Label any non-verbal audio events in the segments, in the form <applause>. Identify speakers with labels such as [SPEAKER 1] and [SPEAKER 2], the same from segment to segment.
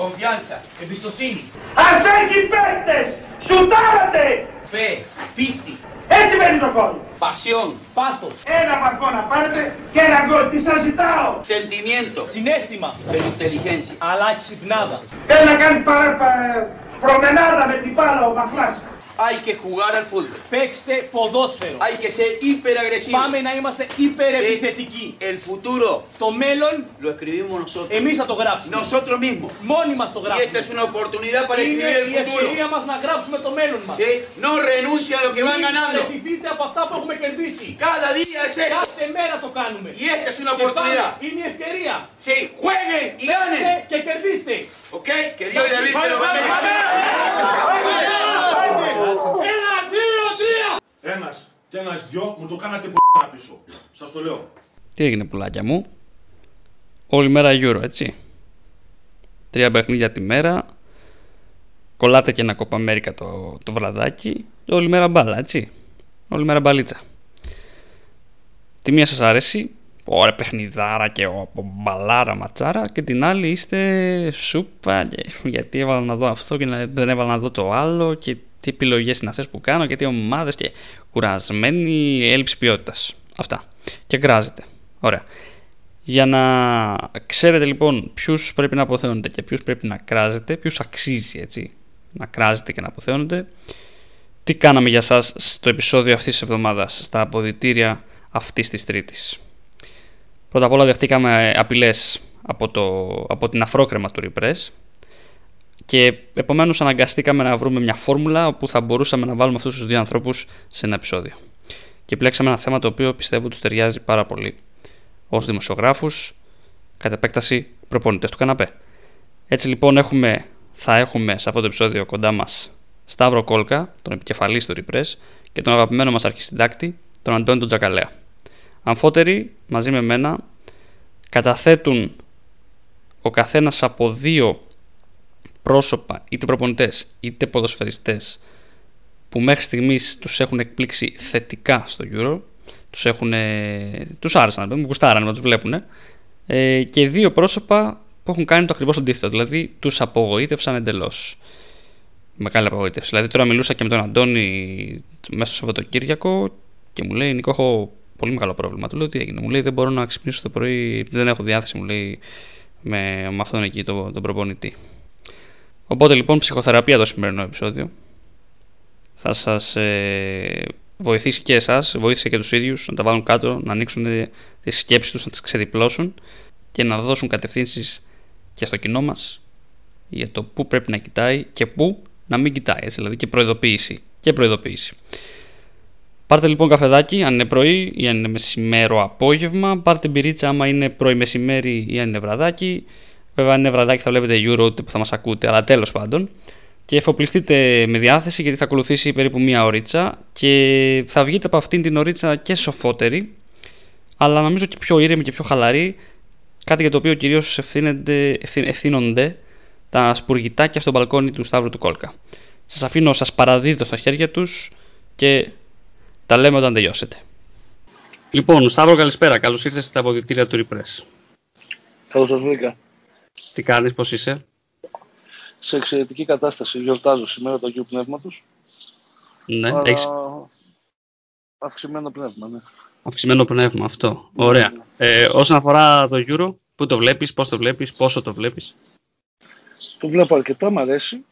[SPEAKER 1] Confianza. Εμπιστοσύνη.
[SPEAKER 2] Ας έχει παίκτες! Σουτάρατε!
[SPEAKER 1] Fe. Πίστη.
[SPEAKER 2] Έτσι μπαίνει το γκολ.
[SPEAKER 1] Pasión. Πάθος.
[SPEAKER 2] Ένα βαθμό να πάρετε και ένα γκολ. Τι σας ζητάω;
[SPEAKER 1] Sentimiento.
[SPEAKER 3] Συνέστημα.
[SPEAKER 1] Pero inteligencia.
[SPEAKER 3] Αλλά ξυπνάδα.
[SPEAKER 2] Θέλει να κάνει παρα, πα- προμενάδα με την μπάλα ο Μαχλάς.
[SPEAKER 1] Hay que jugar al fútbol.
[SPEAKER 3] Παίξτε ποδόσφαιρο.
[SPEAKER 1] Hay que ser hiperagresivo.
[SPEAKER 3] Πάμε να είμαστε υπερεπιθετικοί.
[SPEAKER 1] El futuro
[SPEAKER 3] Το μέλλον
[SPEAKER 1] lo escribimos nosotros.
[SPEAKER 3] εμείς θα το γράψουμε.
[SPEAKER 1] Nosotros mismos.
[SPEAKER 3] Μόνοι μας το
[SPEAKER 1] Y esta
[SPEAKER 3] γράψουμε.
[SPEAKER 1] es una oportunidad para
[SPEAKER 3] Είναι
[SPEAKER 1] escribir
[SPEAKER 3] η
[SPEAKER 1] el futuro.
[SPEAKER 3] ευκαιρία μας να γράψουμε το μέλλον μας.
[SPEAKER 1] ¿Sí? No renuncia a lo que van
[SPEAKER 3] Μην
[SPEAKER 1] ganando.
[SPEAKER 3] παραιτηθείτε από αυτά που έχουμε κερδίσει.
[SPEAKER 1] Cada día es esto.
[SPEAKER 3] Κάθε μέρα το κάνουμε.
[SPEAKER 1] Y esta es una
[SPEAKER 3] Και πάλι
[SPEAKER 1] oportunidad.
[SPEAKER 3] είναι η ευκαιρία.
[SPEAKER 1] Sí, jueguen y
[SPEAKER 3] Παίξτε
[SPEAKER 1] ganen.
[SPEAKER 3] και κερδίστε.
[SPEAKER 1] ¿Ok? Que Dios y David te lo
[SPEAKER 3] Πάμε,
[SPEAKER 1] bendiga.
[SPEAKER 3] Ένα, δύο, τρία.
[SPEAKER 4] Ένας και ένας δυο μου το κάνατε που πίσω. Σας το λέω.
[SPEAKER 5] Τι έγινε πουλάκια μου; Όλη μέρα Euro, έτσι. Τρία παιχνίδια τη μέρα. Κολλάτε και ένα κόπα Αμέρικα το, το βραδάκι. Όλη μέρα μπάλα, έτσι. Όλη μέρα μπαλίτσα. Τη μία σας αρέσει, ωραία παιχνιδάρα και ο, μπαλάρα ματσάρα και την άλλη είστε σούπα και γιατί έβαλα να δω αυτό και να- δεν έβαλα να δω το άλλο και τι επιλογές είναι αυτές που κάνω και τι ομάδες και κουρασμένη έλλειψη ποιότητας. Αυτά. Και κράζετε. Ωραία. Για να ξέρετε λοιπόν ποιους πρέπει να αποθέωνετε και ποιους πρέπει να κράζετε, ποιους αξίζει έτσι να κράζετε και να αποθέωνετε, τι κάναμε για σας στο επεισόδιο αυτής της εβδομάδας, στα αποδητήρια αυτής της Τρίτης. Πρώτα απ' όλα δεχτήκαμε απειλές από, το, από την αφρόκρεμα του Repress και επομένως αναγκαστήκαμε να βρούμε μια φόρμουλα όπου θα μπορούσαμε να βάλουμε αυτούς τους δύο ανθρώπους σε ένα επεισόδιο. Και επιλέξαμε ένα θέμα το οποίο πιστεύω τους ταιριάζει πάρα πολύ ως δημοσιογράφους, κατ' επέκταση προπονητές του καναπέ. Έτσι λοιπόν έχουμε, θα έχουμε σε αυτό το επεισόδιο κοντά μας Σταύρο Κόλκα, τον επικεφαλής του Repress και τον αγαπημένο μας αρχισυντάκτη, τον Αντώνη τον Τζακαλέα. Αμφότεροι, μαζί με μένα, καταθέτουν ο καθένας από δύο πρόσωπα, είτε προπονητές, είτε ποδοσφαιριστές, που μέχρι στιγμής τους έχουν εκπλήξει θετικά στο Euro, τους, έχουν, τους άρεσαν, μου γουστάρανε να τους βλέπουν, ε, και δύο πρόσωπα που έχουν κάνει το ακριβώς αντίθετο, δηλαδή τους απογοήτευσαν εντελώς. Μεγάλη απογοήτευση. Δηλαδή τώρα μιλούσα και με τον Αντώνη μέσα στο Σαββατοκύριακο και μου λέει Νίκο, έχω πολύ μεγάλο πρόβλημα. Του λέω τι έγινε. Μου λέει δεν μπορώ να ξυπνήσω το πρωί, δεν έχω διάθεση, μου λέει με, με αυτόν εκεί τον, τον προπονητή. Οπότε λοιπόν ψυχοθεραπεία το σημερινό επεισόδιο. Θα σας ε, βοηθήσει και εσάς, βοήθησε και τους ίδιους να τα βάλουν κάτω, να ανοίξουν τις σκέψεις τους, να τις ξεδιπλώσουν και να δώσουν κατευθύνσεις και στο κοινό μας για το πού πρέπει να κοιτάει και πού να μην κοιτάει, έτσι, δηλαδή και προειδοποίηση. Και προειδοποίηση. Πάρτε λοιπόν καφεδάκι, αν είναι πρωί ή αν είναι μεσημέρο απόγευμα. Πάρτε μπυρίτσα άμα είναι πρωί μεσημέρι ή αν είναι βραδάκι. Βέβαια, αν είναι βραδάκι θα βλέπετε Euro ούτε που θα μας ακούτε, αλλά τέλος πάντων. Και εφοπλιστείτε με διάθεση γιατί θα ακολουθήσει περίπου μία ωρίτσα και θα βγείτε από αυτήν την ωρίτσα και σοφότεροι, αλλά νομίζω και πιο ήρεμοι και πιο χαλαροί. Κάτι για το οποίο κυρίως ευθύνονται τα σπουργητάκια στο μπαλκόνι του Σταύρου του Κόλκα. Σας αφήνω, σας παραδίδω στα χέρια τους και τα λέμε όταν τελειώσετε. Λοιπόν, Σταύρο καλησπέρα. Καλώς ήρθες στα αποδητήρια του Repress.
[SPEAKER 6] Καλώς σας βρήκα.
[SPEAKER 5] Τι κάνεις, πώς είσαι;
[SPEAKER 6] Σε εξαιρετική κατάσταση. Γιορτάζω σήμερα το Αγίου Πνεύματος.
[SPEAKER 5] Ναι,
[SPEAKER 6] αλλά
[SPEAKER 5] έχεις
[SPEAKER 6] Αυξημένο πνεύμα, ναι.
[SPEAKER 5] αυξημένο πνεύμα αυτό. Ωραία. Ε, όσον αφορά το Euro, πού το βλέπεις, πώς το βλέπεις, πόσο το βλέπεις;
[SPEAKER 6] Το βλέπω αρκετά, μ' αρέσει.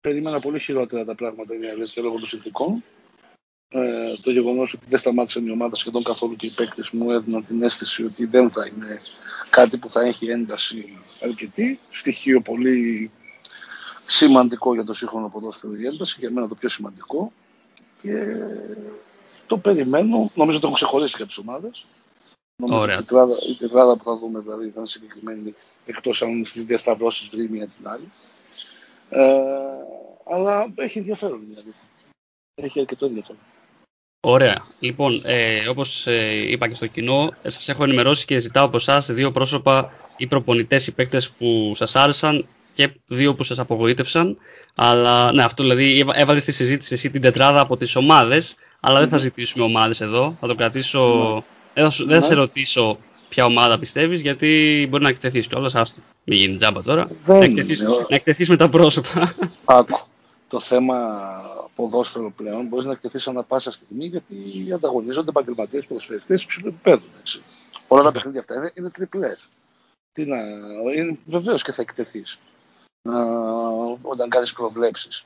[SPEAKER 6] Περίμενα πολύ χειρότερα τα πράγματα, είναι η αλήθεια, λόγω των συνθηκών. Ε, το γεγονός ότι δεν σταμάτησε η ομάδα σχεδόν καθόλου και οι παίκτες μου έδιναν την αίσθηση ότι δεν θα είναι κάτι που θα έχει ένταση αρκετή. Στοιχείο πολύ σημαντικό για το σύγχρονο ποδόσφαιρο η ένταση, για μένα το πιο σημαντικό. Και το περιμένω, νομίζω το έχω ξεχωρίσει για τις ομάδες. Νομίζω
[SPEAKER 5] Ωραία.
[SPEAKER 6] η τετράδα, η τετράδα που θα δούμε δηλαδή θα είναι συγκεκριμένη εκτός αν στις διασταυρώσεις βρει μία την άλλη. Ε, αλλά έχει ενδιαφέρον δηλαδή. Έχει αρκετό ενδιαφέρον.
[SPEAKER 5] Ωραία. Λοιπόν, ε, όπως ε, είπα και στο κοινό, ε, σας έχω ενημερώσει και ζητάω από εσάς δύο πρόσωπα ή προπονητές ή παίκτες που σας άρεσαν και δύο που σας απογοήτευσαν. Αλλά, ναι, αυτό δηλαδή έβα- έβαλες στη συζήτηση εσύ την τετράδα από τις ομάδες, αλλά δεν θα ζητήσουμε ομάδες εδώ. Θα το κρατήσω... Δεν θα, σου- δεν θα
[SPEAKER 6] Ναι.
[SPEAKER 5] σε ρωτήσω ποια ομάδα πιστεύεις, γιατί μπορεί να εκτεθείς κιόλας. Άστο. Μην γίνει τζάμπα τώρα.
[SPEAKER 6] Δεν
[SPEAKER 5] να εκτεθείς,
[SPEAKER 6] είναι.
[SPEAKER 5] να εκτεθείς με τα πρόσωπα.
[SPEAKER 6] Άκου. Το θέμα ποδόσφαιρο πλέον μπορείς να εκτεθείς ανά πάσα στιγμή γιατί ανταγωνίζονται επαγγελματίες ποδοσφαιριστές υψηλού επίπεδου. έτσι. Όλα τα παιχνίδια αυτά είναι, είναι τριπλές. Τι να. Βεβαίως και θα εκτεθείς όταν κάνεις προβλέψεις.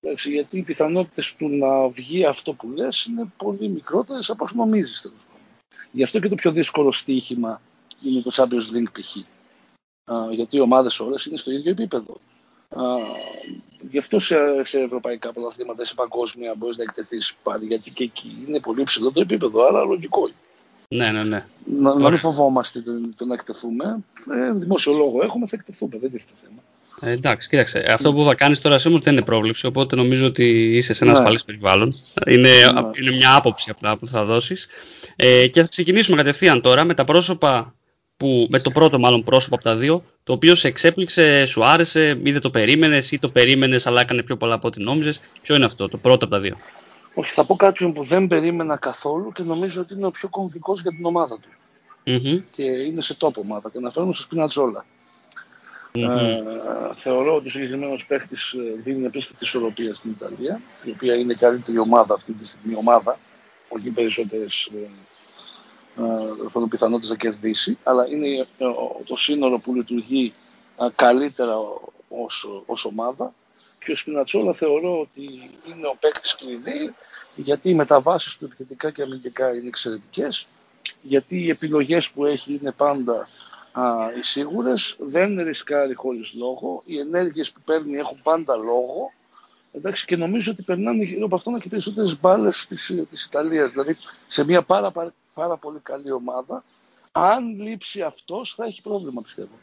[SPEAKER 6] Εντάξει, γιατί οι πιθανότητες του να βγει αυτό που λες είναι πολύ μικρότερες από όσο νομίζεις. τέλος πάντων. Γι' αυτό και το πιο δύσκολο στοίχημα είναι το Champions League π.χ. Α, γιατί οι ομάδες όλες είναι στο ίδιο επίπεδο. Α, γι' αυτό σε, σε ευρωπαϊκά πρωταθλήματα, σε παγκόσμια μπορείς να εκτεθείς πάλι, γιατί και εκεί είναι πολύ ψηλό το επίπεδο, άρα λογικό είναι.
[SPEAKER 5] ναι, ναι, ναι.
[SPEAKER 6] Να, να μην φοβόμαστε το, το να εκτεθούμε. Ε, δημόσιο λόγο έχουμε, θα εκτεθούμε. Δεν τίθεται θέμα.
[SPEAKER 5] Ε, εντάξει, κοίταξε. Αυτό που θα κάνεις τώρα εσύ όμω δεν είναι πρόβλεψη, οπότε νομίζω ότι είσαι σε ένα
[SPEAKER 6] Ναι.
[SPEAKER 5] ασφαλέ περιβάλλον. Είναι,
[SPEAKER 6] Ναι.
[SPEAKER 5] είναι μια άποψη απλά που θα δώσεις. Ε, και θα ξεκινήσουμε κατευθείαν τώρα με τα πρόσωπα που, με το πρώτο μάλλον πρόσωπο από τα δύο, το οποίο σε εξέπληξε, σου άρεσε, ή δεν το περίμενες, ή το περίμενες, αλλά έκανε πιο πολλά από ό,τι νόμιζες. Ποιο είναι αυτό, το πρώτο από τα δύο;
[SPEAKER 6] Όχι, θα πω κάποιον που δεν περίμενα καθόλου και νομίζω ότι είναι ο πιο κομβικός για την ομάδα του.
[SPEAKER 5] Μμμ,
[SPEAKER 6] Και είναι σε τόπο ομάδα. Και αναφέρομαι στο Σπινατζόλα.
[SPEAKER 5] μμμ.
[SPEAKER 6] Ε, θεωρώ ότι ο συγκεκριμένος παίχτη δίνει απίστευτη ισορροπία στην Ιταλία, η οποία είναι η καλύτερη ομάδα αυτή τη στιγμή. Ομάδα, όχι περισσότερες ε, πιθανότητε να κερδίσει, αλλά είναι ε, ο- το σύνορο που λειτουργεί ε, καλύτερα ως, ως ομάδα. Και ο Σπινατσόλα θεωρώ ότι είναι ο παίκτης κλειδί, γιατί οι μεταβάσεις του επιθετικά και αμυντικά είναι εξαιρετικές, γιατί οι επιλογές που έχει είναι πάντα α, οι σίγουρες, δεν ρισκάρει χωρίς λόγο, οι ενέργειες που παίρνει έχουν πάντα λόγο, εντάξει, και νομίζω ότι περνάνε γύρω από αυτό και περισσότερες μπάλες της, της Ιταλίας, δηλαδή σε μια πάρα, πάρα, πάρα πολύ καλή ομάδα, αν λείψει αυτός θα έχει πρόβλημα πιστεύω.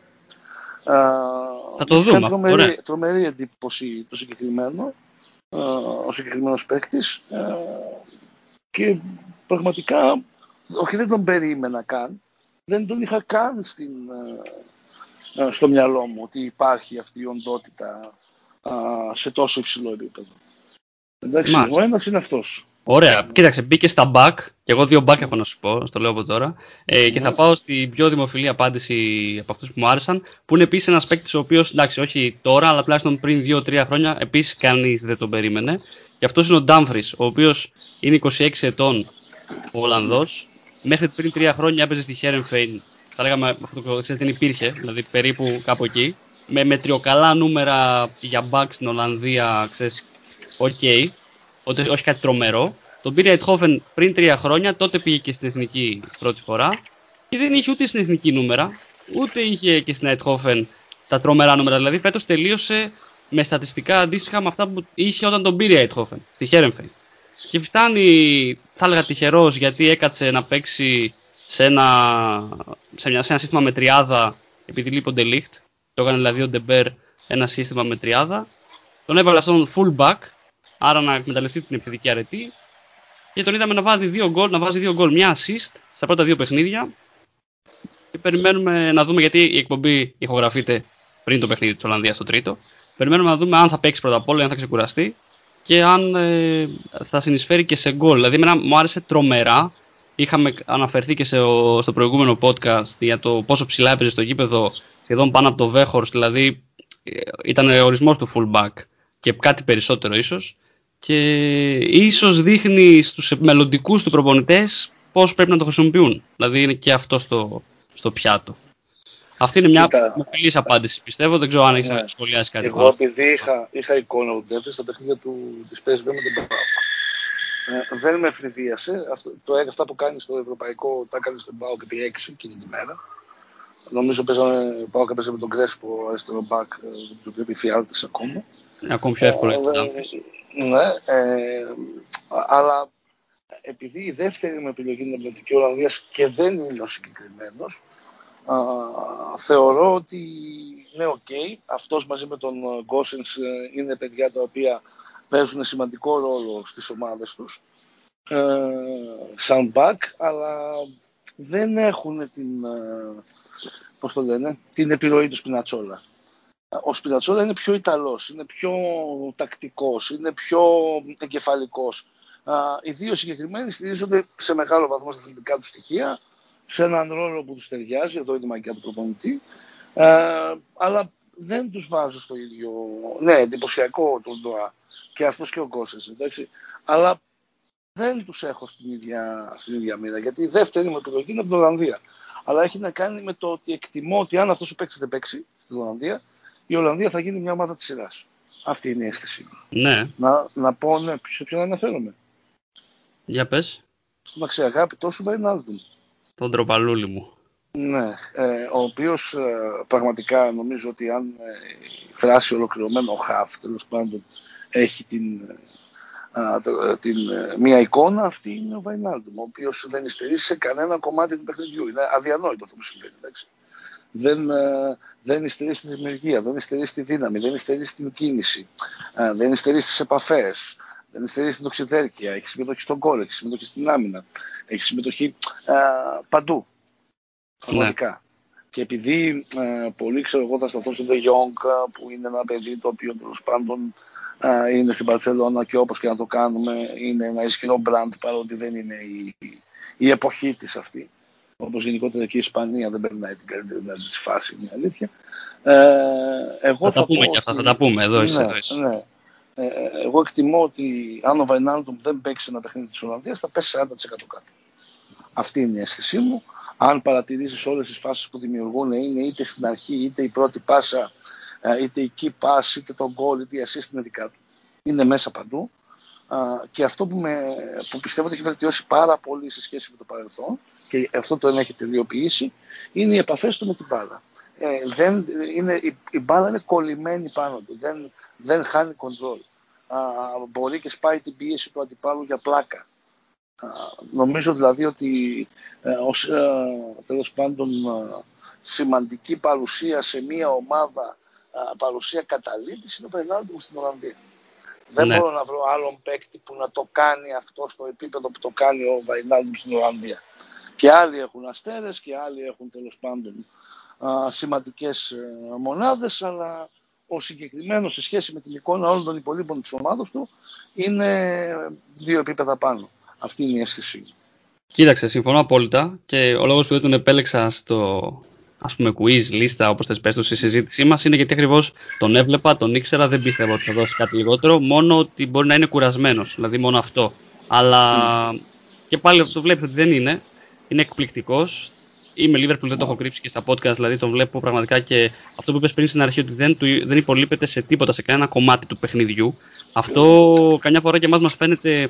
[SPEAKER 6] Α,
[SPEAKER 5] Θα το
[SPEAKER 6] μου
[SPEAKER 5] δούμε,
[SPEAKER 6] κάνει Τρομερή,
[SPEAKER 5] ωραία.
[SPEAKER 6] τρομερή εντύπωση το συγκεκριμένο, α, ο συγκεκριμένος παίκτης. Α, και πραγματικά, όχι δεν τον περίμενα καν, δεν τον είχα καν στην, ε, ε, στο μυαλό μου ότι υπάρχει αυτή η οντότητα α, σε τόσο υψηλό επίπεδο. Εντάξει,
[SPEAKER 5] Μάλιστα.
[SPEAKER 6] ο ένας είναι αυτός.
[SPEAKER 5] Ωραία. Κοίταξε, μπήκε στα back, και εγώ δύο back έχω να σου πω, στο λέω από τώρα. Ε, και θα πάω στην πιο δημοφιλή απάντηση από αυτούς που μου άρεσαν, που είναι επίσης ένας παίκτης ο οποίος, εντάξει, όχι τώρα, αλλά τουλάχιστον πριν 2-3 χρόνια, επίσης κανείς δεν τον περίμενε. Και αυτός είναι ο Ντάμφρις, ο οποίος είναι 26 ετών, ο Ολλανδός. Μέχρι πριν 3 χρόνια έπαιζε στη Χέρενφεεν. Θα λέγαμε αυτό που ξέρεις, δεν υπήρχε, δηλαδή περίπου κάπου εκεί. Με μετριοκαλά νούμερα για back στην Ολλανδία, ξέρεις, οκ. Ότι όχι κάτι τρομερό. Τον πήρε η Αϊντχόφεν πριν τρία χρόνια, τότε πήγε και στην εθνική πρώτη φορά και δεν είχε ούτε στην εθνική νούμερα, ούτε είχε και στην Αϊντχόφεν τα τρομερά νούμερα. Δηλαδή φέτος τελείωσε με στατιστικά αντίστοιχα με αυτά που είχε όταν τον πήρε η Αϊντχόφεν στη Χέρενφεεν. Και φτάνει, θα έλεγα τυχερός, γιατί έκατσε να παίξει σε ένα, σε μια, σε ένα σύστημα με τριάδα επειδή λείπει ο Ντελίχτ. Το έκανε δηλαδή ο Ντεμπέρ ένα σύστημα με τριάδα. Τον έβαλε αυτόν fullback, άρα να εκμεταλλευτεί την επιθετική αρετή. Και τον είδαμε να βάζει δύο γκολ, να βάζει δύο γκολ, μια assist στα πρώτα δύο παιχνίδια. Και περιμένουμε να δούμε, γιατί η εκπομπή ηχογραφείται πριν το παιχνίδι της Ολλανδίας το τρίτο. Περιμένουμε να δούμε αν θα παίξει πρώτα απ' όλα, αν θα ξεκουραστεί και αν ε, θα συνεισφέρει και σε γκολ. Δηλαδή, εμένα μου άρεσε τρομερά. Είχαμε αναφερθεί και σε, στο προηγούμενο podcast για το πόσο ψηλά έπαιζε στο γήπεδο, σχεδόν πάνω από το Βέχορς, δηλαδή ε, ήταν ορισμός του fullback και κάτι περισσότερο ίσως και ίσως δείχνει στους μελλοντικούς του προπονητές πώς πρέπει να το χρησιμοποιούν. Δηλαδή είναι και αυτό στο, στο πιάτο. Αυτή είναι μια
[SPEAKER 6] Κοίτα.
[SPEAKER 5] μοφιλής απάντηση πιστεύω, δεν ξέρω αν έχεις
[SPEAKER 6] Ναι.
[SPEAKER 5] σχολιάσει κάτι
[SPEAKER 6] Εγώ
[SPEAKER 5] άλλο.
[SPEAKER 6] επειδή είχα, είχα εικόνα του Ντέφρι στα παιχνίδια του, της PSV με τον Πάο. Ε, δεν με ευνηδίασε. Αυτό, το, αυτά που κάνεις στο ευρωπαϊκό τα έκανε στον Πάο και επί 6 εκείνη τη μέρα. Νομίζω παίζαμε, πάω και παίζαμε με τον Κρέσπο αριστερό μπακ, ε, το οποίο φιάλτης ακόμα.
[SPEAKER 5] Είναι ακόμη πιο εύκολο.
[SPEAKER 6] Ε,
[SPEAKER 5] έτσι,
[SPEAKER 6] ε,
[SPEAKER 5] να-
[SPEAKER 6] Ναι, ε, αλλά επειδή η δεύτερη μου επιλογή είναι η Εθνική Ολλανδίας και δεν είναι ο συγκεκριμένος, θεωρώ ότι ναι, οκ. αυτός μαζί με τον Γκόσενς ε, είναι παιδιά τα οποία παίζουν σημαντικό ρόλο στις ομάδες τους ε, σαν back, αλλά δεν έχουν την, ε, πώς το λένε, την επιρροή του Σπινατσόλα. Ο Σπινατσόλα είναι πιο Ιταλός, είναι πιο τακτικός, είναι πιο εγκεφαλικός. Α, οι δύο συγκεκριμένοι στηρίζονται σε μεγάλο βαθμό στα αθλητικά του στοιχεία, σε έναν ρόλο που τους ταιριάζει, εδώ είναι η μαγιά του προπονητή, ε, αλλά δεν τους βάζω στο ίδιο, ναι, εντυπωσιακό τον Ντοά και αυτός και ο Κώσες, εντάξει, αλλά δεν τους έχω στην ίδια, στην ίδια μοίρα, γιατί η δεύτερη μου επιλογή είναι από την Ολλανδία. Αλλά έχει να κάνει με το ότι εκτιμώ ότι αν αυτός ο παίξει δεν παίξει στην Ολλανδία, η Ολλανδία θα γίνει μια ομάδα της σειράς. Αυτή είναι η αίσθηση μου.
[SPEAKER 5] Ναι,
[SPEAKER 6] Να, να πω, ναι, σε ποιον αναφέρομαι.
[SPEAKER 5] για πες.
[SPEAKER 6] Να αγάπη τόσο Βαϊνάλντουμ.
[SPEAKER 5] Τον τροπαλούλη μου.
[SPEAKER 6] Ναι, ε, ο οποίος ε, πραγματικά νομίζω ότι αν ε, η φράση ολοκληρωμένο ο Χαφ, τέλος πάντων, έχει την, ε, α, το- ε, την, ε, μία εικόνα, αυτή είναι ο Βαϊνάλντουμ, ο οποίος δεν υστερεί σε κανένα κομμάτι του παιχνιδιού. Είναι αδιανόητο αυτό που συμβαίνει, εντάξει. Δεν, ε, δεν υστερεί στη δημιουργία, δεν υστερεί στη δύναμη, δεν υστερεί στην κίνηση, ε, δεν υστερεί στις επαφές, δεν υστερεί στην οξυδέρκεια, έχει συμμετοχή στον κόλ, έχει συμμετοχή στην άμυνα, έχει συμμετοχή ε, παντού. Πραγματικά. Και επειδή ε, πολύ ξέρω εγώ θα σταθώ στο De Jong ε, που είναι ένα παιδί το οποίο τέλος πάντων ε, είναι στην Παρσελώνα και όπως και να το κάνουμε είναι ένα ισχυρό μπραντ παρότι δεν είναι η, η εποχή της αυτή. Όπως γενικότερα και η Ισπανία δεν περνάει την καλύτερη δυνατή της φάση, είναι η αλήθεια. Ε, εγώ
[SPEAKER 5] Θα τα πούμε
[SPEAKER 6] πω
[SPEAKER 5] και αυτά,
[SPEAKER 6] ότι-
[SPEAKER 5] θα τα πούμε εδώ. είσαι,
[SPEAKER 6] ναι,
[SPEAKER 5] εδώ είσαι.
[SPEAKER 6] ναι. Ε, ε, εγώ εκτιμώ ότι αν ο Βαϊνάλντουμ δεν παίξει ένα παιχνίδι της Ολλανδίας θα πέσει 40% κάτω. Αυτή είναι η αίσθησή μου. Αν παρατηρήσεις όλες τις φάσεις που δημιουργούν είναι είτε στην αρχή είτε η πρώτη πάσα, ε, είτε η key pass, είτε το goal, είτε η assist είναι δικά του. Είναι μέσα παντού. Α, Και αυτό που, με, που πιστεύω ότι έχει βελτιώσει πάρα πολύ σε σχέση με το παρελθόν και αυτό το έχει τελειοποιήσει είναι οι επαφές του με την μπάλα. Ε, δεν, είναι, η, η μπάλα είναι κολλημένη πάνω του, δεν, δεν χάνει κοντρόλ. Α, μπορεί και σπάει την πίεση του αντιπάλου για πλάκα. Α, νομίζω δηλαδή ότι ε, ως ε, τέλος πάντων ε, σημαντική παρουσία σε μια ομάδα, ε, παρουσία καταλήτης είναι ο Βερνάλντο στην Ολλανδία. Δεν
[SPEAKER 5] Ναι.
[SPEAKER 6] μπορώ να βρω άλλον παίκτη που να το κάνει αυτό στο επίπεδο που το κάνει ο Βαϊνάλντου στην Ολλανδία. Και άλλοι έχουν αστέρες και άλλοι έχουν τέλος πάντων α, σημαντικές ε, μονάδες, αλλά ο συγκεκριμένος σε σχέση με την εικόνα όλων των υπολείπων της ομάδας του είναι δύο επίπεδα πάνω. Αυτή είναι η αίσθησή μου.
[SPEAKER 5] Κοίταξε, συμφωνώ απόλυτα και ο λόγος που δεν τον επέλεξα στο ας πούμε quiz, λίστα, όπως θες πες το, στη συζήτησή μας είναι γιατί ακριβώς τον έβλεπα, τον ήξερα, δεν πίστευα ότι θα δώσει κάτι λιγότερο, μόνο ότι μπορεί να είναι κουρασμένος, δηλαδή μόνο αυτό. Αλλά και πάλι το βλέπεις ότι δεν είναι, είναι εκπληκτικός. Είμαι Liverpool, δεν το έχω κρύψει και στα podcast, δηλαδή τον βλέπω πραγματικά και αυτό που είπες πριν στην αρχή ότι δεν, του, δεν υπολείπεται σε τίποτα, σε κανένα κομμάτι του παιχνιδιού. Αυτό καμιά φορά και εμάς μας φαίνεται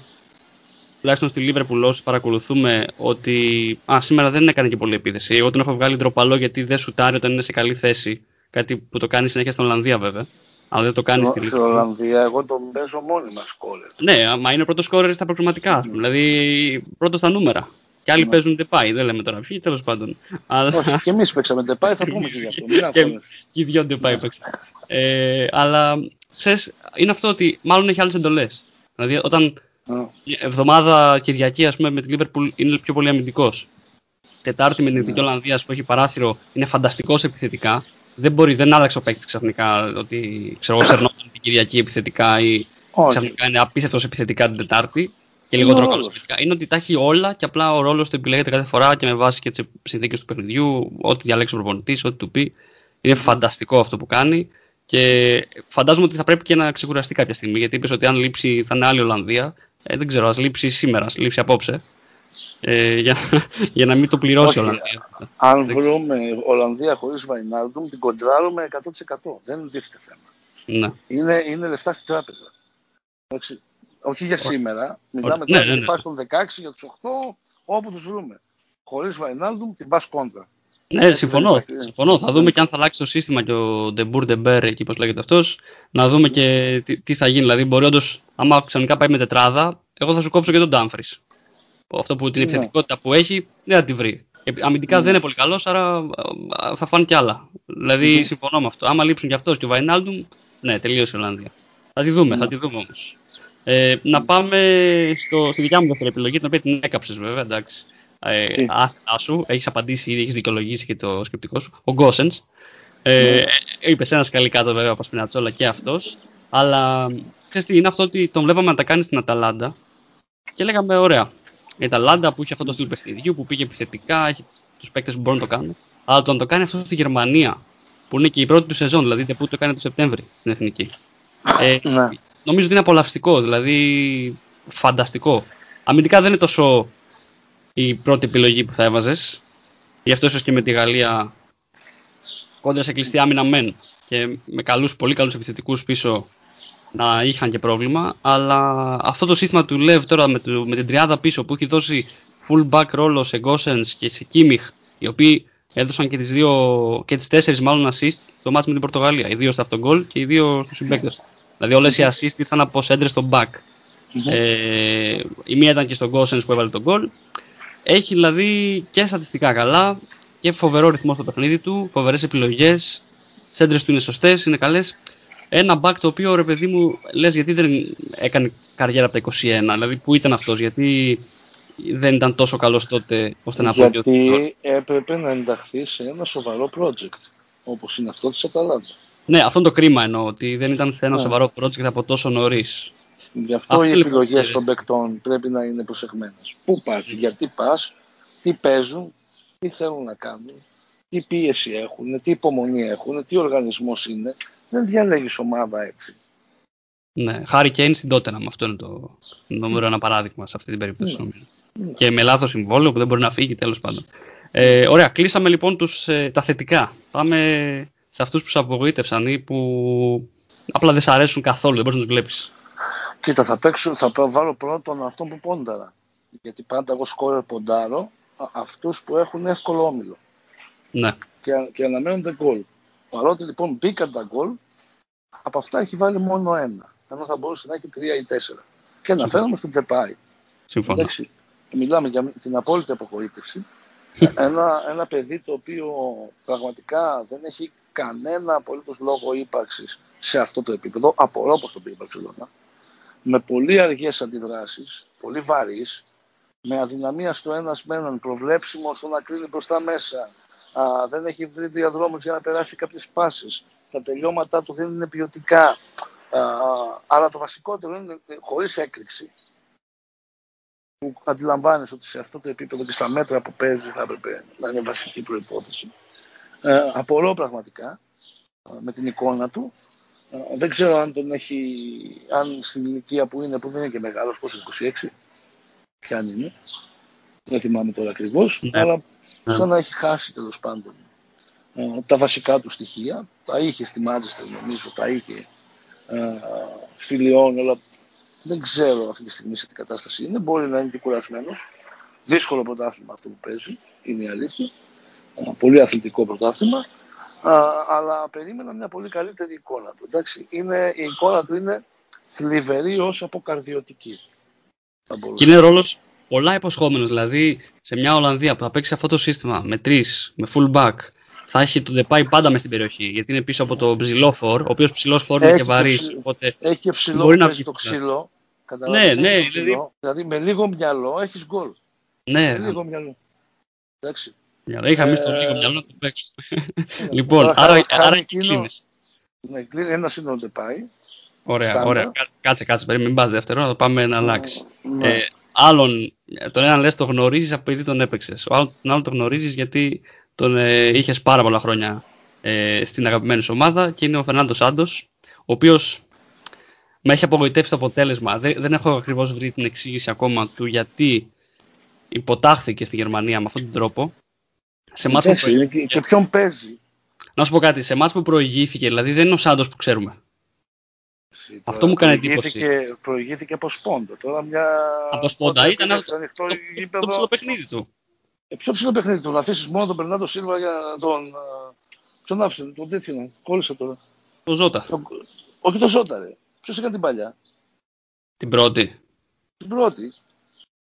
[SPEAKER 5] τουλάχιστον στη Λίβερπουλ όσοι παρακολουθούμε ότι α, σήμερα δεν έκανε και πολλή επίθεση. Εγώ τον έχω βγάλει ντροπαλό γιατί δεν σουτάρει όταν είναι σε καλή θέση. Κάτι που το κάνει συνέχεια στην Ολλανδία βέβαια. Αλλά δεν το κάνει στη
[SPEAKER 6] Στην
[SPEAKER 5] Λίβερπουλ.
[SPEAKER 6] Ολλανδία εγώ τον παίζω μόνιμα σκόλερ.
[SPEAKER 5] Ναι, μα είναι πρώτος σκόρερ στα προκριματικά. ας πούμε. Δηλαδή πρώτος στα νούμερα. Και άλλοι
[SPEAKER 6] Ναι.
[SPEAKER 5] παίζουν δεν πάει, δεν λέμε τώρα ποιοι, τέλος πάντων. Αλλά
[SPEAKER 6] Όχι, και εμείς παίξαμε ντεπάι, θα πούμε και γι' αυτό. Μην <laughs>
[SPEAKER 5] και
[SPEAKER 6] αγχώνεσαι.
[SPEAKER 5] και οι δυο δεν πάει παίξαν. Ε, αλλά ξέρεις, είναι αυτό ότι μάλλον έχει άλλες εντολές. Δηλαδή όταν
[SPEAKER 6] Α,
[SPEAKER 5] η εβδομάδα Κυριακή, ας πούμε, με την Liverpool είναι πιο πολύ αμυντικός. Τετάρτη με την Εθνική Ολλανδίας που έχει παράθυρο είναι φανταστικός επιθετικά. Δεν μπορεί, δεν άλλαξε ο παίκτης ξαφνικά ότι ξέρω εγώ <coughs> σερνόταν την Κυριακή επιθετικά ή
[SPEAKER 6] Όχι.
[SPEAKER 5] ξαφνικά είναι απίστευτος επιθετικά την Τετάρτη και λιγότερο
[SPEAKER 6] ο
[SPEAKER 5] καλό
[SPEAKER 6] ρόλος.
[SPEAKER 5] επιθετικά. Είναι ότι τα έχει όλα και απλά ο ρόλος του επιλέγεται κάθε φορά και με βάση και τις συνθήκες του παιχνιδιού, ό,τι διαλέξει ο προπονητής, ό,τι του πει. Είναι φανταστικό αυτό που κάνει και φαντάζομαι ότι θα πρέπει και να ξεκουραστεί κάποια στιγμή. Γιατί είπες ότι αν λείψει θα είναι άλλη Ολλανδία. Ε, δεν ξέρω, ας λείψει σήμερα, ας λείψει απόψε. Ε, για, <laughs> για να μην το πληρώσει
[SPEAKER 6] Όχι.
[SPEAKER 5] η Ολλανδία.
[SPEAKER 6] Αν βρούμε Ολλανδία χωρίς Βαϊνάλντουμ, την κοντράρουμε 100%. Δεν τίθεται θέμα.
[SPEAKER 5] Ναι.
[SPEAKER 6] Είναι, είναι λεφτά στην τράπεζα. Εντάξει. Όχι για σήμερα. Μιλάμε
[SPEAKER 5] ναι,
[SPEAKER 6] τώρα
[SPEAKER 5] ναι,
[SPEAKER 6] για τη
[SPEAKER 5] ναι.
[SPEAKER 6] φάση των 16, για τους 8, όπου τους βρούμε. Χωρίς Βαϊνάλντουμ την πας κόντρα.
[SPEAKER 5] Ναι,
[SPEAKER 6] Έτσι
[SPEAKER 5] συμφωνώ.
[SPEAKER 6] δεν υπάρχει.
[SPEAKER 5] συμφωνώ. Θα δούμε και αν θα αλλάξει το σύστημα και ο De Boer De Beer, εκεί πώς λέγεται αυτός, να δούμε και τι, τι θα γίνει. Δηλαδή, μπορεί όντως, άμα ξαφνικά πάει με τετράδα, εγώ θα σου κόψω και τον Dumfries. Αυτό που την
[SPEAKER 6] Ναι.
[SPEAKER 5] επιθετικότητα που έχει δεν θα τη βρει. Ε, Αμυντικά
[SPEAKER 6] Ναι.
[SPEAKER 5] δεν είναι πολύ καλός, άρα α, θα φάνε κι άλλα. Δηλαδή,
[SPEAKER 6] Ναι.
[SPEAKER 5] συμφωνώ με αυτό. Άμα λείψουν κι αυτός και ο Βαϊνάλντουμ, ναι, τελείωσε η Ολλανδία. Θα τη δούμε, θα
[SPEAKER 6] Ναι.
[SPEAKER 5] τη δούμε όμως. Ε, να πάμε στο, στη δικιά μου δεύτερη επιλογή, την οποία την έκαψες βέβαια, εντάξει. Ε,
[SPEAKER 6] Τι;
[SPEAKER 5] άθλα σου, έχεις απαντήσει ήδη, έχεις δικαιολογήσει και το σκεπτικό σου. Ο Γκόσεν. Ε,
[SPEAKER 6] Ναι.
[SPEAKER 5] ε, είπες ένας σκαλί κάτω βέβαια ο Πασπινατσόλα και αυτός. Αλλά ξέρεις τι είναι αυτό ότι τον βλέπαμε να τα κάνει στην Αταλάντα και λέγαμε ωραία. Η Αταλάντα που είχε αυτό το στυλ παιχνιδιού, που πήγε επιθετικά, έχει τους παίκτες που μπορούν να το κάνουν. Αλλά το να το κάνει αυτό στη Γερμανία, που είναι και η πρώτη του σεζόν, δηλαδή που το κάνει το Σεπτέμβρη στην εθνική. Ε,
[SPEAKER 6] Ναι.
[SPEAKER 5] νομίζω ότι είναι απολαυστικό, δηλαδή φανταστικό. Αμυντικά δεν είναι τόσο η πρώτη επιλογή που θα έβαζες. Γι' αυτό ίσως και με τη Γαλλία κόντρα σε κλειστή άμυνα μεν και με καλούς, πολύ καλούς επιθετικούς πίσω να είχαν και πρόβλημα. Αλλά αυτό το σύστημα του Λεβ τώρα με, το, με την τριάδα πίσω που έχει δώσει full back ρόλο σε Γκόσενς και σε Κίμιχ, οι οποίοι έδωσαν και τις, δύο, και τις τέσσερις μάλλον assist το μάτς με την Πορτογαλία. Οι δύο στα αυτόν goal και οι δύο στους συμπαίκτες. Δηλαδή όλες οι assist ήρθαν από σέντρες στο back. Ε, η μία ήταν και στον Γκόσενς που έβαλε τον goal. Έχει δηλαδή και στατιστικά καλά και φοβερό ρυθμό στο παιχνίδι του, φοβερές επιλογές. Σέντρες του είναι σωστές, είναι καλές. Ένα back το οποίο ρε παιδί μου λες γιατί δεν έκανε καριέρα από τα 21, δηλαδή που ήταν αυτός, γιατί δεν ήταν τόσο καλός τότε ώστε να απογειωθεί.
[SPEAKER 6] Γιατί έπρεπε να ενταχθεί σε ένα σοβαρό project, όπως είναι αυτό της Αταλάντα.
[SPEAKER 5] Ναι, αυτό είναι το κρίμα εννοώ, ότι δεν ήταν σε ένα
[SPEAKER 6] Ναι.
[SPEAKER 5] σοβαρό project από τόσο νωρίς.
[SPEAKER 6] Γι' αυτό,
[SPEAKER 5] Αυτό
[SPEAKER 6] οι
[SPEAKER 5] λοιπόν
[SPEAKER 6] επιλογές
[SPEAKER 5] ξέρεις.
[SPEAKER 6] των παικτών πρέπει να είναι προσεγμένε. Πού πας, γιατί πας, τι παίζουν, τι θέλουν να κάνουν, τι πίεση έχουν, τι υπομονή έχουν, τι οργανισμός είναι. Δεν διαλέγεις ομάδα έτσι.
[SPEAKER 5] Ναι, Χάρη Κέιν στην Tottenham, αυτό είναι το νούμερο ένα παράδειγμα σε αυτή την περίπτωση.
[SPEAKER 6] Ναι.
[SPEAKER 5] νομίζω.
[SPEAKER 6] Ναι.
[SPEAKER 5] Και με λάθος συμβόλαιο που δεν μπορεί να φύγει, τέλος πάντων. Ε, ωραία, κλείσαμε λοιπόν τους, ε, τα θετικά. Πάμε σε αυτούς που σε απογοήτευσαν ή που απλά δεν σε αρέσουν καθόλου, δεν μπορείς να τους βλέπεις.
[SPEAKER 6] Κοίτα, θα, παίξω, θα πα- βάλω πρώτον αυτόν που πόνταρα. Γιατί πάντα εγώ σκόρερ ποντάρω αυτούς που έχουν εύκολο όμιλο
[SPEAKER 5] Ναι.
[SPEAKER 6] και, και αναμένονται γκολ. Παρότι λοιπόν μπήκαν τα γκολ, από αυτά έχει βάλει μόνο ένα. Ενώ θα μπορούσε να έχει τρία ή τέσσερα. Και αναφέρομαι στον Τεπάη.
[SPEAKER 5] Συμφωνώ.
[SPEAKER 6] Εντάξει, μιλάμε για την απόλυτη απογοήτευση. <laughs> ένα, ένα παιδί το οποίο πραγματικά δεν έχει κανένα απολύτως λόγο ύπαρξης σε αυτό το επίπεδο. Απορώ πως τον πήγε η Μπαρτσελώνα. Με πολύ αργές αντιδράσεις, πολύ βαρύς, με αδυναμία στο ένας με έναν, προβλέψιμο στο να κρίνει μπροστά μέσα. Α, δεν έχει βρει διαδρόμους για να περάσει κάποιες πάσεις. Τα τελειώματά του δεν είναι ποιοτικά. Α, αλλά το βασικότερο είναι ε, χωρίς έκρηξη που αντιλαμβάνεσαι ότι σε αυτό το επίπεδο και στα μέτρα που παίζει θα έπρεπε να είναι βασική προϋπόθεση. Ε, απορώ πραγματικά ε, με την εικόνα του. Ε, δεν ξέρω αν τον έχει, αν στην ηλικία που είναι, που δεν είναι και μεγάλος, πώς είναι, 26, ποια αν είναι. Δεν θυμάμαι τώρα ακριβώς,
[SPEAKER 5] Ναι.
[SPEAKER 6] αλλά
[SPEAKER 5] Ναι.
[SPEAKER 6] σαν να έχει χάσει τέλος πάντων ε, τα βασικά του στοιχεία. Τα είχε στη Μάντσεστερ νομίζω, τα είχε ε, στη Λιόν, αλλά δεν ξέρω αυτή τη στιγμή σε τι κατάσταση είναι. Μπορεί να είναι και κουρασμένος. Δύσκολο πρωτάθλημα αυτό που παίζει, είναι η αλήθεια. Ε, Πολύ αθλητικό πρωτάθλημα. Α, αλλά περίμενα μια πολύ καλύτερη εικόνα του. Εντάξει, είναι, η εικόνα του είναι θλιβερή ως αποκαρδιωτική. Θα μπορούσε.
[SPEAKER 5] Και είναι ρόλος πολλά υποσχόμενος. Δηλαδή σε μια Ολλανδία που θα παίξει αυτό το σύστημα με τρεις, με full back, θα έχει τον Depay πάντα μες στην περιοχή. Γιατί είναι πίσω από το ψηλό φορ, ο οποίος ψηλός φορ είναι
[SPEAKER 6] Έχει
[SPEAKER 5] και
[SPEAKER 6] το
[SPEAKER 5] βαρύς.
[SPEAKER 6] ψηλό.
[SPEAKER 5] Οπότε
[SPEAKER 6] Έχει και ψηλό
[SPEAKER 5] Μπορεί
[SPEAKER 6] που
[SPEAKER 5] να
[SPEAKER 6] παίζει
[SPEAKER 5] βγει
[SPEAKER 6] το
[SPEAKER 5] κοντά.
[SPEAKER 6] ξύλο. Καταλάβεις,
[SPEAKER 5] Ναι,
[SPEAKER 6] έχει
[SPEAKER 5] ναι,
[SPEAKER 6] το ψηλό. Δηλαδή με λίγο μυαλό έχεις γκολ.
[SPEAKER 5] ναι,
[SPEAKER 6] Με λίγο μυαλό. Εντάξει.
[SPEAKER 5] Είχα εμεί το
[SPEAKER 6] Ε,
[SPEAKER 5] λίγο μυαλό να το παίξουμε. λοιπόν,
[SPEAKER 6] Τώρα,
[SPEAKER 5] άρα,
[SPEAKER 6] χάρη-
[SPEAKER 5] άρα
[SPEAKER 6] χάρη
[SPEAKER 5] εκεί
[SPEAKER 6] εκείνο-
[SPEAKER 5] κλείνεις.
[SPEAKER 6] Ναι, κλείνει ένα σύνολο δεν πάει.
[SPEAKER 5] Ωραία,
[SPEAKER 6] Στάνταρ.
[SPEAKER 5] ωραία. Κά- Κάτσε, κάτσε, περίμενε, μην πας δεύτερο, να το πάμε να αλλάξει.
[SPEAKER 6] Ναι.
[SPEAKER 5] Ε, άλλον, τον έναν λες το γνωρίζεις επειδή τον έπαιξες. Ο άλλον, τον άλλο τον γνωρίζεις γιατί τον ε, είχες πάρα πολλά χρόνια ε, στην αγαπημένη σου ομάδα και είναι ο Φερνάντος Σάντος, ο οποίος με έχει απογοητεύσει το αποτέλεσμα. Δεν, δεν έχω ακριβώς βρει την εξήγηση ακόμα του γιατί υποτάχθηκε στη Γερμανία με αυτόν τον τρόπο. Σε μάτς που
[SPEAKER 6] Εντάξει, είναι
[SPEAKER 5] προηγήθηκε-
[SPEAKER 6] και, και ποιον παίζει;
[SPEAKER 5] Να σου πω κάτι, σε μάτς που προηγήθηκε, δηλαδή δεν είναι ο Σάντος που ξέρουμε. Αυτό μου έκανε εντύπωση.
[SPEAKER 6] Προηγήθηκε, προηγήθηκε από σπόντα. Τώρα μια...
[SPEAKER 5] Από σπόντα
[SPEAKER 6] όταν
[SPEAKER 5] ήταν
[SPEAKER 6] πήγες
[SPEAKER 5] αυτό-
[SPEAKER 6] ανοιχτό
[SPEAKER 5] Το,
[SPEAKER 6] γήπεδο-
[SPEAKER 5] το ψηλό παιχνίδι του.
[SPEAKER 6] Ε, ποιο ψηλό παιχνίδι του, να αφήσεις μόνο τον Περνάντο Σίλβα για να τον. ε, Ποιον άφησε, τον τέτοιο να κόλλησε τώρα.
[SPEAKER 5] Το Ζώτα.
[SPEAKER 6] Τον- Όχι το Ζώτα, ρε. Ποιος έκανε την παλιά;
[SPEAKER 5] Την πρώτη.
[SPEAKER 6] Την πρώτη.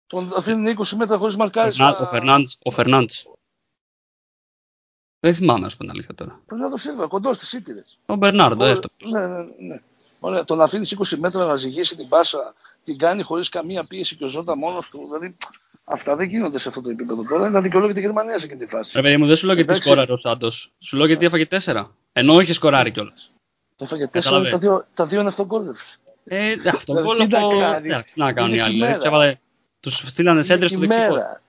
[SPEAKER 6] Τον αφήνουν 20 μέτρα χωρίς μαρκάρισμα.
[SPEAKER 5] Φερνάν- Ο Φερνάντς. Ο Φερνάντς. Δεν θυμάμαι, να σου πω την αλήθεια τώρα.
[SPEAKER 6] Περνάντο Σίλβα, κοντός στη City, ρε.
[SPEAKER 5] Ο Μπερνάρντο,
[SPEAKER 6] Ωραία,
[SPEAKER 5] έστω.
[SPEAKER 6] Ναι, ναι, ναι. Ωραία, τον αφήνεις 20 μέτρα να ζυγίσει την πάσα, την κάνει χωρίς καμία πίεση και ο Ζώτα μόνος του. Δηλαδή, αυτά δεν γίνονται σε αυτό το επίπεδο τώρα. Είναι αδικαιολόγητη η Γερμανία σε εκείνη τη φάση.
[SPEAKER 5] Ρε παιδί μου, δεν σου λέω γιατί
[SPEAKER 6] Εντάξει.
[SPEAKER 5] σκόραρε ο Σάντος. Σου λέω γιατί έφαγε τέσσερα. Ενώ είχε σκοράρει κιόλας.
[SPEAKER 6] Το έφαγε τέσσερα,
[SPEAKER 5] Κατάλαβε.
[SPEAKER 6] τα δύο, τα δύο είναι αυτογκόλευση.
[SPEAKER 5] Ε, αυτό
[SPEAKER 6] Δηλαδή,
[SPEAKER 5] γκολ
[SPEAKER 6] τι να
[SPEAKER 5] από.
[SPEAKER 6] κάνει;
[SPEAKER 5] Εντάξει, τι να κάνουν οι
[SPEAKER 6] Είναι
[SPEAKER 5] άλλοι.
[SPEAKER 6] και
[SPEAKER 5] Δηλαδή,
[SPEAKER 6] μέρα.
[SPEAKER 5] έβαλε- Τους στείλανε
[SPEAKER 6] Είναι
[SPEAKER 5] σέντρες
[SPEAKER 6] και
[SPEAKER 5] στο δεξιό.
[SPEAKER 6] μέρα.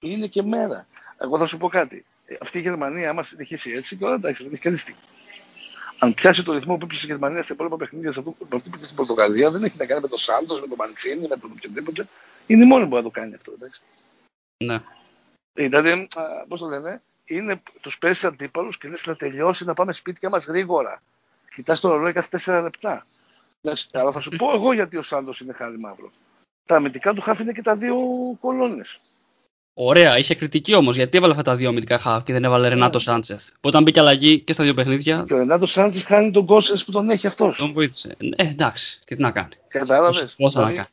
[SPEAKER 6] Είναι και μέρα. Εγώ θα σου πω κάτι. Ε, Αυτή η Γερμανία, άμα συνεχίσει έτσι, και όλα εντάξει, δεν έχει κανεί τι. Αν πιάσει το ρυθμό που έπεισε η Γερμανία στα υπόλοιπα παιχνίδια σε αυτό που αυτή που στην Πορτογαλία, δεν έχει να κάνει με τον Σάντος, με τον Μαντσίνη, με τον οποιοδήποτε. Είναι η μόνη που θα το κάνει αυτό. Εντάξει.
[SPEAKER 5] Ναι.
[SPEAKER 6] Δηλαδή, πώς το λένε, είναι, τους παίρνει αντίπαλους και λες να τελειώσει να πάμε σπίτια μας γρήγορα. Κοιτάς το ρολόι κάθε 4 λεπτά. Εντάξει, αλλά θα σου πω εγώ γιατί ο Σάντος είναι χάρη μαύρο. Τα αμυντικά του χάφη είναι και τα δύο κολόνες.
[SPEAKER 5] Ωραία, είχε κριτική όμως γιατί έβαλε αυτά τα δύο αμυντικά χαφ και δεν έβαλε Ρενάτο Σάντσεθ. Που όταν μπήκε αλλαγή και στα δύο παιχνίδια,
[SPEAKER 6] Και ο Ρενάτο Σάντζε χάνει τον Κόσενς που τον έχει αυτός.
[SPEAKER 5] τον βοήθησε. Ε, εντάξει, και τι να κάνει.
[SPEAKER 6] Κατάλαβες.
[SPEAKER 5] Πώς θα να
[SPEAKER 6] Δηλαδή,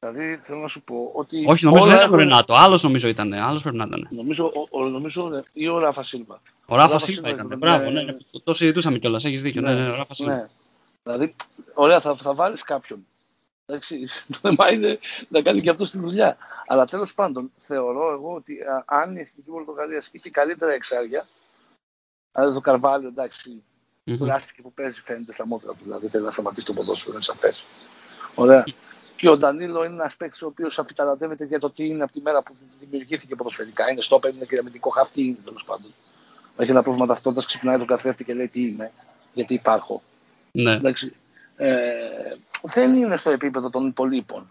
[SPEAKER 5] κάνει.
[SPEAKER 6] δηλαδή, θέλω να σου πω ότι.
[SPEAKER 5] Όχι, νομίζω
[SPEAKER 6] όλα
[SPEAKER 5] δεν ήταν ο
[SPEAKER 6] έχουν-
[SPEAKER 5] Ρενάτο. Άλλος νομίζω ήταν. Άλλος πρέπει να ήταν.
[SPEAKER 6] Νομίζω, ο, ο, νομίζω ή ο Ράφα Σίλβα.
[SPEAKER 5] Ο Ράφα
[SPEAKER 6] Ράφα
[SPEAKER 5] Σίλβα
[SPEAKER 6] Σίλβα
[SPEAKER 5] ήταν.
[SPEAKER 6] ήταν,
[SPEAKER 5] Μπράβο,
[SPEAKER 6] ναι.
[SPEAKER 5] ναι, ναι. Το- Το συζητούσαμε κιόλας. Έχεις δίκιο. Ναι, ναι, ο Ράφα Σίλβα.
[SPEAKER 6] ναι. Δηλαδή, ωραία, θα, θα βάλεις κάποιον. Εντάξει, <laughs> το θέμα είναι να κάνει και αυτός τη δουλειά. Αλλά τέλος πάντων, θεωρώ εγώ ότι α, αν η Εθνική Πορτογαλία είχε καλύτερα εξάρια, δηλαδή το Καρβάλιο, εντάξει,
[SPEAKER 5] Μμμ.
[SPEAKER 6] κουράστηκε που παίζει, φαίνεται στα μότρα του. Δηλαδή θέλει να σταματήσει το ποδόσφαιρο, είναι σαφές. Ωραία. Και ο Ντανίλο είναι ένας παίκτης ο οποίος αφιταρατεύεται για το τι είναι από τη μέρα που δημιουργήθηκε ποδοσφαιρικά. Είναι στο είναι και αμυντικό χαρτί, είναι τέλος πάντων. Έχει ένα πρόβλημα ταυτότητας, ξυπνάει τον καθρέφτη και λέει τι είμαι, γιατί υπάρχω.
[SPEAKER 5] Ναι.
[SPEAKER 6] Εντάξει, ε, δεν είναι στο επίπεδο των υπολείπων.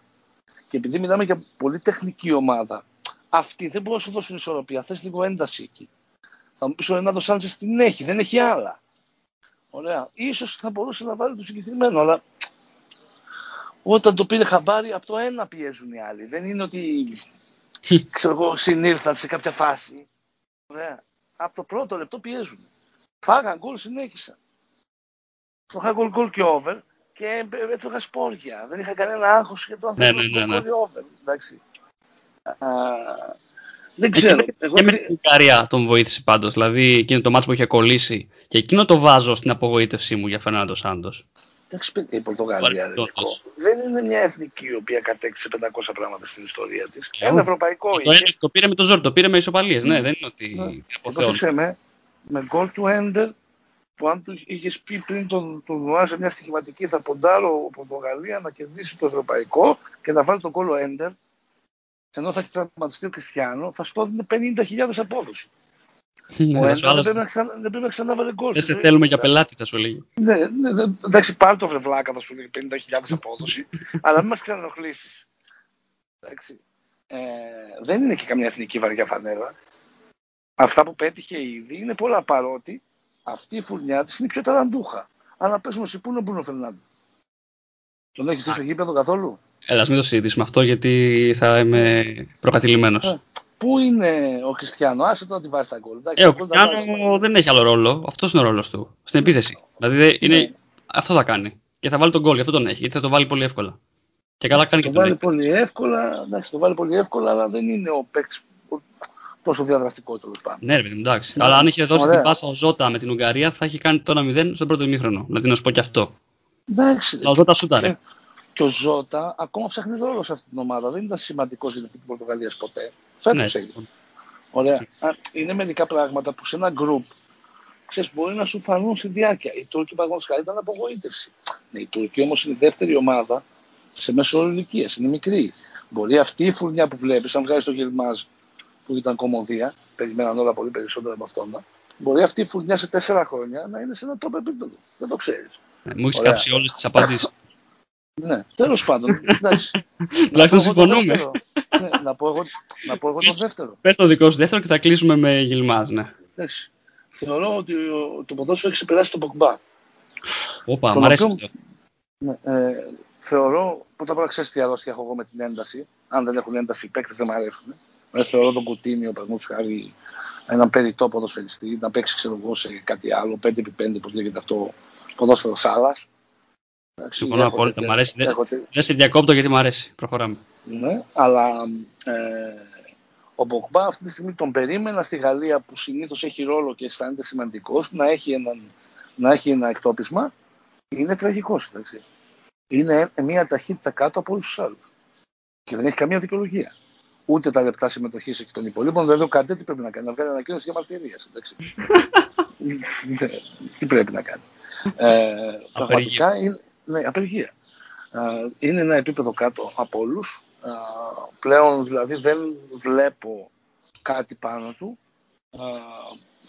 [SPEAKER 6] Και επειδή μιλάμε για πολύ τεχνική ομάδα, αυτοί δεν μπορούν να σου δώσουν ισορροπία. Θες λίγο ένταση εκεί. Θα μου πεις ο Ρενάτο Σάντζε την έχει, δεν έχει άλλα. Ωραία. Ίσως θα μπορούσε να βάλει το συγκεκριμένο, αλλά όταν το πήρε χαμπάρι, από το ένα πιέζουν οι άλλοι. Δεν είναι ότι <laughs> ξέρω εγώ, συνήλθαν σε κάποια φάση. Ωραία. Από το πρώτο λεπτό πιέζουν. Φάγαν γκολ, συνέχισαν. Το είχα γκολ γκολ και over και έτρωγα σπόρια. Δεν είχα κανένα άγχος για το αν θα
[SPEAKER 5] Ναι,
[SPEAKER 6] έτρωγα
[SPEAKER 5] ναι, ναι,
[SPEAKER 6] γκολ
[SPEAKER 5] ναι.
[SPEAKER 6] ή over. Εντάξει. Α, δεν ξέρω. Εγώ
[SPEAKER 5] Και με
[SPEAKER 6] επειδή-
[SPEAKER 5] την Ουγγαρία τον βοήθησε πάντως. Δηλαδή εκείνο το μάτσο που είχε κολλήσει. Και εκείνο το βάζω στην απογοήτευσή μου για Φερνάντο Σάντος.
[SPEAKER 6] Εντάξει, παιδιά, η Πορτογαλία ρε,
[SPEAKER 5] Παρεμπιπτόντως.
[SPEAKER 6] Νικό, δεν είναι μια εθνική η οποία κατέκτησε 500 πράγματα στην ιστορία της.
[SPEAKER 5] Ε,
[SPEAKER 6] Ένα
[SPEAKER 5] όχι.
[SPEAKER 6] ευρωπαϊκό
[SPEAKER 5] Το,
[SPEAKER 6] είχε.
[SPEAKER 5] ένα- το πήρε με το ζόρι, το πήρε με ισοπαλίες. Ναι, δεν είναι ότι
[SPEAKER 6] Ναι.
[SPEAKER 5] από Θεό.
[SPEAKER 6] Πρόσεξε με, με γκολ του Έντερ που αν του είχες πει πριν τον, τον Νουά σε μια στοιχηματική θα ποντάρω ο Πορτογαλία να κερδίσει το ευρωπαϊκό και να βάλει τον κόλλο Έντερ ενώ θα έχει τραυματιστεί ο Κριστιανό, θα σου έδινε 50.000 απόδοση.
[SPEAKER 5] Ναι,
[SPEAKER 6] ο
[SPEAKER 5] θα
[SPEAKER 6] Έντερ
[SPEAKER 5] σου
[SPEAKER 6] δεν
[SPEAKER 5] άλλαζε.
[SPEAKER 6] πρέπει να, ξανα, δεν πρέπει να ξανάβαλε γκολ.
[SPEAKER 5] Δεν
[SPEAKER 6] στη
[SPEAKER 5] σε
[SPEAKER 6] ζωή
[SPEAKER 5] θέλουμε
[SPEAKER 6] του.
[SPEAKER 5] για πελάτη, θα σου λέγει.
[SPEAKER 6] Ναι, ναι, ναι, εντάξει, πάρει το βρεβλάκα, θα σου λέει 50.000 απόδοση, αλλά μην μας ξανενοχλήσει. Εντάξει. Ε, δεν είναι και καμιά εθνική βαριά φανέλα. Αυτά που πέτυχε ήδη είναι πολλά παρότι αυτή η φουρνιά της είναι πιο ταλαντούχα. Αλλά πες μου, εσύ πού είναι ο Μπούνο Φερνάντο. Τον έχεις δει στο γήπεδο καθόλου;
[SPEAKER 5] Έλα, μην το συζητήσουμε αυτό γιατί θα είμαι προκατηλημένος.
[SPEAKER 6] Ε, Πού είναι ο Κριστιανό, άσε τώρα να τη βάζει τα γκολ. εντάξει,
[SPEAKER 5] Ε, ο
[SPEAKER 6] τα γκολ τα βάζει.
[SPEAKER 5] Κριστιανό δεν έχει άλλο ρόλο. Αυτός είναι ο ρόλος του. Στην επίθεση. Δηλαδή δεν- είναι...
[SPEAKER 6] Ναι.
[SPEAKER 5] αυτό θα κάνει. Και θα βάλει τον γκολ, γι' αυτό τον έχει. Γιατί θα το βάλει πολύ εύκολα. Και καλά κάνει και
[SPEAKER 6] Το
[SPEAKER 5] τον
[SPEAKER 6] βάλει
[SPEAKER 5] έχει.
[SPEAKER 6] πολύ εύκολα, εντάξει, το βάλει πολύ εύκολα, αλλά δεν είναι ο παίκτης τόσο διαδραστικό τέλος πάντων.
[SPEAKER 5] Ναι, ρε παιδί μου, εντάξει.
[SPEAKER 6] Ναι.
[SPEAKER 5] Αλλά αν είχε δώσει
[SPEAKER 6] Ωραία.
[SPEAKER 5] την πάσα ο Ζώτα με την Ουγγαρία, θα είχε κάνει το 1-0 στον πρώτο ημίχρονο. Δηλαδή να σου πω και αυτό.
[SPEAKER 6] Εντάξει.
[SPEAKER 5] Αλλά ο Ζώτα σούταρε.
[SPEAKER 6] Ε, Και ο Ζώτα ακόμα ψάχνει ρόλο σε αυτή την ομάδα. Δεν ήταν σημαντικός για την εθνική Πορτογαλίας ποτέ. Φέτος
[SPEAKER 5] Ναι.
[SPEAKER 6] έγινε. Ωραία. Α, Είναι μερικά πράγματα που σε ένα group ξέρεις, μπορεί να σου φανούν στη διάρκεια. Η Τούρκη παραδείγματος χάρη ήταν απογοήτευση. Ναι, η Τουρκία όμως είναι η δεύτερη ομάδα σε μέσο όρο ηλικίας. Είναι μικρή. Μπορεί αυτή η φουρνιά που βλέπεις, αν βγάζει το Γερμάζ που ήταν κομμωδία, περιμέναν όλα πολύ περισσότερα από αυτόν. Μπορεί αυτή η φουρνιά σε τέσσερα χρόνια να είναι σε ένα top επίπεδο. Δεν το ξέρεις.
[SPEAKER 5] Ναι, Μου έχεις
[SPEAKER 6] Ωραία.
[SPEAKER 5] κάψει όλες τις απαντήσεις. <laughs>
[SPEAKER 6] Ναι, τέλος πάντων. εντάξει. <laughs>
[SPEAKER 5] Τουλάχιστον
[SPEAKER 6] Να πω εγώ το
[SPEAKER 5] συμφωνούμε.
[SPEAKER 6] δεύτερο. ναι, να, πω εγώ, να πω εγώ το δεύτερο.
[SPEAKER 5] Πες το δικό σου δεύτερο και θα κλείσουμε με Γιλμάζ, ναι.
[SPEAKER 6] Εντάξει. Θεωρώ ότι ο- το ποδόσφαιρο έχει ξεπεράσει τον Ποκμπά.
[SPEAKER 5] Όπα,
[SPEAKER 6] Τον
[SPEAKER 5] μ' αρέσει
[SPEAKER 6] οποίο-
[SPEAKER 5] αυτό.
[SPEAKER 6] Ναι, ε, θεωρώ, πρώτα απ' όλα ξέρεις τι αρρώστια έχω εγώ με την ένταση. Αν δεν έχουν ένταση, οι παίκτες δεν μου αρέσουν. Ε, θεωρώ τον Κουτίνιο, παραδείγματο χάρη, έναν περιττό ποδοσφαιριστή, να παίξει ξέρω εγώ σε κάτι άλλο, 5x5, πώς λέγεται αυτό, ποδόσφαιρο σάλα.
[SPEAKER 5] Συμφωνώ απόλυτα, μ' αρέσει. Δεν- Δεν σε διακόπτω γιατί μου αρέσει. Προχωράμε.
[SPEAKER 6] Ναι, αλλά ε, ο Μποκμπά αυτή τη στιγμή τον περίμενα στη Γαλλία που συνήθως έχει ρόλο και αισθάνεται σημαντικός να, έχει έναν- να έχει ένα εκτόπισμα. Είναι τραγικός. Είναι ε- μια ταχύτητα κάτω από όλους τους άλλους. Και δεν έχει καμία δικαιολογία. Ούτε τα λεπτά συμμετοχής εκεί των υπολείπων. Βέβαια, ο Καντέ τι πρέπει να κάνει, να βγάλει ανακοίνωση για μαρτυρία. <laughs> τι πρέπει να κάνει. Ε, πραγματικά είναι ναι, απεργία. Ε, είναι ένα επίπεδο κάτω από όλους. πλέον δηλαδή δεν βλέπω κάτι πάνω του. Α,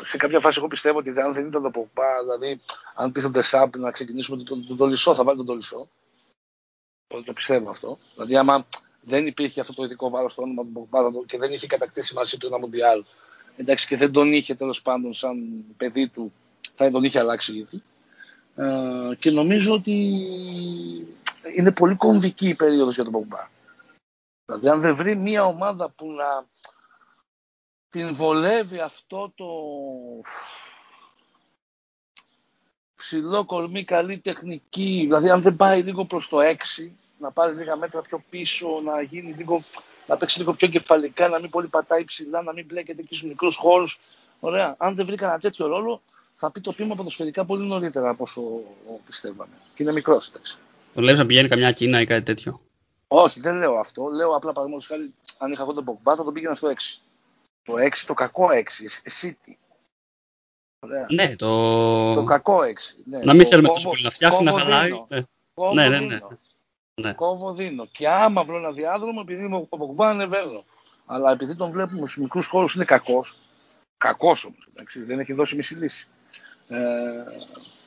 [SPEAKER 6] σε κάποια φάση εγώ πιστεύω ότι αν δεν ήταν το Πογμπά, δηλαδή αν πει στον Τεσάμπ να ξεκινήσουμε τον, τον, Τολισό, θα βάλει τον Τολισό. Το, το πιστεύω αυτό. Δηλαδή άμα δεν υπήρχε αυτό το ειδικό βάρος στο όνομα του Πογμπά και δεν είχε κατακτήσει μαζί του ένα Μοντιάλ, εντάξει και δεν τον είχε τέλος πάντων σαν παιδί του, θα τον είχε αλλάξει ήδη. Ε, και νομίζω ότι είναι πολύ κομβική η περίοδος για τον Πογμπά. Δηλαδή αν δεν βρει μια ομάδα που να την βολεύει αυτό το ψηλό κορμί, καλή τεχνική, δηλαδή αν δεν πάει λίγο προς το 6, να πάρεις λίγα μέτρα πιο πίσω, να γίνει λίγο, να παίξει λίγο πιο κεφαλικά, να μην πολύ πατάει ψηλά, να μην μπλέκεται εκεί στους μικρούς χώρους. Ωραία. Αν δεν βρει κανένα τέτοιο ρόλο, θα πει το πείμα ποδοσφαιρικά πολύ νωρίτερα από όσο πιστεύαμε. Και είναι μικρός, εντάξει.
[SPEAKER 5] Το λες να πηγαίνει καμιά Κίνα ή κάτι τέτοιο;
[SPEAKER 6] Όχι, δεν λέω αυτό. Λέω απλά παραδείγματος χάρη, αν είχα εγώ τον Ποκμπά, θα τον πήγαινα στο 6. Το 6, το κακό 6, City.
[SPEAKER 5] Ωραία. Ναι, το...
[SPEAKER 6] το κακό 6. Ναι.
[SPEAKER 5] Να μην θέλουμε τόσο πολύ να φτιάχνει, να χαλάει. Ναι. ναι, ναι, ναι.
[SPEAKER 6] Ναι. Κόβω δίνω. Και άμα βρω ένα διάδρομο, επειδή είμαι ο Ποκμπά, ανεβαίνω. Αλλά επειδή τον βλέπουμε στους μικρούς χώρους είναι κακός. Κακός όμως, δεν έχει δώσει μισή λύση. Ε,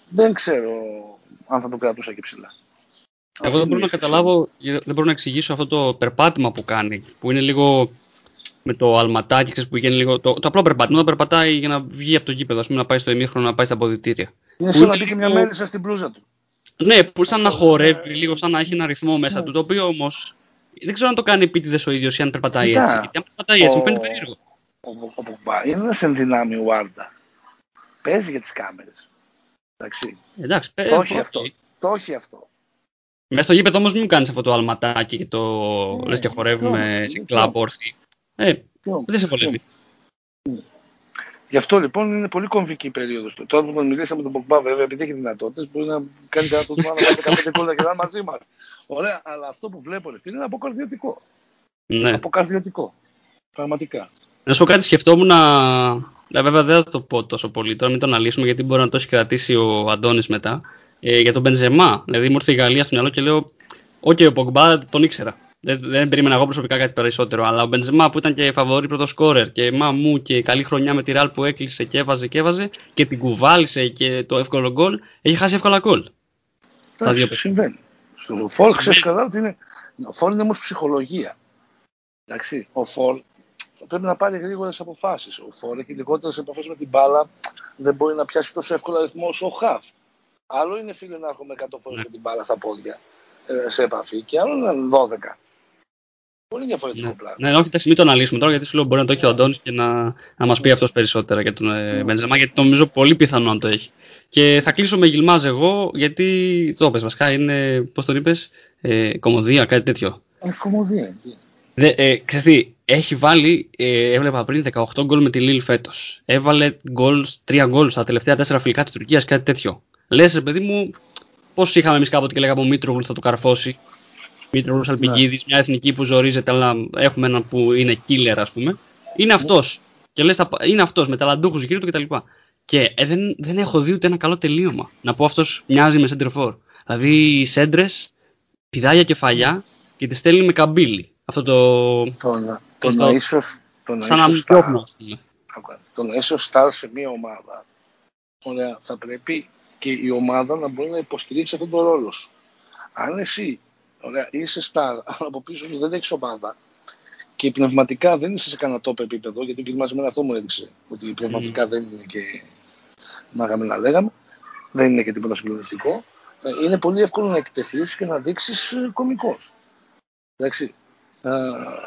[SPEAKER 6] δεν ξέρω αν θα τον κρατούσα και ψηλά.
[SPEAKER 5] Εγώ δεν μπορώ να καταλάβω, δεν μπορώ να εξηγήσω αυτό το περπάτημα που κάνει, που είναι λίγο με το αλματάκι, ξέρεις, που γίνει λίγο. Το, το απλό περπάτημα, το περπατάει για να βγει από το γήπεδο, πούμε, να πάει στο ημίχρονο, να πάει στα αποδητήρια.
[SPEAKER 6] Είναι σαν να μπει και μια μέλισσα στην πλούζα του.
[SPEAKER 5] Ναι, που σαν να χορεύει, λίγο σαν να έχει ένα ρυθμό μέσα ναι. του, το οποίο όμως δεν ξέρω αν το κάνει επίτηδες ο ίδιος ή αν περπατάει Κοίτα, έτσι. Γιατί αν περπατάει έτσι, μου φαίνεται περίεργο.
[SPEAKER 6] Ο, ο, είναι ένας ενδυνάμει ο Άρντα. Παίζει για τις κάμερες. Εντάξει.
[SPEAKER 5] Εντάξει,
[SPEAKER 6] το όχι αυτό. Το όχι αυτό.
[SPEAKER 5] Μέσα στο γήπεδο όμως μην κάνεις αυτό το αλματάκι και το ναι, λες και χορεύουμε σε κλαμπ όρθι. Ε, δεν σε βολεύει.
[SPEAKER 6] Γι' αυτό λοιπόν είναι πολύ κομβική η περίοδος. Τώρα που μιλήσαμε με τον Ποκμπά, βέβαια, επειδή έχει δυνατότητες, μπορεί να κάνει κανένα το να βάλει 15 κόλλα και να μαζί μας. Ωραία, αλλά αυτό που βλέπω ρε, είναι αποκαρδιωτικό. Ναι. Αποκαρδιωτικό. Πραγματικά.
[SPEAKER 5] Να σου πω κάτι, σκεφτόμουν να. Ε, βέβαια δεν θα το πω τόσο πολύ τώρα, μην το αναλύσουμε γιατί μπορεί να το έχει κρατήσει ο Αντώνης μετά. Ε, για τον Μπενζεμά. Δηλαδή μου ήρθε η Γαλλία στο μυαλό και λέω: OK, okay, ο Πογκμπά τον ήξερα. Δεν, δεν περίμενα εγώ προσωπικά κάτι περισσότερο. Αλλά ο Μπενζεμά που ήταν και φαβορή πρώτο σκόρερ και μα μου και καλή χρονιά με τη Ρεάλ που έκλεισε και έβαζε και έβαζε και την κουβάλησε και το εύκολο γκολ, έχει χάσει εύκολα γκολ.
[SPEAKER 6] Εντάξει, συμβαίνει. Στο Φορ ξέρεις καλά ότι είναι. Ο Φορ είναι όμως ψυχολογία. Εντάξει, ο Φορ θα πρέπει να πάρει γρήγορες αποφάσεις. Ο Φορ έχει λιγότερες επαφές με την μπάλα, δεν μπορεί να πιάσει τόσο εύκολα αριθμό όσο ο Χαφ. Άλλο είναι φίλε να έχουμε 100 φορές με την μπάλα στα πόδια ε, σε επαφή και άλλο είναι 12. Πολύ διαφορετικό ναι. πράγμα.
[SPEAKER 5] Ναι, όχι, εντάξει, μην το αναλύσουμε τώρα γιατί σου λέω μπορεί να το έχει ο Αντώνης και να, να μας πει αυτός περισσότερα για τον ε, Μπενζεμά, γιατί νομίζω πολύ πιθανό να το έχει. Και θα κλείσω με Γιλμάζ εγώ, γιατί το πες βασικά είναι, πώς τον είπες, ε, κομμωδία, κάτι τέτοιο.
[SPEAKER 6] Ε, κομμωδία, τι.
[SPEAKER 5] Δε, ε, ξέρεις τι, έχει βάλει, ε, έβλεπα πριν 18 γκολ με τη Λίλ φέτος. Έβαλε γκολ, 3 γκολ στα τελευταία 4 φιλικά της Τουρκίας, κάτι τέτοιο. Λες, ρε παιδί μου, πώς είχαμε εμείς κάποτε και λέγαμε ο Μήτρογλου θα το καρφώσει. Μήτρογλου Αλπικίδης, ναι. μια εθνική που ζορίζεται, αλλά έχουμε έναν που είναι killer, ας πούμε. Είναι αυτός. Και λες, είναι αυτός με ταλαντούχους γύρω του κτλ. Και ε, δεν, δεν έχω δει ούτε ένα καλό τελείωμα. Να πω αυτός μοιάζει με σέντρεφόρ. Δηλαδή σέντρες, πηδάλια κεφαλιά και τη στέλνει με καμπύλη. Αυτό το.
[SPEAKER 6] Το, το, να ίσω. Το να ίσως το να ίσως στάρ σε μια ομάδα. Ωραία, θα πρέπει και η ομάδα να μπορεί να υποστηρίξει αυτόν τον ρόλο σου. Αν εσύ ωραία, είσαι στάρ, αλλά από πίσω σου δεν έχεις ομάδα και πνευματικά δεν είσαι σε κανένα top επίπεδο, γιατί ο εμένα αυτό μου έδειξε, ότι πνευματικά mm. δεν είναι και να γάμε να λέγαμε, δεν είναι και τίποτα συγκλονιστικό. Ε, είναι πολύ εύκολο να εκτεθείς και να δείξεις ε, κωμικός. Εντάξει. Ε,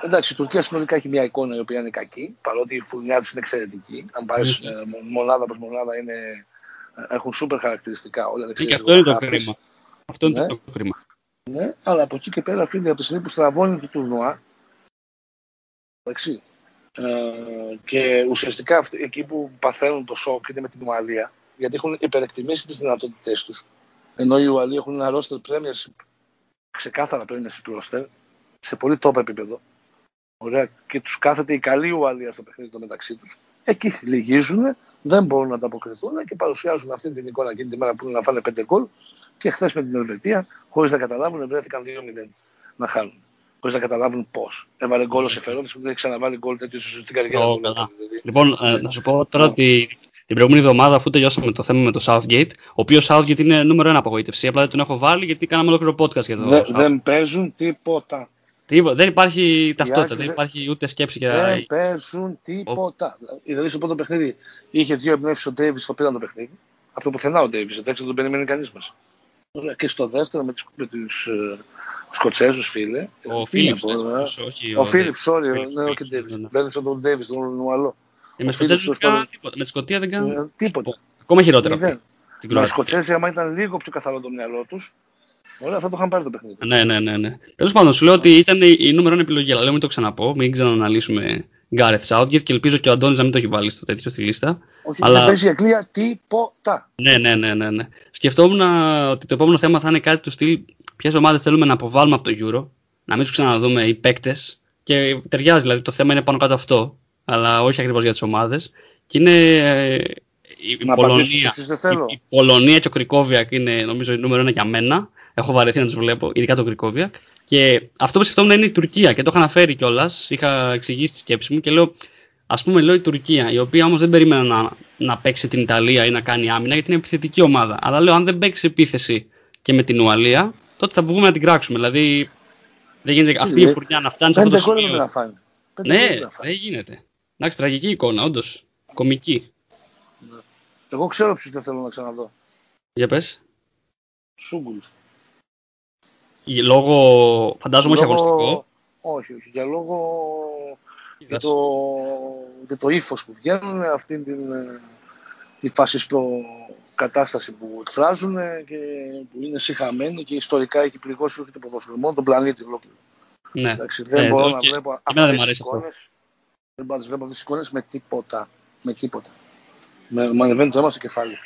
[SPEAKER 6] εντάξει, η Τουρκία συνολικά έχει μια εικόνα η οποία είναι κακή, παρότι η φουρνιά της είναι εξαιρετική. Αν πάρεις mm. ε, μονάδα προς μονάδα είναι, ε, έχουν σούπερ χαρακτηριστικά. Όλα
[SPEAKER 5] και αυτό είναι το κρίμα. Αυτό είναι ναι. το κρίμα.
[SPEAKER 6] Ναι, αλλά από εκεί και πέρα, φίλοι, από τη στιγμή που στραβώνει το τουρνουά, Εντάξει. Ε, και ουσιαστικά αυτοί, εκεί που παθαίνουν το σοκ είναι με την Ουαλία, γιατί έχουν υπερεκτιμήσει τις δυνατότητές τους. Ενώ οι Ουαλοί έχουν ένα roster premiership, ξεκάθαρα premiership roster, σε πολύ top επίπεδο. Ωραία. Και τους κάθεται η καλή Ουαλία στο παιχνίδι το μεταξύ τους. Εκεί λυγίζουν, δεν μπορούν να ανταποκριθούν και παρουσιάζουν αυτή την εικόνα εκείνη τη μέρα που είναι να φάνε 5 γκολ. Και χθες με την Ελβετία, χωρίς να καταλάβουν, βρέθηκαν 2-0 να χάνουν. χωρίς να καταλάβουν πώς. Έβαλε γκολ ο Σεφερόπη που δεν έχει ξαναβάλει γκολ τέτοιο στην καριέρα
[SPEAKER 5] Ω,
[SPEAKER 6] του.
[SPEAKER 5] καλά.
[SPEAKER 6] Δηλαδή.
[SPEAKER 5] Λοιπόν, ε, να σου πω τώρα ότι την προηγούμενη εβδομάδα, αφού τελειώσαμε το θέμα με το Southgate, ο οποίος Southgate είναι νούμερο ένα απογοήτευση. Απλά δεν τον έχω βάλει γιατί κάναμε ολόκληρο podcast για το
[SPEAKER 6] Δε-
[SPEAKER 5] Southgate.
[SPEAKER 6] δεν παίζουν τίποτα.
[SPEAKER 5] Τίποτα. Δεν υπάρχει ταυτότητα,
[SPEAKER 6] Άκη
[SPEAKER 5] δεν
[SPEAKER 6] δεν-
[SPEAKER 5] υπάρχει ούτε σκέψη για.
[SPEAKER 6] Δεν παίζουν τίποτα. Δηλαδή στο πρώτο παιχνίδι είχε δύο εμπνεύσεις ο Ντέιβι στο πήραν το παιχνίδι. Αυτό που φαινά ο Ντέιβι, εντάξει, δεν τον περιμένει κανείς μας. Και στο δεύτερο με, τις, με τους ε, Σκοτσέζους, φίλε.
[SPEAKER 5] Ο
[SPEAKER 6] τι να
[SPEAKER 5] Φίλιπ.
[SPEAKER 6] πω, ε.
[SPEAKER 5] όχι
[SPEAKER 6] Ο Φίλιπς, sorry,
[SPEAKER 5] Φίλιπς,
[SPEAKER 6] ναι, όχι
[SPEAKER 5] Φίλιπ,
[SPEAKER 6] Ντέιβι.
[SPEAKER 5] ναι, ναι.
[SPEAKER 6] Μπέρδεψα τον Ντέιβι, τον Νουαλό.
[SPEAKER 5] Ε, Με
[SPEAKER 6] ο
[SPEAKER 5] του
[SPEAKER 6] Φίλιπς
[SPEAKER 5] Σκοτία δεν
[SPEAKER 6] στο-
[SPEAKER 5] κάνουν τίποτα. Με τη Σκοτία δεν κάνουν.
[SPEAKER 6] Ε, Τίποτα.
[SPEAKER 5] Ακόμα χειρότερα. αυτή,
[SPEAKER 6] Μηδέν.
[SPEAKER 5] Την
[SPEAKER 6] Με οι
[SPEAKER 5] Κροατία.
[SPEAKER 6] Σκοτσέζοι, άμα ήταν λίγο πιο καθαρό το μυαλό τους, ωραία, θα το είχαν πάρει το παιχνίδι.
[SPEAKER 5] Ναι, ναι, ναι. ναι. Τέλος πάντων, σου λέω ότι ήταν η, η νούμερο ένα επιλογή, αλλά λέω μην το ξαναπώ, μην ξανααναλύσουμε Gareth Southgate και ελπίζω και ο Αντώνης να μην το έχει βάλει στο τέτοιο στη λίστα.
[SPEAKER 6] Όχι,
[SPEAKER 5] Αλλά-
[SPEAKER 6] δεν παίζει η Αγγλία τίποτα.
[SPEAKER 5] Ναι, ναι, ναι, ναι, ναι. Σκεφτόμουν α, ότι το επόμενο θέμα θα είναι κάτι του στυλ ποιες ομάδες θέλουμε να αποβάλουμε από το Euro, να μην τους ξαναδούμε οι παίκτες. Και ταιριάζει, δηλαδή το θέμα είναι πάνω κάτω αυτό, αλλά όχι ακριβώς για τις ομάδες. Και είναι ε, η, η
[SPEAKER 6] Να απαντήσω
[SPEAKER 5] Πολωνία.
[SPEAKER 6] στους δεν θέλω.
[SPEAKER 5] Η, η Πολωνία και ο Κρικόβιακ είναι νομίζω η νούμερο ένα για μένα. Έχω βαρεθεί να τους βλέπω, ειδικά τον Κρικόβιακ. Και αυτό που σκεφτόμουν είναι η Τουρκία και το είχα αναφέρει κιόλας. Είχα εξηγήσει τη σκέψη μου και λέω, ας πούμε, λέω η Τουρκία, η οποία όμως δεν περίμενα να, να παίξει την Ιταλία ή να κάνει άμυνα γιατί είναι επιθετική ομάδα. Αλλά λέω, αν δεν παίξει επίθεση και με την Ουαλία, τότε θα βγούμε να την κράξουμε. Δηλαδή, δεν γίνεται αυτή η
[SPEAKER 6] λέει,
[SPEAKER 5] φουρνιά να φτάνει σε αυτό
[SPEAKER 6] Πέντε
[SPEAKER 5] το
[SPEAKER 6] γκολ έπρεπε
[SPEAKER 5] σημείο.
[SPEAKER 6] να φάνε. Πέντε γκολ
[SPEAKER 5] Ναι,
[SPEAKER 6] έπρεπε να φάνε.
[SPEAKER 5] δεν γίνεται. Εντάξει, τραγική εικόνα, όντως. Κομική.
[SPEAKER 6] Εγώ ξέρω ποιους δεν θέλω να ξαναδώ.
[SPEAKER 5] Για πες.
[SPEAKER 6] Σούγκουλους.
[SPEAKER 5] Η- Λόγω, φαντάζομαι όχι αγωνιστικό.
[SPEAKER 6] Όχι, όχι. Για λόγο. Για το, για το ύφος που βγαίνουν, αυτή την, ε, τη φασιστο κατάσταση που εκφράζουν και που είναι συχαμένοι και ιστορικά έχει πληγώσει όχι το ποδόσφαιρο, μόνο τον πλανήτη ολόκληρο.
[SPEAKER 5] Ναι.
[SPEAKER 6] Εντάξει, δεν
[SPEAKER 5] Ε,
[SPEAKER 6] μπορώ
[SPEAKER 5] οκ.
[SPEAKER 6] να βλέπω
[SPEAKER 5] Εμένα δεν
[SPEAKER 6] αυτές
[SPEAKER 5] μ'
[SPEAKER 6] τις
[SPEAKER 5] αρέσει αυτό.
[SPEAKER 6] εικόνες. Δεν μπορώ να τις βλέπω αυτές τις εικόνες με τίποτα. Με τίποτα. Με, μου ανεβαίνει το αίμα στο κεφάλι.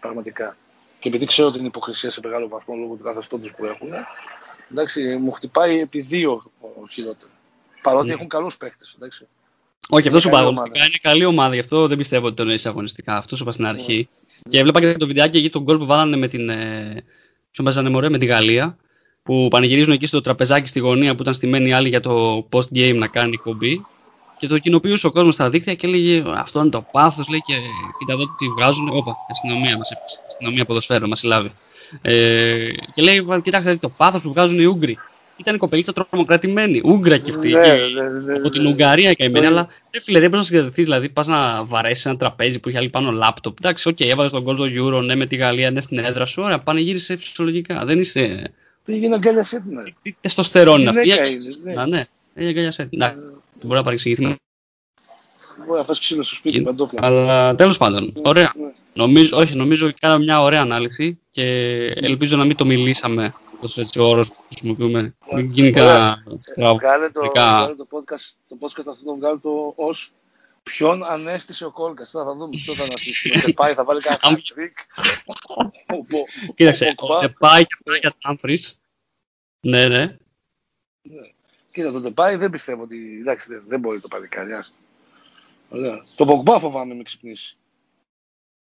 [SPEAKER 6] Πραγματικά. Και επειδή ξέρω την υποκρισία σε μεγάλο βαθμό λόγω του καθεστώτος που έχουν, εντάξει, μου χτυπάει επί δύο ο, χειρότερο. Παρότι
[SPEAKER 5] Ναι.
[SPEAKER 6] έχουν καλούς παίχτες, εντάξει.
[SPEAKER 5] Όχι, αυτός σου
[SPEAKER 6] καλή
[SPEAKER 5] είπα
[SPEAKER 6] ομάδα.
[SPEAKER 5] αγωνιστικά. Είναι καλή ομάδα, γι' αυτό δεν πιστεύω ότι το εννοείς αγωνιστικά. Αυτός σου είπα στην αρχή.
[SPEAKER 6] Ναι.
[SPEAKER 5] Και έβλεπα και το βιντεάκι εκεί τον γκολ που βάλανε με την. Ε, ποιον παίζανε μωρέ, με τη Γαλλία. Που πανηγυρίζουν εκεί στο τραπεζάκι στη γωνία που ήταν στημένοι οι άλλοι για το post game να κάνει εκπομπή. Και το κοινοποιούσε ο κόσμος στα δίκτυα και έλεγε Αυτό είναι το πάθος. Λέει και κοίτα εδώ τι βγάζουν. Όπα, αστυνομία μας έπεισε. Αστυνομία ποδοσφαίρου μας συλλάβει. Ε, και λέει, κοιτάξτε το πάθος που βγάζουν οι Ούγγροι. Ήταν η κοπελίτσα τρομοκρατημένη. Ούγγρα και αυτή.
[SPEAKER 6] Ναι,
[SPEAKER 5] και-
[SPEAKER 6] ναι, ναι,
[SPEAKER 5] από την
[SPEAKER 6] ναι.
[SPEAKER 5] Ουγγαρία καημένη,
[SPEAKER 6] Το-
[SPEAKER 5] αλλά ρε φίλε, δεν μπορεί να συγκρατηθείς. Δηλαδή, πας να βαρέσεις ένα τραπέζι που είχε η άλλη πάνω λάπτοπ. Εντάξει, οκ, έβαλες το γκολ το Euro, ναι, με τη Γαλλία, ναι, στην έδρα σου. Ωραία, πανηγύρισε φυσιολογικά. Δεν είσαι.
[SPEAKER 6] Πήγε να αγκαλιασέ την άλλη.
[SPEAKER 5] Τι τεστοστερόνι είναι αυτή.
[SPEAKER 6] Γυναίκα
[SPEAKER 5] η
[SPEAKER 6] είναι, ναι.
[SPEAKER 5] Να, ναι, έχει αγκαλιασέ. Ναι, μπορεί να παρεξηγηθεί.
[SPEAKER 6] Μπορεί να φας ξύλο στο σπίτι, παντόφλα.
[SPEAKER 5] Αλλά τέλος πάντων, ωραία.
[SPEAKER 6] Ναι.
[SPEAKER 5] Νομίζω, όχι, νομίζω ότι κάναμε μια ωραία ανάλυση και ελπίζω να μην το μιλήσαμε. Τόσο έτσι ο όρος που χρησιμοποιούμε. Μην γίνει κανένα στραβό.
[SPEAKER 6] Βγάλε το,
[SPEAKER 5] Δικά.
[SPEAKER 6] βγάλε το podcast, το podcast αυτό το βγάλε το ως ποιον ανέστησε ο Κόλκας. Τώρα θα δούμε ποιο θα αναστήσει. <laughs> Ο Τεπάι θα βάλει κανένα
[SPEAKER 5] Αν-
[SPEAKER 6] hat-trick. Ο Μπο- ο
[SPEAKER 5] Κοίταξε,
[SPEAKER 6] Πογμπά.
[SPEAKER 5] ο Ντεπάι και ο Ράια Τάμφρις. Ναι, ναι.
[SPEAKER 6] Κοίτα, το Τεπάι δεν πιστεύω ότι. Εντάξει, δεν, δεν μπορεί το παλικάρι. άσε. Ωραία. Το Μπογκμπά φοβάμαι με ξυπνήσει.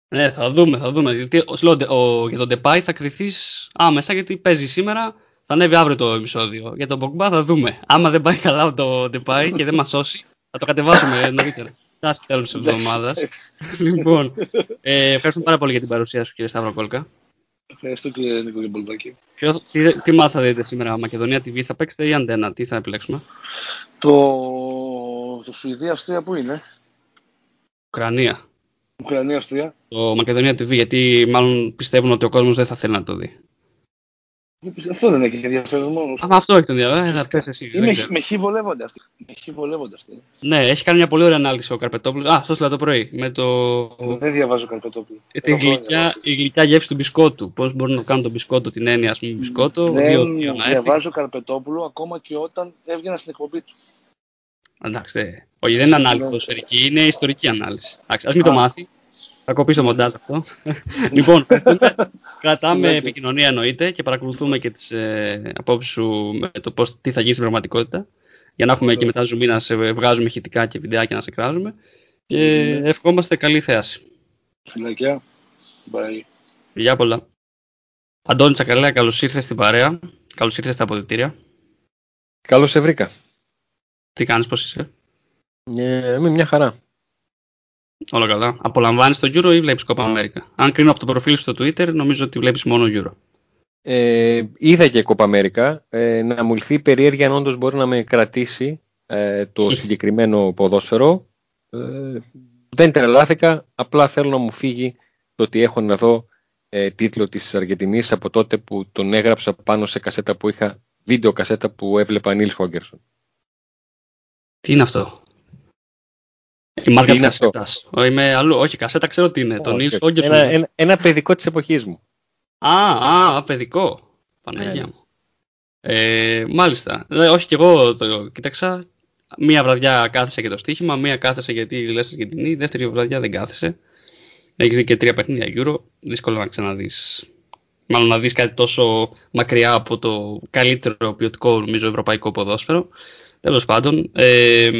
[SPEAKER 5] Ναι, θα δούμε, θα δούμε. Γιατί ο, σου λέω, ο, για τον Depay θα κρυθεί άμεσα γιατί παίζει σήμερα. Θα ανέβει αύριο το επεισόδιο. Για τον Pogba θα δούμε. Άμα δεν πάει καλά το Depay και δεν μας σώσει, θα το κατεβάσουμε <laughs> νωρίτερα. Θα στο τέλο τη εβδομάδα.
[SPEAKER 6] Εντάξει.
[SPEAKER 5] λοιπόν, ε, ευχαριστούμε πάρα πολύ για την παρουσία σου, κύριε Σταύρο Κόλκα.
[SPEAKER 6] Ευχαριστώ κύριε Νίκο και Μπολδάκη.
[SPEAKER 5] Ποιος, τι, τι μας θα δείτε σήμερα, Μακεδονία TV θα παίξετε ή Αντένα, τι θα επιλέξουμε;
[SPEAKER 6] Το, το Σουηδία-Αυστρία που είναι.
[SPEAKER 5] Ουκρανία.
[SPEAKER 6] Ουκρανία-Αυστρία.
[SPEAKER 5] Το Μακεδονία TV, γιατί μάλλον πιστεύουν ότι ο κόσμος δεν θα θέλει να το δει.
[SPEAKER 6] Αυτό δεν έχει ενδιαφέρον μόνος.
[SPEAKER 5] Α, αυτό έχει τον διαβάσει, θα πες εσύ. δεν
[SPEAKER 6] Με,
[SPEAKER 5] ξέρω.
[SPEAKER 6] με χ βολεύονται αυτοί. Με χ βολεύονται αυτοί.
[SPEAKER 5] Ναι, έχει κάνει μια πολύ ωραία ανάλυση ο Καρπετόπουλος. Α, αυτό το πρωί. Με το.
[SPEAKER 6] Δεν διαβάζω Καρπετόπουλο.
[SPEAKER 5] Ε, Την γλυκιά, η γλυκιά γεύση του μπισκότου. Πώς μπορούν να κάνουν τον μπισκότο, την έννοια, ας πούμε, μπισκότο. δύο,
[SPEAKER 6] Δεν
[SPEAKER 5] δύο να έρθει.
[SPEAKER 6] διαβάζω Καρπετόπουλο ακόμα και όταν έβγαινα στην εκπομπή του.
[SPEAKER 5] Εντάξει, ε, όχι, δεν είναι ανάλυση
[SPEAKER 6] Ναι.
[SPEAKER 5] ποδοσφαιρική, είναι ιστορική ανάλυση. Εντάξει, ας μην το
[SPEAKER 6] Α.
[SPEAKER 5] μάθει. Θα κοπεί το μοντάζ αυτό. <laughs> λοιπόν, ευχαριστούμε. <laughs> κρατάμε
[SPEAKER 6] Ναι, ναι.
[SPEAKER 5] επικοινωνία εννοείται και παρακολουθούμε και τις ε, απόψεις σου με το πώς, τι θα γίνει στην πραγματικότητα. Για να έχουμε και μετά ζουμί να σε βγάζουμε ηχητικά και βιντεάκια να σε κράζουμε. Και
[SPEAKER 6] Ναι.
[SPEAKER 5] ευχόμαστε καλή θέαση.
[SPEAKER 6] Φιλάκια. Bye.
[SPEAKER 5] Γεια πολλά. Αντώνη Τσακαλέα, καλώς ήρθες στην παρέα. Καλώς ήρθες στα αποδητήρια.
[SPEAKER 7] Καλώς σε βρήκα.
[SPEAKER 5] Τι κάνεις, πώς είσαι;
[SPEAKER 7] Ε, με μια χαρά.
[SPEAKER 5] Όλα καλά. Απολαμβάνεις το Euro ή βλέπεις Copa America; Αν κρίνω από το προφίλ σου στο Twitter, νομίζω ότι βλέπεις μόνο Euro.
[SPEAKER 7] Ε, είδα και Copa America. Ε, να μου λυθεί η περιέργεια αν όντως μπορεί να με κρατήσει ε, το συγκεκριμένο ποδόσφαιρο. Ε, δεν τρελάθηκα, απλά θέλω να μου φύγει το ότι έχω να δω ε, τίτλο της Αργεντινής από τότε που τον έγραψα πάνω σε κασέτα που είχα, βίντεο κασέτα που έβλεπα Νίλς Χόγκερσον.
[SPEAKER 5] Τι είναι αυτό; Η μάρκα
[SPEAKER 7] Τι
[SPEAKER 5] της
[SPEAKER 7] είναι αυτό;
[SPEAKER 5] κασέτας. Ο, είμαι αλλού. Όχι, κασέτα ξέρω τι είναι. Το
[SPEAKER 7] Όχι,
[SPEAKER 5] Nils
[SPEAKER 7] όχι.
[SPEAKER 5] Holgersson.
[SPEAKER 7] ένα, ένα, ένα παιδικό της εποχής μου.
[SPEAKER 5] Α, α, παιδικό. Παναγία
[SPEAKER 7] Ναι.
[SPEAKER 5] μου. Ε, μάλιστα. Ε, όχι κι εγώ το κοίταξα. Μία βραδιά κάθεσε και το στοίχημα, μία κάθεσε γιατί λες Αργεντινή, δεύτερη βραδιά δεν κάθεσε. Έχεις δει και τρία παιχνίδια Euro, δύσκολο να ξαναδείς. Μάλλον να δεις κάτι τόσο μακριά από το καλύτερο ποιοτικό νομίζω ευρωπαϊκό ποδόσφαιρο. Τέλος πάντων, ε,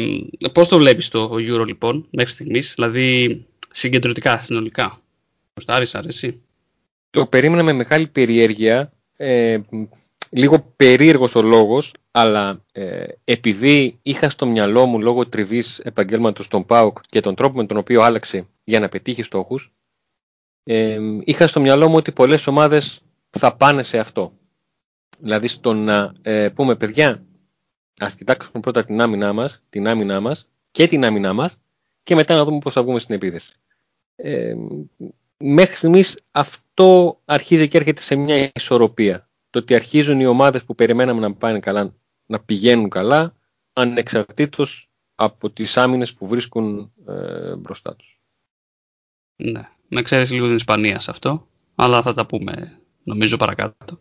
[SPEAKER 5] πώς το βλέπεις το Euro λοιπόν μέχρι στιγμής, δηλαδή συγκεντρωτικά, συνολικά; Προστάρεις, αρέσει;
[SPEAKER 7] Το περίμενα με μεγάλη περιέργεια, ε, λίγο περίεργος ο λόγος, αλλά ε, επειδή είχα στο μυαλό μου λόγω τριβής επαγγέλματος τον ΠΑΟΚ και τον τρόπο με τον οποίο άλλαξε για να πετύχει στόχους, ε, είχα στο μυαλό μου ότι πολλές ομάδες θα πάνε σε αυτό. Δηλαδή στο να ε, πούμε παιδιά, ας κοιτάξουμε πρώτα την άμυνά μας, την άμυνά μας και την άμυνά μας και μετά να δούμε πώς θα βγούμε στην επίθεση. Ε, μέχρι στιγμής αυτό αρχίζει και έρχεται σε μια ισορροπία. Το ότι αρχίζουν οι ομάδες που περιμέναμε να πάνε καλά να πηγαίνουν καλά ανεξαρτήτως από τις άμυνες που βρίσκουν ε, μπροστά τους.
[SPEAKER 5] Ναι, να ξέρεις λίγο την Ισπανία σε αυτό, αλλά θα τα πούμε νομίζω παρακάτω.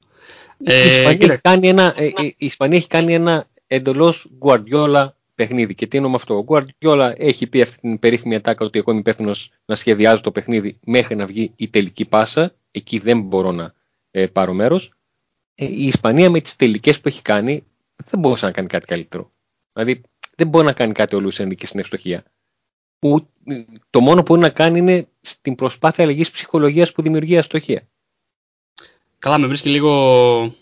[SPEAKER 5] Ε,
[SPEAKER 7] η, Ισπανία
[SPEAKER 5] κοίταξε,
[SPEAKER 7] έχει κάνει ένα, ε, η Ισπανία έχει κάνει ένα εντελώς Guardiola παιχνίδι. Και τι εννοώ με αυτό. Ο Guardiola έχει πει αυτή την περίφημη ατάκα ότι εγώ είμαι υπεύθυνο να σχεδιάζω το παιχνίδι μέχρι να βγει η τελική πάσα. Εκεί δεν μπορώ να ε, πάρω μέρος. Ε, η Ισπανία με τις τελικές που έχει κάνει δεν μπορούσε να κάνει κάτι καλύτερο. Δηλαδή δεν μπορεί να κάνει κάτι ο Λουίς Ενρίκε στην ευστοχία. Ου- το μόνο που μπορεί να κάνει είναι στην προσπάθεια αλλαγής ψυχολογίας που δημιουργεί αστοχία.
[SPEAKER 5] Καλά, με βρίσκει λίγο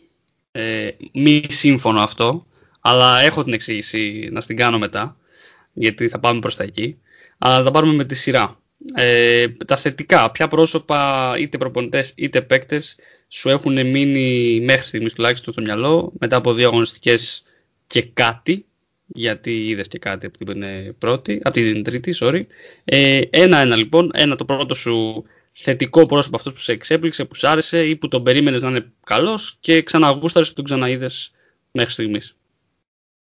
[SPEAKER 5] ε, μη σύμφωνο αυτό, αλλά έχω την εξήγηση να στην κάνω μετά, γιατί θα πάμε προς τα εκεί. Αλλά θα πάρουμε με τη σειρά. Ε, τα θετικά, ποια πρόσωπα, είτε προπονητές είτε παίκτες, σου έχουν μείνει μέχρι στιγμής τουλάχιστον στο μυαλό, μετά από δύο αγωνιστικές και κάτι, γιατί είδες και κάτι από την ε, πρώτη, από την τρίτη, sorry. Ε, ένα-ένα λοιπόν, ένα το πρώτο σου θετικό πρόσωπο αυτός που σε εξέπληξε, που σ' άρεσε ή που τον περίμενες να είναι καλός και ξαναγούσταρες και τον ξαναείδες μέχρι στιγμής.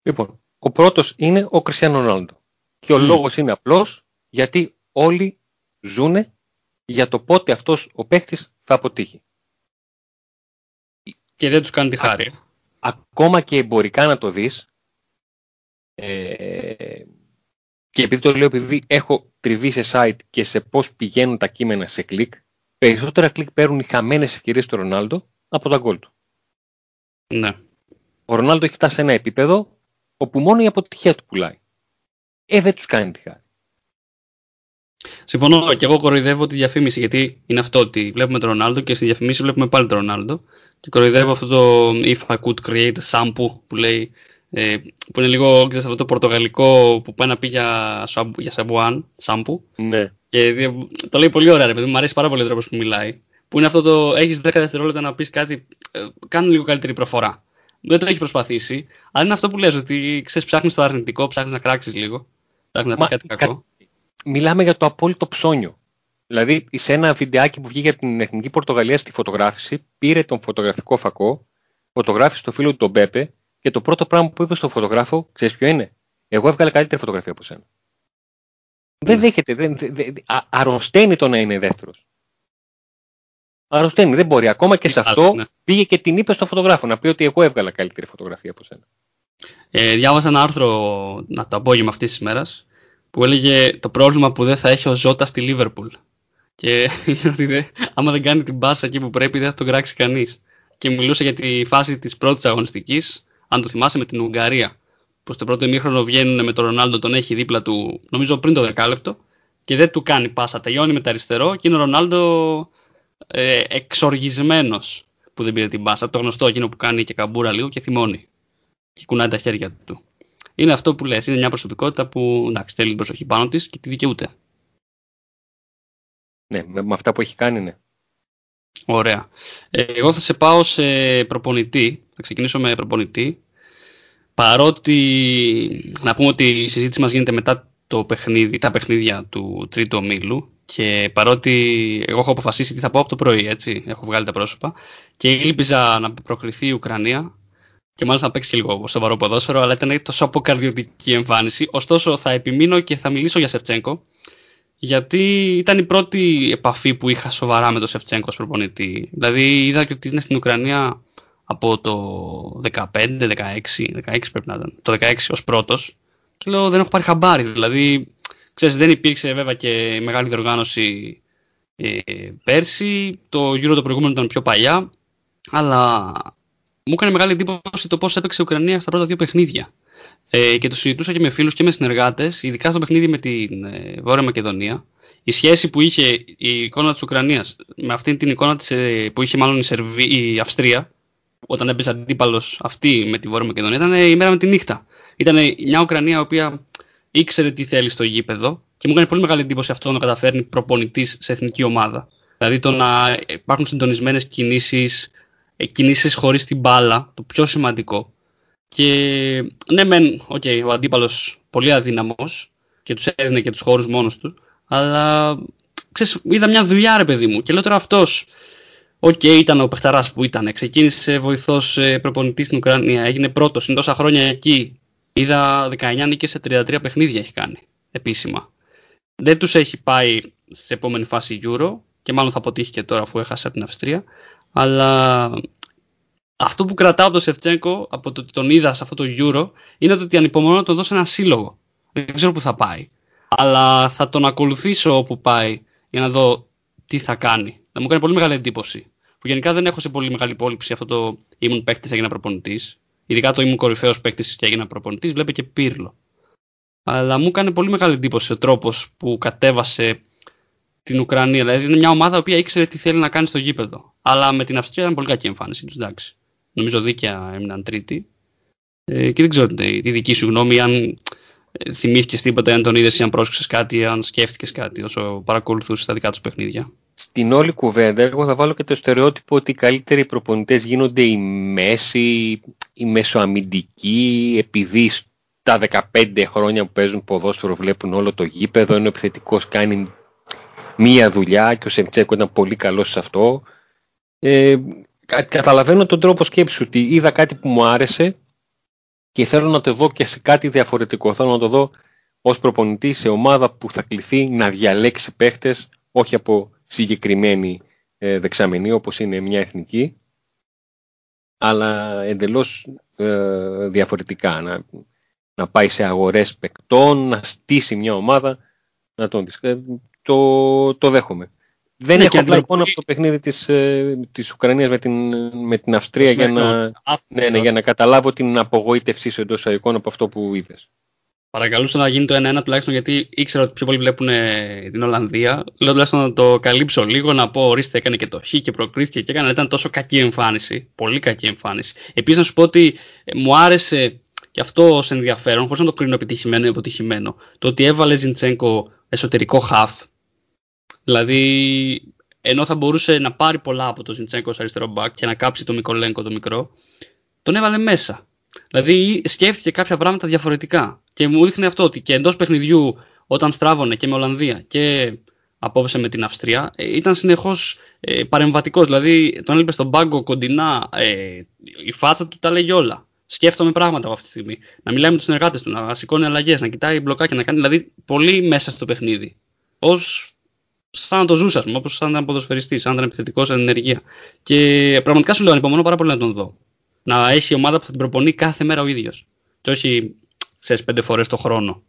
[SPEAKER 7] Λοιπόν, ο πρώτος είναι ο Κριστιανό Ρονάλντο. Και ο
[SPEAKER 5] Μμ.
[SPEAKER 7] λόγος είναι απλός γιατί όλοι ζούνε για το πότε αυτός ο παίχτης θα αποτύχει.
[SPEAKER 5] Και δεν τους κάνει τη χάρη.
[SPEAKER 7] Ακόμα και εμπορικά να το δεις ε, και επειδή το λέω επειδή έχω τριβεί σε site και σε πώς πηγαίνουν τα κείμενα σε κλικ περισσότερα κλικ παίρνουν οι χαμένες ευκαιρίες του Ρονάλντο από τα γκολ του.
[SPEAKER 5] Ναι.
[SPEAKER 7] Ο Ρονάλντο έχει φτάσει σε ένα επίπεδο όπου μόνο η αποτυχία του πουλάει. Ε, δεν τους κάνει τη χάρη.
[SPEAKER 5] Συμφωνώ και εγώ κοροϊδεύω τη διαφήμιση γιατί είναι αυτό ότι βλέπουμε τον Ρονάλντο και στη διαφήμιση βλέπουμε πάλι τον Ρονάλντο και κοροϊδεύω αυτό το if I could create a shampoo που λέει ε, που είναι λίγο ξέρεις, αυτό το πορτογαλικό που πάει να πει για, σαμπ- για σαμπουάν, σάμπου
[SPEAKER 7] Ναι.
[SPEAKER 5] και δι- το λέει πολύ ωραία ρε παιδί μου, μου αρέσει πάρα πολύ ο τρόπος που μιλάει που είναι αυτό το έχεις 10 δευτερόλεπτα να πεις κάτι, ε, κάνε λίγο καλύτερη προφορά. Δεν το έχει προσπαθήσει, αλλά είναι αυτό που λες ότι ξέρεις ψάχνεις το αρνητικό, ψάχνεις να κράξεις λίγο, ψάχνεις να
[SPEAKER 7] Μα,
[SPEAKER 5] πεις κάτι
[SPEAKER 7] κα-
[SPEAKER 5] κακό.
[SPEAKER 7] μιλάμε για το απόλυτο ψώνιο. Δηλαδή, σε ένα βιντεάκι που βγήκε από την Εθνική Πορτογαλία στη φωτογράφηση, πήρε τον φωτογραφικό φακό, φωτογράφησε το φίλο του τον Πέπε και το πρώτο πράγμα που είπε στον φωτογράφο, ξέρεις ποιο είναι; Εγώ έβγαλα καλύτερη φωτογραφία από σένα. Δεν δέχεται, δεν, δεν- δεν- α- αρρωσταίνει το να είναι δεύτερος. Αρρωσταίνει, δεν μπορεί. Ακόμα και σε αυτό
[SPEAKER 5] Ναι.
[SPEAKER 7] πήγε και την είπε στον φωτογράφο να πει ότι εγώ έβγαλα καλύτερη φωτογραφία από σένα.
[SPEAKER 5] Ε, διάβασα ένα άρθρο να, το απόγευμα αυτής της μέρας που έλεγε το πρόβλημα που δεν θα έχει ο Ζώτα στη Λίβερπουλ. Και <laughs> είναι ότι δεν- άμα δεν κάνει την μπάσα εκεί που πρέπει δεν θα τον κράξει κανείς. Και μιλούσε για τη φάση της πρώτης αγωνιστικής, αν το θυμάσαι, με την Ουγγαρία. Που στο πρώτο ημίχρονο βγαίνουν με τον Ρονάλντο, τον έχει δίπλα του, νομίζω πριν το δεκάλεπτο, και δεν του κάνει πάσα. Τελειώνει με τα αριστερό και είναι ο Ρονάλντο ε, εξοργισμένος που δεν πήρε την πάσα. Το γνωστό εκείνο που κάνει και καμπούρα λίγο και θυμώνει. και κουνάει τα χέρια του. Είναι αυτό που λες, είναι μια προσωπικότητα που εντάξει, θέλει την προσοχή πάνω της και τη δικαιούται.
[SPEAKER 7] Ναι, με, με αυτά που έχει κάνει, ναι.
[SPEAKER 5] Ωραία. Ε, εγώ θα σε πάω σε προπονητή. Θα ξεκινήσω με προπονητή. Παρότι να πούμε ότι η συζήτηση μας γίνεται μετά το παιχνίδι, τα παιχνίδια του τρίτου ομίλου και παρότι εγώ έχω αποφασίσει τι θα πω από το πρωί, έτσι, έχω βγάλει τα πρόσωπα και ήλπιζα να προκριθεί η Ουκρανία και μάλιστα να παίξει και λίγο σοβαρό ποδόσφαιρο, αλλά ήταν τόσο αποκαρδιωτική εμφάνιση. Ωστόσο, θα επιμείνω και θα μιλήσω για Σεφτσέγκο, γιατί ήταν η πρώτη επαφή που είχα σοβαρά με τον Σεφτσέγκο ως προπονητή. Δηλαδή, είδα και ότι είναι στην Ουκρανία από το 15, 16, 16 πρέπει να ήταν, το 16 ως πρώτος και λέω δεν έχω πάρει χαμπάρι, δηλαδή ξέρεις, δεν υπήρξε βέβαια και μεγάλη διοργάνωση ε, πέρσι, το Euro το προηγούμενο ήταν πιο παλιά, αλλά μου έκανε μεγάλη εντύπωση το πώς έπαιξε η Ουκρανία στα πρώτα δύο παιχνίδια. Ε, και το συζητούσα και με φίλους και με συνεργάτες, ειδικά στο παιχνίδι με την ε, Βόρεια Μακεδονία, η σχέση που είχε η εικόνα της Ουκρανίας με αυτή την εικόνα της, ε, που είχε μάλλον η, Σερβή, η Αυστρία, όταν έπαιζε αντίπαλος αυτή με τη Βόρεια Μακεδονία, ήταν η μέρα με τη νύχτα. Ήταν μια Ουκρανία η οποία ήξερε τι θέλει στο γήπεδο και μου έκανε πολύ μεγάλη εντύπωση αυτό να καταφέρνει προπονητής σε εθνική ομάδα. Δηλαδή το να υπάρχουν συντονισμένες κινήσεις, ε, κινήσεις χωρίς την μπάλα, το πιο σημαντικό. Και ναι, μεν, okay, ο αντίπαλος πολύ αδύναμος και τους έδινε και τους χώρους μόνος του, αλλά ξέρεις, είδα μια δουλειά, ρε παιδί μου. Και λέω τώρα αυτός OK, okay, ήταν ο παιχταράς που ήταν. Ξεκίνησε βοηθός ε, προπονητής στην Ουκρανία. Έγινε πρώτος. Είναι τόσα χρόνια εκεί. Είδα 19 νίκες σε 33 παιχνίδια έχει κάνει επίσημα. Δεν τους έχει πάει σε επόμενη φάση Euro και μάλλον θα αποτύχει και τώρα αφού έχασε από την Αυστρία. Αλλά αυτό που κρατάω από τον Σεφτσέγκο από το ότι τον είδα σε αυτό το Euro είναι ότι ανυπομονώ να τον δώσω ένα σύλλογο. Δεν ξέρω πού θα πάει. Αλλά θα τον ακολουθήσω όπου πάει για να δω τι θα κάνει. Θα μου κάνει πολύ μεγάλη εντύπωση που γενικά δεν έχω σε πολύ μεγάλη υπόλοιψη αυτό το ήμουν παίκτης, έγινα προπονητής. Ειδικά το ήμουν κορυφαίος παίκτης και έγινα προπονητής, βλέπει και πύρλο. Αλλά μου έκανε πολύ μεγάλη εντύπωση ο τρόπος που κατέβασε την Ουκρανία. Δηλαδή είναι μια ομάδα που ήξερε τι θέλει να κάνει στο γήπεδο. Αλλά με την Αυστρία ήταν πολύ κακή εμφάνιση τους. Εντάξει. Νομίζω δίκαια έμειναν τρίτη. Ε, και δεν ξέρω τη δική σου γνώμη, αν ε, θυμήθηκες τίποτα, αν τον είδες ή αν πρόσεξες κάτι, αν σκέφτηκες κάτι όσο παρακολουθούσες τα δικά τους παιχνίδια
[SPEAKER 7] στην όλη κουβέντα εγώ θα βάλω και το στερεότυπο ότι οι καλύτεροι προπονητές γίνονται οι μέση, οι μεσοαμυντικοί, επειδή στα 15 χρόνια που παίζουν ποδόσφαιρο βλέπουν όλο το γήπεδο, ενώ ο επιθετικός κάνει μία δουλειά και ο Σεμτσέκο ήταν πολύ καλός σε αυτό. Ε, καταλαβαίνω τον τρόπο σκέψης ότι είδα κάτι που μου άρεσε και θέλω να το δω και σε κάτι διαφορετικό. Θέλω να το δω ως προπονητή σε ομάδα που θα κληθεί να διαλέξει παίχτες όχι από συγκεκριμένη ε, δεξαμενή όπως είναι μια εθνική αλλά εντελώς ε, διαφορετικά να, να πάει σε αγορές παικτών, να στήσει μια ομάδα να τον ε, το, το δέχομαι. Δεν ναι, έχω απλά εικόνα από το παιχνίδι της, ε, της Ουκρανίας με την, με την Αυστρία για να, ναι, ναι, για να καταλάβω την απογοήτευσή σου εντός εικόνα από αυτό που είδες.
[SPEAKER 5] Παρακαλούσα να γίνει το 1-1 τουλάχιστον γιατί ήξερα ότι πιο πολλοί βλέπουν την Ολλανδία. Λέω τουλάχιστον να το καλύψω λίγο, να πω ορίστε έκανε και το Χ και προκρίθηκε και έκανε. Ήταν τόσο κακή εμφάνιση. Πολύ κακή εμφάνιση. Επίσης να σου πω ότι ε, μου άρεσε και αυτό ως ενδιαφέρον, χωρίς να το κρίνω επιτυχημένο ή αποτυχημένο, το ότι έβαλε Ζιντσέγκο εσωτερικό χαφ. Δηλαδή, ενώ θα μπορούσε να πάρει πολλά από το Ζιντσέγκο ω αριστερό μπακ και να κάψει το Μικολέγκο το μικρό, τον έβαλε μέσα. Δηλαδή σκέφτηκε κάποια πράγματα διαφορετικά. Και μου δείχνει αυτό ότι και εντός παιχνιδιού, όταν στράβωνε και με Ολλανδία και απόψε με την Αυστρία, ε, ήταν συνεχώς ε, παρεμβατικός. Δηλαδή τον έλειπε στον πάγκο κοντινά, ε, η φάτσα του τα λέγει όλα. Σκέφτομαι πράγματα από αυτή τη στιγμή. Να μιλάει με τους συνεργάτες του, να σηκώνει αλλαγές, να κοιτάει μπλοκάκια, να κάνει δηλαδή πολύ μέσα στο παιχνίδι. Ω σαν να το ζούσα, ας πούμε, όπως σαν να ήταν ποδοσφαιριστής, σαν να ήταν επιθετικός, σαν ενεργεία. Και πραγματικά σου λέω, ανυπομονώ πάρα πολύ να τον δω να έχει ομάδα που θα την προπονεί κάθε μέρα ο ίδιος. Και όχι σε πέντε φορές το χρόνο.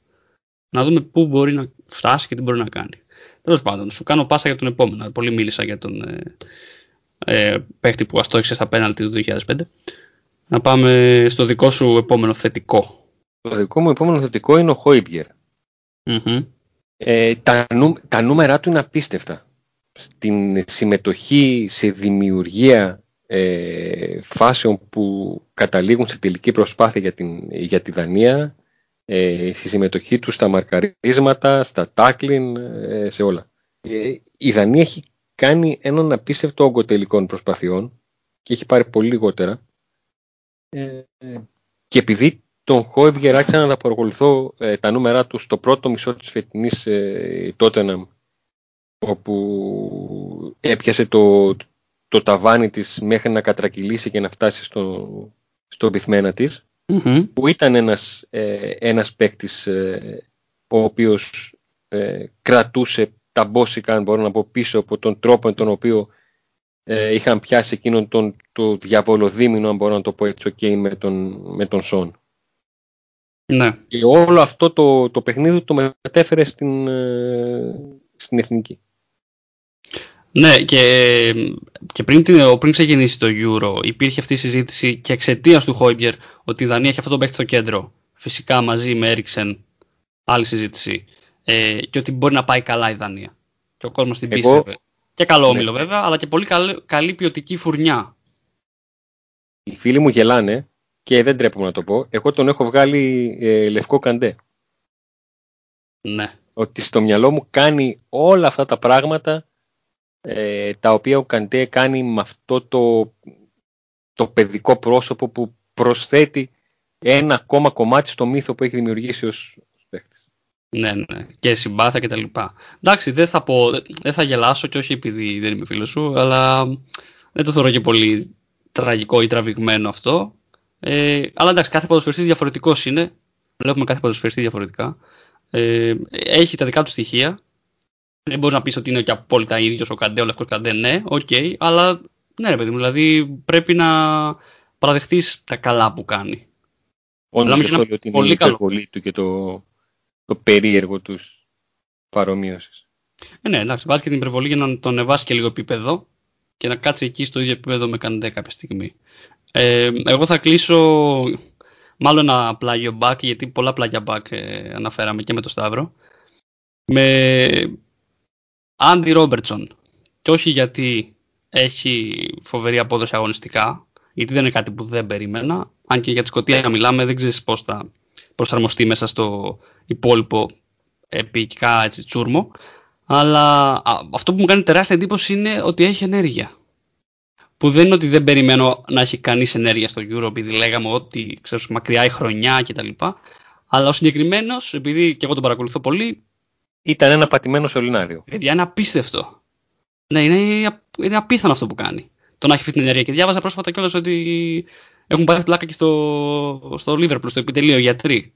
[SPEAKER 5] Να δούμε πού μπορεί να φτάσει και τι μπορεί να κάνει. Τέλος πάντων, σου κάνω πάσα για τον επόμενο. Πολύ μίλησα για τον ε, ε, παίχτη που αστόχησε στα πέναλτι του 2005. Να πάμε στο δικό σου επόμενο θετικό.
[SPEAKER 7] Το δικό μου επόμενο θετικό είναι ο χοιμπιερ Ε, τα, νου, τα νούμερα του είναι απίστευτα. Στην συμμετοχή σε δημιουργία ε, φάσεων που καταλήγουν σε τελική προσπάθεια για, την, για τη Δανία, ε, στη συμμετοχή τους στα μαρκαρίσματα, στα τάκλιν, ε, σε όλα. Ε, η Δανία έχει κάνει έναν απίστευτο όγκο τελικών προσπαθειών και έχει πάρει πολύ λιγότερα. Ε, και επειδή τον Χόιβγερ άρχισα να παρακολουθώ ε, τα νούμερα του στο πρώτο μισό της φετινής ε, Tottenham όπου έπιασε το, το ταβάνι της μέχρι να κατρακυλήσει και να φτάσει στο, στο πυθμένα της που ήταν ένας, ε, ένας παίκτης ε, ο οποίος ε, κρατούσε τα μπόσικα αν μπορώ να πω πίσω από τον τρόπο με τον οποίο ε, είχαν πιάσει εκείνον τον, το διαβολοδίμηνο αν μπορώ να το πω έτσι okay, με τον, με τον Σον.
[SPEAKER 5] Ναι.
[SPEAKER 7] Και όλο αυτό το, το παιχνίδι το μετέφερε στην, ε, στην εθνική.
[SPEAKER 5] Ναι, και, και πριν, την, πριν ξεκινήσει το Euro υπήρχε αυτή η συζήτηση και εξαιτίας του Χόιμπιερ ότι η Δανία έχει αυτό το παίχτη στο κέντρο. Φυσικά μαζί με Έριξεν, άλλη συζήτηση. Ε, και ότι μπορεί να πάει καλά η Δανία. Και ο κόσμος την πίστευε. Και καλό ναι. όμιλο βέβαια, αλλά και πολύ καλή, καλή ποιοτική φουρνιά.
[SPEAKER 7] Οι φίλοι μου γελάνε και δεν τρέπομαι να το πω. Εγώ τον έχω βγάλει ε, λευκό καντέ.
[SPEAKER 5] Ναι.
[SPEAKER 7] Ότι στο μυαλό μου κάνει όλα αυτά τα πράγματα ε, τα οποία ο Καντέ κάνει με αυτό το, το παιδικό πρόσωπο που προσθέτει ένα ακόμα κομμάτι στο μύθο που έχει δημιουργήσει ως, ως παίχτης.
[SPEAKER 5] Ναι, ναι. Και συμπάθεια και τα λοιπά. Εντάξει, δεν θα, πω, δεν θα γελάσω και όχι επειδή δεν είμαι φίλος σου, αλλά δεν το θεωρώ και πολύ τραγικό ή τραβηγμένο αυτό. Ε, αλλά εντάξει, κάθε ποδοσφαιριστής διαφορετικός είναι. Βλέπουμε κάθε ποδοσφαιριστή διαφορετικά. Ε, έχει τα δικά του στοιχεία. Δεν μπορείς να πεις ότι είναι και απόλυτα ίδιος ο Καντέ, ο Λευκός Καντέ. Ναι, OK, okay, αλλά ναι, ρε παιδί μου, δηλαδή πρέπει να παραδεχτείς τα καλά που κάνει.
[SPEAKER 7] Όντως και αυτό ότι είναι η υπερβολή του και το, το περίεργο τους παρομοίωσης.
[SPEAKER 5] Ε, ναι, εντάξει, βάζει και την υπερβολή για να τον ανεβάσει και λίγο επίπεδο και να κάτσει εκεί στο ίδιο επίπεδο με Καντέ κάποια στιγμή. Ε, εγώ θα κλείσω μάλλον ένα πλάγιο back, γιατί πολλά πλάγια back ε, αναφέραμε και με το Σταύρο. Με Άντι Ρόμπερτσον. Και όχι γιατί έχει φοβερή απόδοση αγωνιστικά, γιατί δεν είναι κάτι που δεν περίμενα. Αν και για τη Σκωτία μιλάμε, δεν ξέρεις πώς θα προσαρμοστεί μέσα στο υπόλοιπο επικά έτσι, τσούρμο. Αλλά αυτό που μου κάνει τεράστια εντύπωση είναι ότι έχει ενέργεια. Που δεν είναι ότι δεν περιμένω να έχει κανείς ενέργεια στο Euro, επειδή λέγαμε ότι ξέρεις, μακριά η χρονιά κτλ. Αλλά ο συγκεκριμένος, επειδή και εγώ τον παρακολουθώ πολύ,
[SPEAKER 7] ήταν ένα πατημένο σωληνάριο.
[SPEAKER 5] Παιδιά, είναι απίστευτο. Ναι, είναι, είναι απίθανο αυτό που κάνει. Το να έχει αυτή την ενέργεια. Και διάβαζα πρόσφατα κιόλας ότι έχουν πάρει πλάκα και στο, στο Liverpool, στο επιτελείο γιατροί.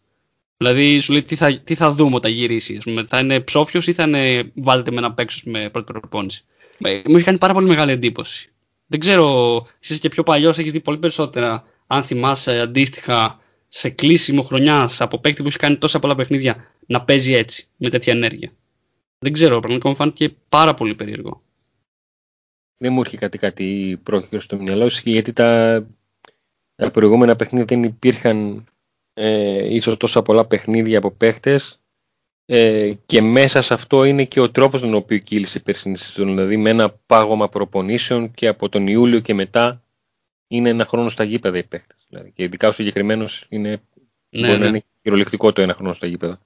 [SPEAKER 5] Δηλαδή, σου λέει τι θα, τι θα δούμε όταν γυρίσει. πούμε, θα είναι ψόφιος ή θα είναι βάλετε με ένα παίξο με πρώτη προπόνηση. Ε, μου έχει κάνει πάρα πολύ μεγάλη εντύπωση. Δεν ξέρω, εσύ και πιο παλιός έχεις δει πολύ περισσότερα. Αν θυμάσαι αντίστοιχα σε κλείσιμο χρονιάς από παίκτη που έχει κάνει τόσα πολλά παιχνίδια να παίζει έτσι, με τέτοια ενέργεια. Δεν ξέρω, πραγματικά μου φάνηκε πάρα πολύ περίεργο.
[SPEAKER 7] Δεν μου έρχεται κάτι, κάτι πρόχειρο στο μυαλό σου γιατί τα, τα προηγούμενα παιχνίδια δεν υπήρχαν ε, ίσως τόσα πολλά παιχνίδια από παίχτες ε, και μέσα σε αυτό είναι και ο τρόπος τον οποίο κύλησε η περσινή σεζόν δηλαδή με ένα πάγωμα προπονήσεων και από τον Ιούλιο και μετά είναι ένα χρόνο στα γήπεδα οι παίχτες δηλαδή, και ειδικά ο συγκεκριμένος είναι, ναι, μπορεί ναι. να είναι κυριολεκτικό το ένα χρόνο στα γήπεδα.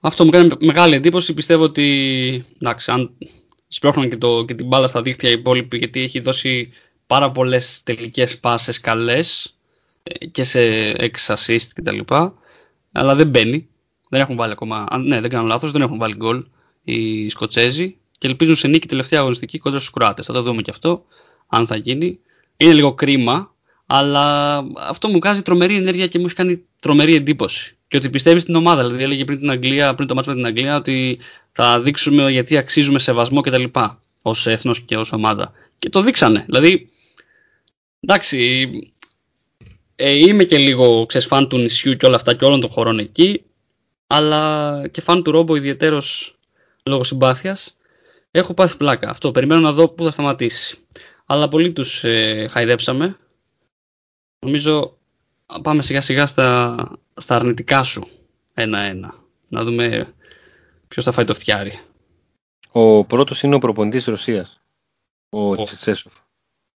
[SPEAKER 5] Αυτό μου κάνει μεγάλη εντύπωση. Πιστεύω ότι εντάξει, αν σπρώχνουν και, το, και την μπάλα στα δίχτυα οι υπόλοιποι, γιατί έχει δώσει πάρα πολλές τελικές πάσες καλές ε, και σε εξ assist κτλ. Αλλά δεν μπαίνει. Δεν έχουν βάλει ακόμα. Ναι, δεν κάνω λάθος, δεν έχουν βάλει γκολ οι Σκοτσέζοι και ελπίζουν σε νίκη τελευταία αγωνιστική κοντά στους Κροάτες. Θα το δούμε και αυτό, αν θα γίνει. Είναι λίγο κρίμα, αλλά αυτό μου κάνει τρομερή ενέργεια και μου έχει κάνει τρομερή εντύπωση και ότι πιστεύει στην ομάδα. Δηλαδή, έλεγε πριν, την Αγγλία, πριν το μάτι με την Αγγλία ότι θα δείξουμε γιατί αξίζουμε σεβασμό κτλ. Ω έθνος και ως ομάδα. Και το δείξανε. Δηλαδή, εντάξει, ε, είμαι και λίγο ξεσφάν του νησιού και όλα αυτά και όλων των χωρών εκεί, αλλά και φαν του Ρόμπο ιδιαίτερος λόγω συμπάθειας. Έχω πάθει πλάκα. Αυτό περιμένω να δω πού θα σταματήσει. Αλλά πολύ τους ε, χαϊδέψαμε. Νομίζω πάμε σιγά σιγά στα, στα αρνητικά σου ένα-ένα. Να δούμε ποιος θα φάει το φτιάρι.
[SPEAKER 7] Ο πρώτος είναι ο προπονητής Ρωσίας, ο oh. Τσιτσέσοφ.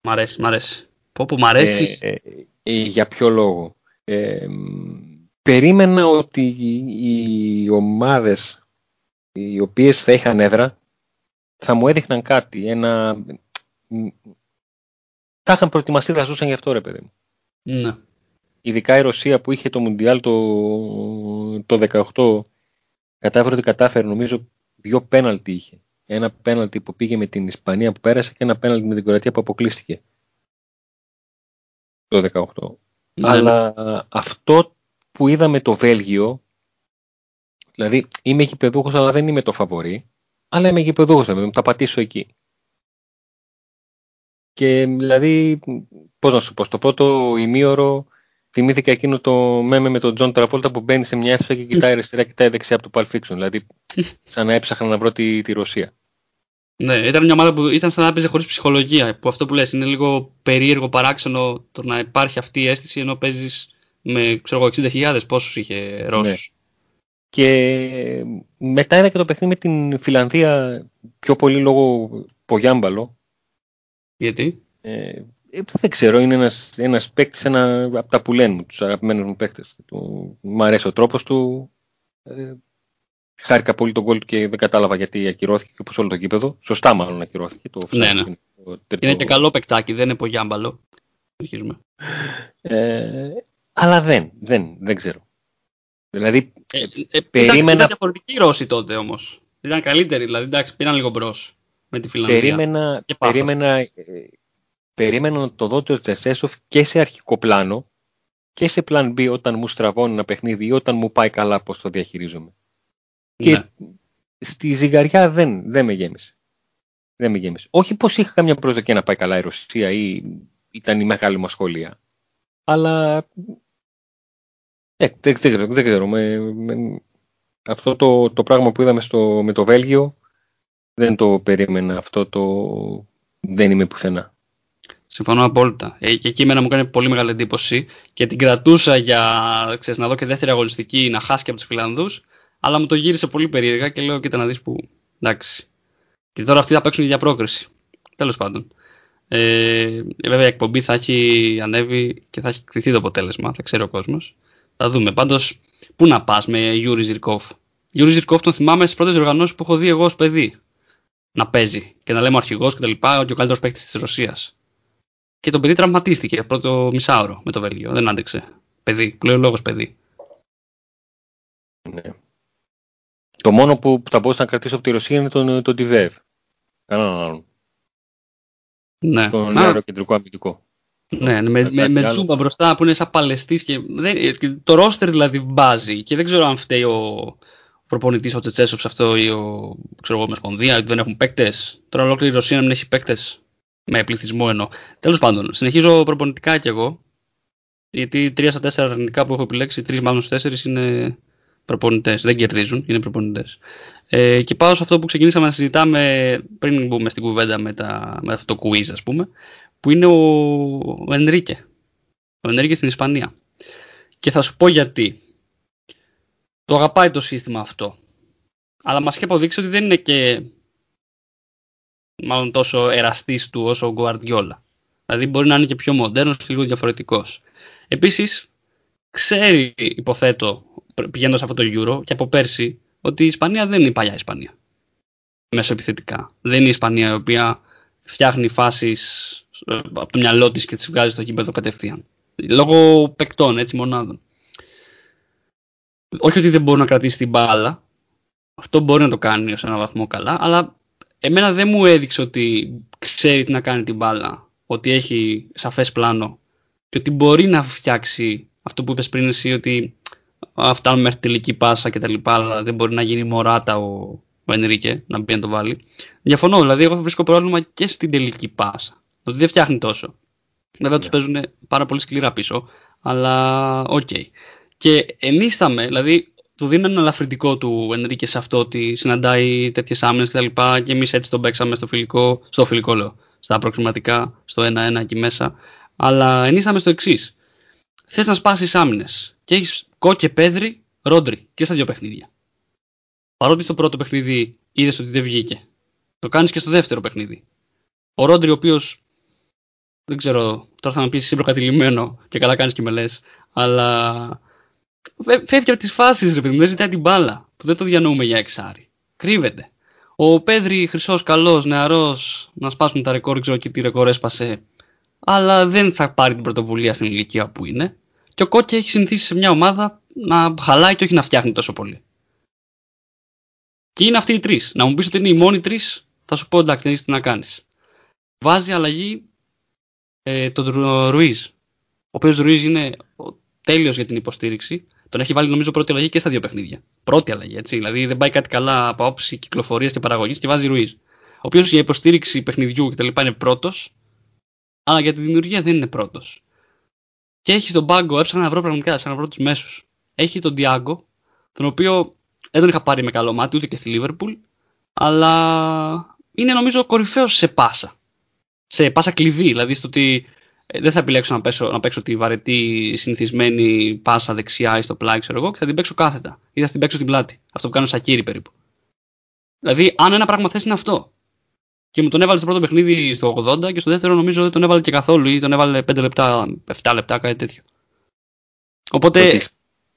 [SPEAKER 5] Μ' αρέσει, μ' αρέσει. Πω πω, μ' αρέσει.
[SPEAKER 7] Ε, ε, για ποιο λόγο; Ε, μ, περίμενα ότι οι, οι ομάδες οι οποίες θα είχαν έδρα θα μου έδειχναν κάτι. Ένα... μ, Τα είχαν προετοιμαστεί, θα ζούσαν γι' αυτό ρε παιδί μου.
[SPEAKER 5] Ναι.
[SPEAKER 7] Ειδικά η Ρωσία που είχε το Μουντιάλ το, το 18 κατάφερε ότι κατάφερε νομίζω δύο πέναλτι είχε. Ένα πέναλτι που πήγε με την Ισπανία που πέρασε και ένα πέναλτι με την Κροατία που αποκλείστηκε. Το 18.
[SPEAKER 5] Ναι,
[SPEAKER 7] Αλλά αυτό που είδαμε το Βέλγιο, δηλαδή είμαι γηπεδούχος αλλά δεν είμαι το φαβορή, αλλά είμαι γηπεδούχος, δηλαδή, θα πατήσω εκεί. Και δηλαδή, πώς να σου πω, στο πρώτο ημίωρο θυμήθηκα εκείνο το meme με τον Τζον Τραβόλτα που μπαίνει σε μια αίθουσα και κοιτάει αριστερά, κοιτάει δεξιά από το Pulp Fiction. Δηλαδή, σαν να έψαχνα να βρω τη, τη Ρωσία.
[SPEAKER 5] Ναι, ήταν μια ομάδα που ήταν σαν να παίζει χωρίς ψυχολογία. Που αυτό που λες είναι λίγο περίεργο, παράξενο το να υπάρχει αυτή η αίσθηση ενώ παίζεις με ξέρω εγώ, 60.000 πόσους είχε Ρώσου.
[SPEAKER 7] Ναι. Και μετά είδα και το παιχνίδι με την Φιλανδία πιο πολύ λόγω Πογιάμπαλο.
[SPEAKER 5] Γιατί;
[SPEAKER 7] Ε, ε, δεν ξέρω, είναι ένας, ένας παίκτης, ένα από τα που λένε μου, τους αγαπημένους μου παίκτες. Του, μ' αρέσει ο τρόπος του. Ε, χάρηκα πολύ τον γκολ του και δεν κατάλαβα γιατί ακυρώθηκε και όπως όλο το γήπεδο. Σωστά μάλλον ακυρώθηκε. Το
[SPEAKER 5] Ναι,
[SPEAKER 7] offside
[SPEAKER 5] ναι.
[SPEAKER 7] είναι το τρίτο-
[SPEAKER 5] Είναι και καλό παικτάκι, δεν είναι πογιάμπαλο. Συνεχίζουμε.
[SPEAKER 7] Ε, αλλά δεν, δεν, δεν ξέρω. Δηλαδή,
[SPEAKER 5] Ε,
[SPEAKER 7] ε,
[SPEAKER 5] ε,
[SPEAKER 7] περίμενα-
[SPEAKER 5] Ήταν, ήταν διαφορετική η Ρώση τότε όμως. Ήταν καλύτερη, δηλαδή εντάξει, πήραν λίγο μπρος με τη Φιλανδία.
[SPEAKER 7] περίμενα,
[SPEAKER 5] Και πάθος.
[SPEAKER 7] περίμενα, ε, περίμενα να το δω το Τσεσέσοφ και σε αρχικό πλάνο και σε πλάν B όταν μου στραβώνει ένα παιχνίδι ή όταν μου πάει καλά πώς το διαχειρίζομαι. Και
[SPEAKER 5] Ναι.
[SPEAKER 7] στη ζυγαριά δεν, δεν με γέμισε. Δεν με γέμισε. Όχι πως είχα καμιά προσδοκία να πάει καλά η Ρωσία ή ήταν η μεγάλη μου ασχολία. Αλλά ε, δεν, δεν ξέρω. Δεν ξέρω. Με, με- αυτό το, το πράγμα που είδαμε στο, με το Βέλγιο δεν το περίμενα. Αυτό το δεν είμαι πουθενά.
[SPEAKER 5] Συμφωνώ απόλυτα. Ε, και εκεί εμένα μου έκανε πολύ μεγάλη εντύπωση και την κρατούσα για ξέρεις, να δω και δεύτερη αγωνιστική να χάσει και από τους Φιλανδούς. Αλλά μου το γύρισε πολύ περίεργα και λέω: Κοίτα να δεις που. Εντάξει. Και τώρα αυτοί θα παίξουν για πρόκριση. Τέλος πάντων. Ε, βέβαια η εκπομπή θα έχει ανέβει και θα έχει κριθεί το αποτέλεσμα. Θα ξέρει ο κόσμος. Θα δούμε. Πάντως, πού να πας με Γιούρι Ζιρκόφ; Γιούρι Ζιρκόφ τον θυμάμαι στις πρώτες διοργανώσεις που έχω δει εγώ ως παιδί. Να παίζει και να λέμε ο αρχηγός και τα λοιπά και ο καλύτερος παίκτης της Ρωσίας. Και το παιδί τραυματίστηκε πρώτο μισάωρο με το Βέλγιο. Δεν άντεξε. Παιδί, πλέον λόγος παιδί.
[SPEAKER 7] Ναι. Το μόνο που θα μπορούσα να κρατήσω από τη Ρωσία είναι τον, τον Τιβεύ. Κανέναν άλλον.
[SPEAKER 5] Ναι.
[SPEAKER 7] Τον
[SPEAKER 5] Α,
[SPEAKER 7] αεροκεντρικό αμυντικό.
[SPEAKER 5] Ναι, ναι, με, με,
[SPEAKER 7] κάτι
[SPEAKER 5] με
[SPEAKER 7] άλλο.
[SPEAKER 5] Τζούμπα μπροστά που είναι σαν παλαιστής και, δεν- και το ρόστερ δηλαδή μπάζει. Και δεν ξέρω αν φταίει ο προπονητής ο Τσετσέσοφ σε αυτό ή ο ξέρω εγώ, Ομοσπονδία, ότι δεν έχουν παίκτες. Τώρα ολόκληρη η Ρωσία να μην έχει παίκτες. Με πληθυσμό εννοώ. Τέλος πάντων, συνεχίζω προπονητικά κι εγώ. Γιατί τρία στα τέσσερα αρνητικά που έχω επιλέξει, τρεις μάλλον στους τέσσερις είναι προπονητές. Δεν κερδίζουν, είναι προπονητές. Ε, και πάω σε αυτό που ξεκινήσαμε να συζητάμε πριν μπούμε στην κουβέντα με, τα, με αυτό το quiz, ας πούμε, που είναι ο, ο Ενρίκε. Ο Ενρίκε στην Ισπανία. Και θα σου πω γιατί. Το αγαπάει το σύστημα αυτό. Αλλά μας έχει αποδείξει ότι δεν είναι και μάλλον τόσο εραστής του όσο ο Γκουαρδιόλα. Δηλαδή μπορεί να είναι και πιο μοντέρνος και λίγο διαφορετικός. Επίσης, ξέρει, υποθέτω, πηγαίνοντας από το Euro και από πέρσι, ότι η Ισπανία δεν είναι η παλιά Ισπανία. Μεσοεπιθετικά. Δεν είναι η Ισπανία η οποία φτιάχνει φάσεις ε, από το μυαλό της και τις βγάζει στο γήπεδο κατευθείαν. Λόγω παικτών, έτσι, μονάδων. Όχι ότι δεν μπορεί να κρατήσει την μπάλα. Αυτό μπορεί να το κάνει ως ένα βαθμό καλά, αλλά εμένα δεν μου έδειξε ότι ξέρει τι να κάνει την μπάλα, ότι έχει σαφές πλάνο και ότι μπορεί να φτιάξει αυτό που είπες πριν εσύ ότι α, φτάνουμε μέχρι τελική πάσα και τα λοιπά, αλλά δεν μπορεί να γίνει Μοράτα ο, ο Ενρίκε, να μπει να το βάλει. Διαφωνώ, δηλαδή εγώ βρίσκω πρόβλημα και στην τελική πάσα, ότι δεν φτιάχνει τόσο. Βέβαια τους παίζουν πάρα πολύ σκληρά πίσω, αλλά οκ. Και ενίσταμε, δηλαδή του δίνω ένα ελαφρυντικό του Ενρίκε σε αυτό ότι συναντάει τέτοιες άμυνες κτλ. Και, και εμείς έτσι τον παίξαμε στο φιλικό, στο φιλικό λέω, στα προκριματικά, στο 1-1 εκεί μέσα. Αλλά ενίσταμε στο εξής. Θες να σπάσεις άμυνες και έχεις κόκε πέδρη, ρόντρι και στα δύο παιχνίδια. Παρότι στο πρώτο παιχνίδι είδες ότι δεν βγήκε. Το κάνεις και στο δεύτερο παιχνίδι. Ο Ρόντρι, ο οποίος δεν ξέρω, τώρα θα με πεις εσύ προκατηλημένο και καλά κάνεις και με λες. Αλλά φε- φεύγει από τις φάσεις, ρε παιδί μου, δεν ζητάει την μπάλα. Που δεν το διανοούμε για εξάρι. Κρύβεται. Ο Πέδρη, χρυσός, καλός, νεαρός, να σπάσουν τα ρεκόρ, ξέρω και τι ρεκόρ έσπασε. Αλλά δεν θα πάρει την πρωτοβουλία στην ηλικία που είναι. Και ο Κόκκι έχει συνηθίσει σε μια ομάδα να χαλάει και όχι να φτιάχνει τόσο πολύ. Και είναι αυτοί οι τρεις. Να μου πεις ότι είναι οι μόνοι τρεις, θα σου πω εντάξει, δεν έχει τι να κάνεις. Βάζει αλλαγή ε, τον Ρου- Ρουίζ. Ο οποίος Ρουίζ είναι τέλειος για την υποστήριξη. Τον έχει βάλει νομίζω πρώτη αλλαγή και στα δύο παιχνίδια. Πρώτη αλλαγή, έτσι. Δηλαδή δεν πάει κάτι καλά από άποψη κυκλοφορίας και παραγωγής και βάζει Ρουίζ. Ο οποίος για υποστήριξη παιχνιδιού κτλ. είναι πρώτος, αλλά για τη δημιουργία δεν είναι πρώτος. Και έχει στον πάγκο, έψαχνα να βρω πραγματικά, έψαχνα να βρω τους μέσους. Έχει τον Διάγκο, τον οποίο δεν τον είχα πάρει με καλό μάτι ούτε και στη Λίβερπουλ, αλλά είναι νομίζω κορυφαίος σε πάσα. Σε πάσα κλειδί, δηλαδή στο ότι ε, δεν θα επιλέξω να, πέσω, να παίξω τη βαρετή συνηθισμένη πάσα δεξιά ή στο πλάι, ξέρω εγώ, και θα την παίξω κάθετα. Ή θα την παίξω στην πλάτη. Αυτό που κάνω Σακύρι περίπου. Δηλαδή, αν ένα πράγμα θες είναι αυτό. Και μου τον έβαλε στο πρώτο παιχνίδι στο 80 και στο δεύτερο νομίζω δεν τον έβαλε και καθόλου ή τον έβαλε 5 λεπτά, 7 λεπτά, κάτι τέτοιο. Οπότε
[SPEAKER 7] Ότι-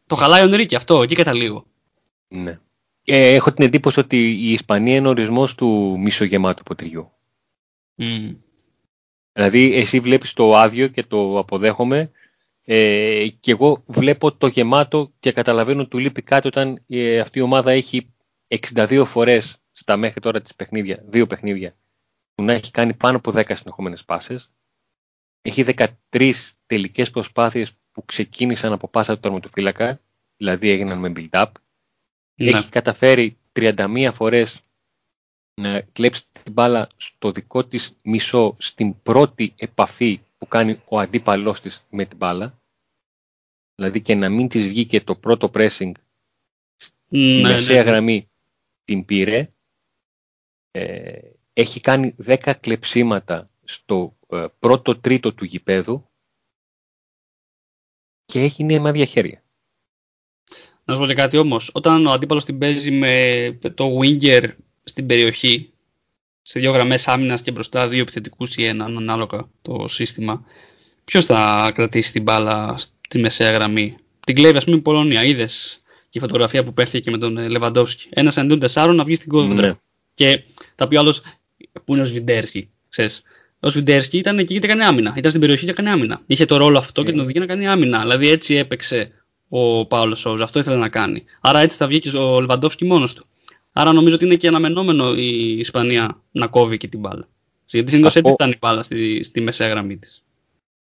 [SPEAKER 5] το χαλάει ο Νερίκη αυτό, εκεί καταλήγω.
[SPEAKER 7] Ναι. Ε, έχω την εντύπωση ότι η Ισπανία είναι ορισμός του μισογεμάτου ποτηριού.
[SPEAKER 5] Mm.
[SPEAKER 7] Δηλαδή εσύ βλέπεις το άδειο και το αποδέχομαι ε, και εγώ βλέπω το γεμάτο και καταλαβαίνω ότι του λείπει κάτι όταν ε, αυτή η ομάδα έχει 62 φορές στα μέχρι τώρα της παιχνίδια, δύο παιχνίδια, που να έχει κάνει πάνω από 10 συνεχόμενες πάσες. Έχει 13 τελικές προσπάθειες που ξεκίνησαν από πάσα του τερματοφύλακα, δηλαδή έγιναν με build-up.
[SPEAKER 5] Ναι.
[SPEAKER 7] Έχει καταφέρει 31 φορές να κλέψει την μπάλα στο δικό της μισό στην πρώτη επαφή που κάνει ο αντίπαλός της με την μπάλα. Δηλαδή και να μην της βγήκε το πρώτο pressing
[SPEAKER 5] Ναι,
[SPEAKER 7] τη
[SPEAKER 5] ναι,
[SPEAKER 7] μεσαία
[SPEAKER 5] ναι.
[SPEAKER 7] γραμμή την πήρε. Ε, έχει κάνει 10 κλεψίματα στο ε, πρώτο τρίτο του γηπέδου και έχει νέα μάδια χέρια.
[SPEAKER 5] Να σου πω και κάτι όμως. Όταν ο αντίπαλος την παίζει με το winger στην περιοχή, σε δύο γραμμές άμυνας και μπροστά δύο επιθετικούς ή έναν, ανάλογα το σύστημα, ποιος θα κρατήσει την μπάλα στη μεσαία γραμμή; Την κλέβει, ας πούμε, η Πολωνία. Είδες η φωτογραφία που πέφτηκε με τον ε, Λεβαντόφσκι. Ένας εναντίον τεσσάρων να βγει στην κόντρα.
[SPEAKER 7] Ναι.
[SPEAKER 5] Και θα πει ο άλλος, που είναι ο Σβιντέρσκι, ξέρεις. Ο Σβιντέρσκι ήταν εκεί και έκανε άμυνα. Ήταν στην περιοχή και έκανε άμυνα. Είχε το ρόλο αυτό και
[SPEAKER 7] Ναι.
[SPEAKER 5] την οδηγεί να κάνει άμυνα. Δηλαδή έτσι έπαιξε ο Πάολο Σόουζα. Αυτό ήθελε να κάνει. Άρα έτσι θα βγει και ο Λεβαντόφσκι μόνος του. Άρα νομίζω ότι είναι και αναμενόμενο η Ισπανία να κόβει και την μπάλα. Γιατί συνήθως
[SPEAKER 7] Από-
[SPEAKER 5] έτσι ήταν η μπάλα στη, στη μεσαία γραμμή της.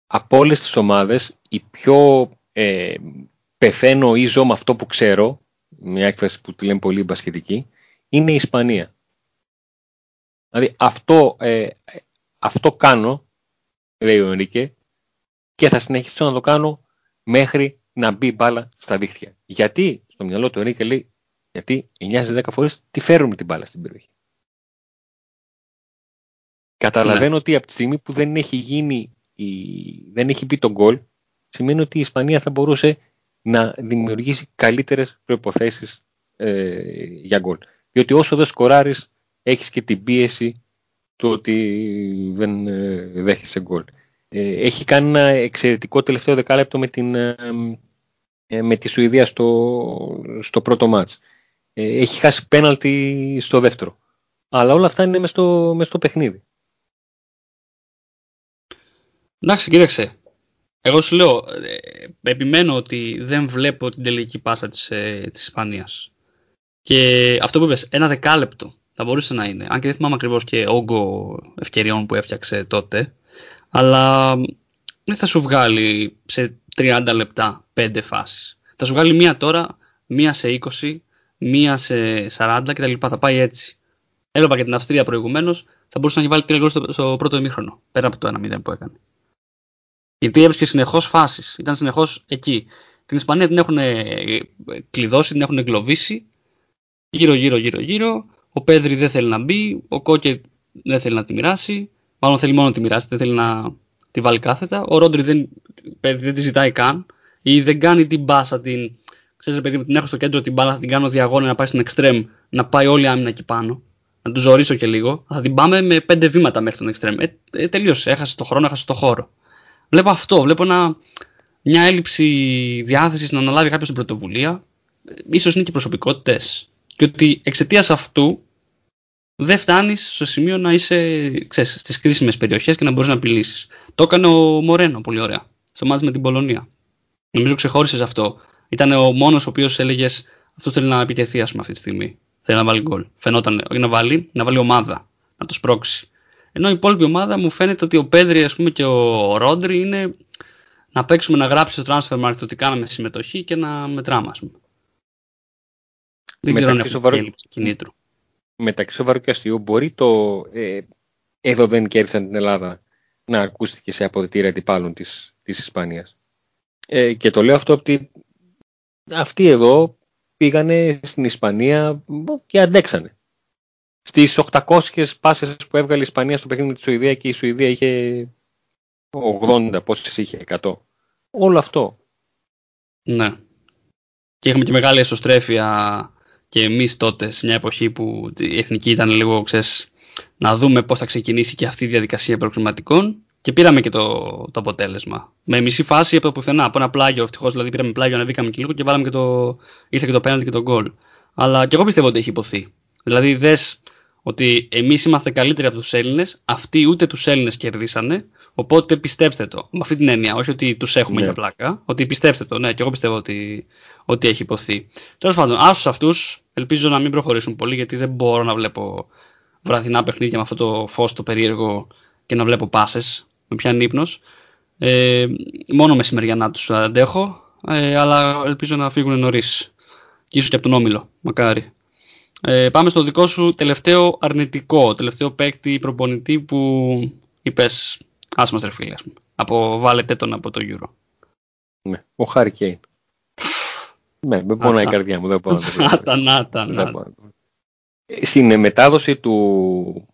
[SPEAKER 7] από όλες τις ομάδες η πιο ε, πεθαίνω ή ζω με αυτό που ξέρω, μια έκφραση που τη λένε πολύ μπασχετική, είναι η Ισπανία. Δηλαδή αυτό, ε, αυτό κάνω, λέει ο Ενρίκε, και θα συνεχίσω να το κάνω μέχρι να μπει η μπάλα στα δίχτυα. Γιατί, στο μυαλό του Ενρίκε λέει, γιατί 9 στις 10 φορές τη φέρουμε την μπάλα στην περιοχή. Καταλαβαίνω ότι από τη στιγμή που δεν έχει γίνει, η... δεν έχει μπει το γκολ, σημαίνει ότι η Ισπανία θα μπορούσε να δημιουργήσει καλύτερες προϋποθέσεις ε, για γκολ. Διότι όσο δεν σκοράρεις, έχεις και την πίεση του ότι δεν ε, δέχεσαι γκολ. Ε, έχει κάνει ένα εξαιρετικό τελευταίο δεκάλεπτο με, την, ε, ε, με τη Σουηδία στο, στο πρώτο μάτς. Ε, έχει χάσει πέναλτι στο δεύτερο. Αλλά όλα αυτά είναι μες στο, μες στο παιχνίδι.
[SPEAKER 5] Εντάξει, κοίταξε. Εγώ σου λέω, ε, επιμένω ότι δεν βλέπω την τελική πάσα της, ε, της Ισπανίας. Και αυτό που είπες, ένα δεκάλεπτο θα μπορούσε να είναι. Αν και δεν θυμάμαι ακριβώς και όγκο ευκαιριών που έφτιαξε τότε. Αλλά δεν θα σου βγάλει σε 30 λεπτά 5 φάσεις. Θα σου βγάλει μία τώρα, μία σε 20, μία σε 40 κτλ. Θα πάει έτσι. Έβλεπα και την Αυστρία προηγουμένως, θα μπορούσε να έχει βάλει 3 γκολ στο, στο πρώτο ημίχρονο. Πέρα από το 1-0 που έκανε. Γιατί έβρισκε συνεχώς φάσεις. Ήταν συνεχώς εκεί. Την Ισπανία την έχουν κλειδώσει, την έχουν εγκλωβίσει. Γύρω, γύρω, γύρω, γύρω. Ο Πέδρη δεν θέλει να μπει. Ο Κόκε δεν θέλει να τη μοιράσει. Μάλλον θέλει μόνο να τη μοιράσει, δεν θέλει να τη βάλει κάθετα. Ο Ρόντρι δεν, δεν τη ζητάει καν. Ή δεν κάνει την μπάσα την. Ξέρεις, παιδί μου, την έχω στο κέντρο την μπάλα, θα την κάνω διαγώνια να πάει στην εξτρέμ, να πάει όλη η άμυνα εκεί πάνω. να του ζωρίσω και λίγο, θα την πάμε με πέντε βήματα μέχρι τον εξτρέμ. Ε, ε, τελείωσε. Έχασε το χρόνο, έχασε το χώρο. Βλέπω αυτό. Βλέπω ένα, μια έλλειψη διάθεσης να αναλάβει κάποιος την πρωτοβουλία. Ε, ίσως είναι και προσωπικότητες. Και ότι εξαιτίας αυτού δεν φτάνεις στο σημείο να είσαι στις κρίσιμες περιοχές και να μπορείς να απειλήσεις. Το έκανε ο Μορένο πολύ ωραία. Στο μάτι με την Πολωνία. Νομίζω ξεχώρισες αυτό. Ήταν ο μόνος ο οποίος έλεγες αυτό θέλει να επιτεθεί, ας πούμε, αυτή τη στιγμή. Θέλει να βάλει γκολ. Φαινόταν, όχι να βάλει, να βάλει ομάδα. Να το σπρώξει. Ενώ η υπόλοιπη ομάδα μου φαίνεται ότι ο Πέδρη ας πούμε, και ο Ρόντρι είναι να παίξουμε να γράψει στο transfer market ότι κάναμε συμμετοχή και να μετράμε, ας πούμε. Δεν ξέρω αν έχει κινήτρου.
[SPEAKER 7] Μεταξύ σοβαρού και αστείου μπορεί το ε, εδώ δεν κέρδισαν την Ελλάδα να ακούστηκε σε αποδητήρια αντιπάλων της, της Ισπανίας. Ε, και το λέω αυτό ότι αυτοί εδώ πήγανε στην Ισπανία και αντέξανε. Στις 800 πάσες που έβγαλε η Ισπανία στο παιχνίδι με τη Σουηδία και η Σουηδία είχε 80, πόσες είχε, 100. Όλο αυτό.
[SPEAKER 5] Ναι. Και είχαμε και μεγάλη εσωστρέφεια και εμείς τότε σε μια εποχή που η εθνική ήταν λίγο, ξέρεις, να δούμε πώς θα ξεκινήσει και αυτή η διαδικασία προκριματικών και πήραμε και το, το αποτέλεσμα. Με μισή φάση από το πουθενά, από ένα πλάγιο. Ευτυχώς δηλαδή πήραμε πλάγιο, ανεβήκαμε και λίγο και βάλαμε και το. ήρθε και το πέναλτι και το γκολ. Αλλά και εγώ πιστεύω ότι έχει υποθεί. Δηλαδή δες ότι εμείς είμαστε καλύτεροι από τους Έλληνες, αυτοί ούτε τους Έλληνες κερδίσανε. Οπότε πιστέψτε το. Με αυτή την έννοια, όχι ότι τους έχουμε yeah. για πλάκα. Ότι πιστέψτε το. Ναι, και εγώ πιστεύω ότι, ότι έχει υποθεί. Τέλος πάντων, άσους αυτούς. Ελπίζω να μην προχωρήσουν πολύ γιατί δεν μπορώ να βλέπω βραδινά παιχνίδια με αυτό το φως το περίεργο και να βλέπω πάσες με πιάνει ύπνος. Ε, μόνο μεσημεριανά τους αντέχω, ε, αλλά ελπίζω να φύγουν νωρίς. Και ίσως και από τον Όμιλο, μακάρι. Ε, πάμε στο δικό σου τελευταίο αρνητικό, τελευταίο παίκτη προπονητή που είπες, ας μας ρε φίλε, από βάλετε τον από το Euro.
[SPEAKER 7] Ναι, ο Χάρη Κέιν. ναι, με πονάει η καρδιά μου, δεν μπορώ
[SPEAKER 5] να το
[SPEAKER 7] Στην μετάδοση του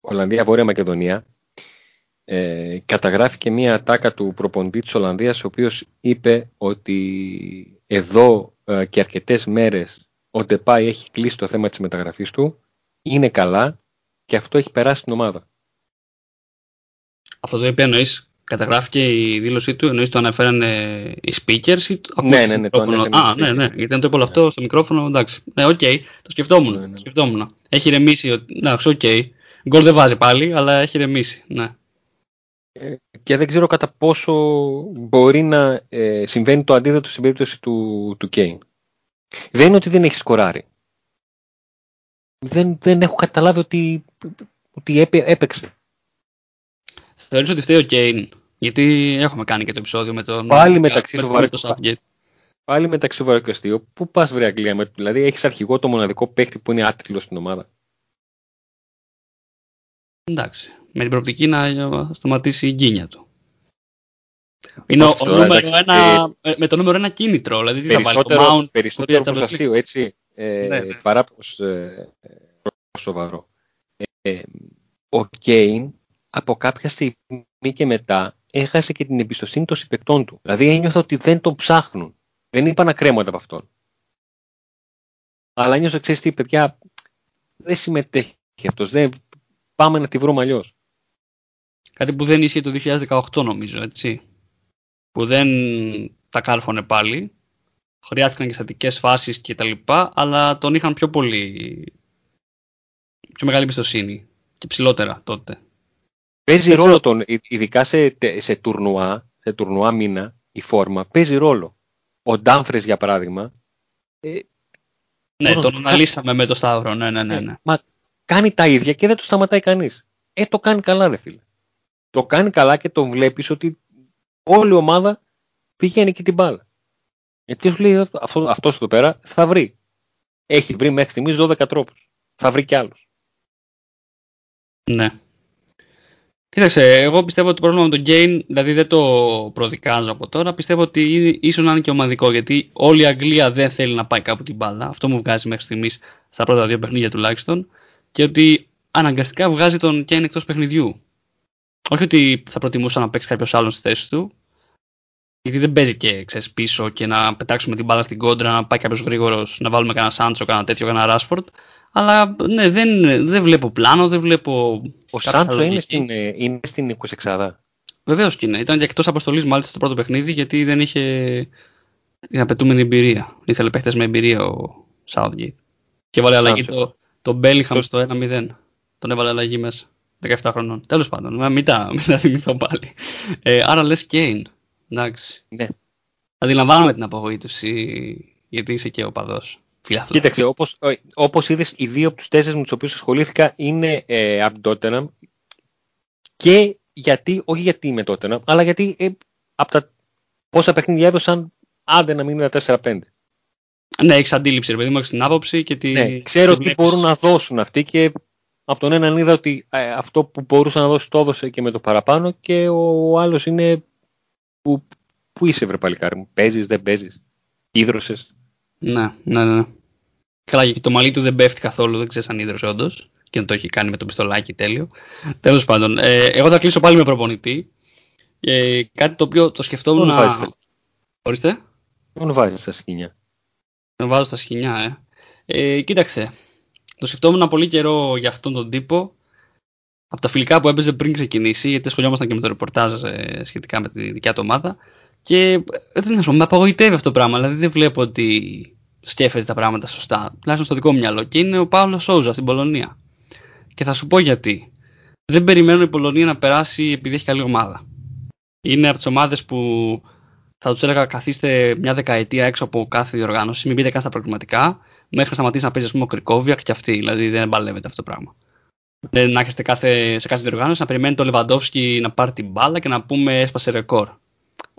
[SPEAKER 7] Ολλανδία-Βόρεια Μακεδονία, ε, καταγράφει και μία ατάκα του προπονητή της Ολλανδίας ο οποίος είπε ότι εδώ ε, και αρκετές μέρες ο Ντεπάι έχει κλείσει το θέμα της μεταγραφής του είναι καλά και αυτό έχει περάσει την ομάδα.
[SPEAKER 5] Αυτό το είπε εννοείς καταγράφηκε η δήλωσή του, εννοείς το αναφέραν οι speakers ή το
[SPEAKER 7] ναι, ναι, ναι, το
[SPEAKER 5] Α, ναι, ναι, γιατί αν το είπε όλο αυτό στο μικρόφωνο, εντάξει. Ναι, OK, okay, το σκεφτόμουν, ναι, ναι. σκεφτόμουν. Έχει ηρεμήσει, εντάξει, OK. Okay. Γκολ δεν βάζει πάλι, αλλά έχει ρεμίσει, ναι
[SPEAKER 7] και δεν ξέρω κατά πόσο μπορεί να ε, συμβαίνει το αντίθετο στην περίπτωση του, του Κέιν. Δεν είναι ότι δεν έχει σκοράρει. Δεν, δεν έχω καταλάβει ότι, ότι έπαιξε.
[SPEAKER 5] Θεωρείς ότι φταίει ο Κέιν, γιατί έχουμε κάνει και το επεισόδιο με τον...
[SPEAKER 7] Πάλι μεταξύ σοβαροκαστίου. Πάλι μεταξύ σοβαροκαστίου. Πού πας βρε Αγγλία, δηλαδή έχεις αρχηγό το μοναδικό παίχτη που είναι άτιτλος στην ομάδα.
[SPEAKER 5] Εντάξει με την προοπτική να σταματήσει η γκίνια του. Είναι ο, νούμερο ένα, ε, με το νούμερο ένα κίνητρο. Δηλαδή τι
[SPEAKER 7] περισσότερο, θα βάλει, περισσότερο προς αστείο, έτσι, ε, ναι, ναι. παρά προς, ε, σοβαρό. Ε, ο Κέιν από κάποια στιγμή και μετά έχασε και την εμπιστοσύνη των συμπεκτών του. Δηλαδή ένιωθα ότι δεν τον ψάχνουν. Δεν είπα να κρέμονται από αυτόν. Αλλά ένιωθα, ξέρεις τι, παιδιά, δεν συμμετέχει αυτός. Δεν, πάμε να τη βρούμε αλλιώς.
[SPEAKER 5] Κάτι που δεν ίσχυε το 2018 νομίζω, έτσι. Που δεν τα κάρφωνε πάλι. Χρειάστηκαν και στατικές φάσεις και τα λοιπά, αλλά τον είχαν πιο πολύ. πιο μεγάλη εμπιστοσύνη. Και ψηλότερα τότε.
[SPEAKER 7] Παίζει ρόλο τον, ειδικά σε, σε τουρνουά, σε τουρνουά μήνα, η φόρμα, παίζει ρόλο. Ο Ντάμφρες, για παράδειγμα.
[SPEAKER 5] Ε, ναι, τον αναλύσαμε με το Σταύρο, ναι, ναι, ναι, ε, ναι.
[SPEAKER 7] μα κάνει τα ίδια και δεν το σταματάει κανείς. Ε, το κάνει καλά, ρε φίλε το κάνει καλά και το βλέπεις ότι όλη η ομάδα πηγαίνει και την μπάλα. Γιατί σου λέει αυτό, αυτός εδώ πέρα θα βρει. Έχει βρει μέχρι στιγμής 12 τρόπους. Θα βρει κι άλλους.
[SPEAKER 5] Ναι. Κοίταξε, εγώ πιστεύω ότι το πρόβλημα με τον Γκέιν, δηλαδή δεν το προδικάζω από τώρα, πιστεύω ότι ίσως να είναι και ομαδικό, γιατί όλη η Αγγλία δεν θέλει να πάει κάπου την μπάλα. Αυτό μου βγάζει μέχρι στιγμής στα πρώτα δύο παιχνίδια τουλάχιστον. Και ότι αναγκαστικά βγάζει τον Γκέιν εκτός παιχνιδιού. Όχι ότι θα προτιμούσα να παίξει κάποιος άλλος στη θέση του. Γιατί δεν παίζει και ξέρεις, πίσω και να πετάξουμε την μπάλα στην κόντρα, να πάει κάποιος γρήγορος, να βάλουμε κανένα Σάντσο, κανένα τέτοιο, κανένα Ράσφορντ. Αλλά ναι, δεν, δεν βλέπω πλάνο, δεν βλέπω.
[SPEAKER 7] Ο
[SPEAKER 5] κάποια
[SPEAKER 7] Σάντσο είναι
[SPEAKER 5] λογική.
[SPEAKER 7] στην, ε, είναι στην 26
[SPEAKER 5] Βεβαίως και είναι. Ήταν και εκτός αποστολής μάλιστα στο πρώτο παιχνίδι γιατί δεν είχε την απαιτούμενη εμπειρία. Ήθελε παίχτες με εμπειρία ο Southgate. Και έβαλε αλλαγή
[SPEAKER 7] Σάντσο.
[SPEAKER 5] το, το Bellingham
[SPEAKER 7] Το-
[SPEAKER 5] στο 1-0. Τον έβαλε αλλαγή μέσα. 17 χρονών. Τέλος πάντων, μα μην τα, μην τα θυμηθώ πάλι. Ε, άρα λες Κέιν. Εντάξει.
[SPEAKER 7] Ναι.
[SPEAKER 5] Αντιλαμβάνομαι την απογοήτευση γιατί είσαι και ο παδός.
[SPEAKER 7] Κοίταξε, όπως, ε, όπως είδες, οι δύο από τους τέσσερις με τους οποίους ασχολήθηκα είναι ε, από την Tottenham και γιατί, όχι γιατί είμαι Tottenham, αλλά γιατί ε, από τα πόσα παιχνίδια έδωσαν, άντε να μην είναι τα 4-5.
[SPEAKER 5] Ναι, έχεις αντίληψη, ρε παιδί μου, έχεις την άποψη και τη.
[SPEAKER 7] Ναι, ξέρω
[SPEAKER 5] τη
[SPEAKER 7] τι
[SPEAKER 5] βλέπεις.
[SPEAKER 7] μπορούν να δώσουν αυτοί και από τον έναν είδα ότι ε, αυτό που μπορούσε να δώσει το έδωσε και με το παραπάνω και ο άλλος είναι που, που είσαι βρε παλικάρι μου, παίζεις, δεν παίζεις, ίδρωσες.
[SPEAKER 5] Ναι, ναι, ναι. Καλά, και το μαλλί του δεν πέφτει καθόλου, δεν ξέρεις αν ίδρωσε όντως. Και να το έχει κάνει με το πιστολάκι τέλειο. Τέλος πάντων, ε, εγώ θα κλείσω πάλι με προπονητή. Ε, κάτι το οποίο το σκεφτόμουν
[SPEAKER 7] Μόνο
[SPEAKER 5] να.
[SPEAKER 7] βάζεις, τα-
[SPEAKER 5] Ορίστε.
[SPEAKER 7] μόνο βάζεις τα σκηνιά.
[SPEAKER 5] Να βάζω στα σκηνιά, ε. ε. Κοίταξε. Το σκεφτόμουν πολύ καιρό για αυτόν τον τύπο. Από τα φιλικά που έπαιζε πριν ξεκινήσει, γιατί ασχολιόμασταν και με το ρεπορτάζ ε, σχετικά με τη δικιά του ομάδα. Και ε, δεν ξέρω, με απογοητεύει αυτό το πράγμα. Δηλαδή δεν βλέπω ότι σκέφτεται τα πράγματα σωστά. Τουλάχιστον στο δικό μου μυαλό. Και είναι ο Παύλος Σόουζα στην Πολωνία. Και θα σου πω γιατί. Δεν περιμένω η Πολωνία να περάσει επειδή έχει καλή ομάδα. Είναι από τις ομάδες που θα τους έλεγα καθίστε μια δεκαετία έξω από κάθε διοργάνωση, μην μπείτε καν στα προκριματικά, μέχρι να σταματήσει να παίζει ας πούμε, ο Κρικόβιακ και αυτή. Δηλαδή δεν μπαλεύεται αυτό το πράγμα. Δεν να έχετε κάθε, σε κάθε διοργάνωση να περιμένετε ο Λεβαντόφσκι να πάρει την μπάλα και να πούμε έσπασε ρεκόρ.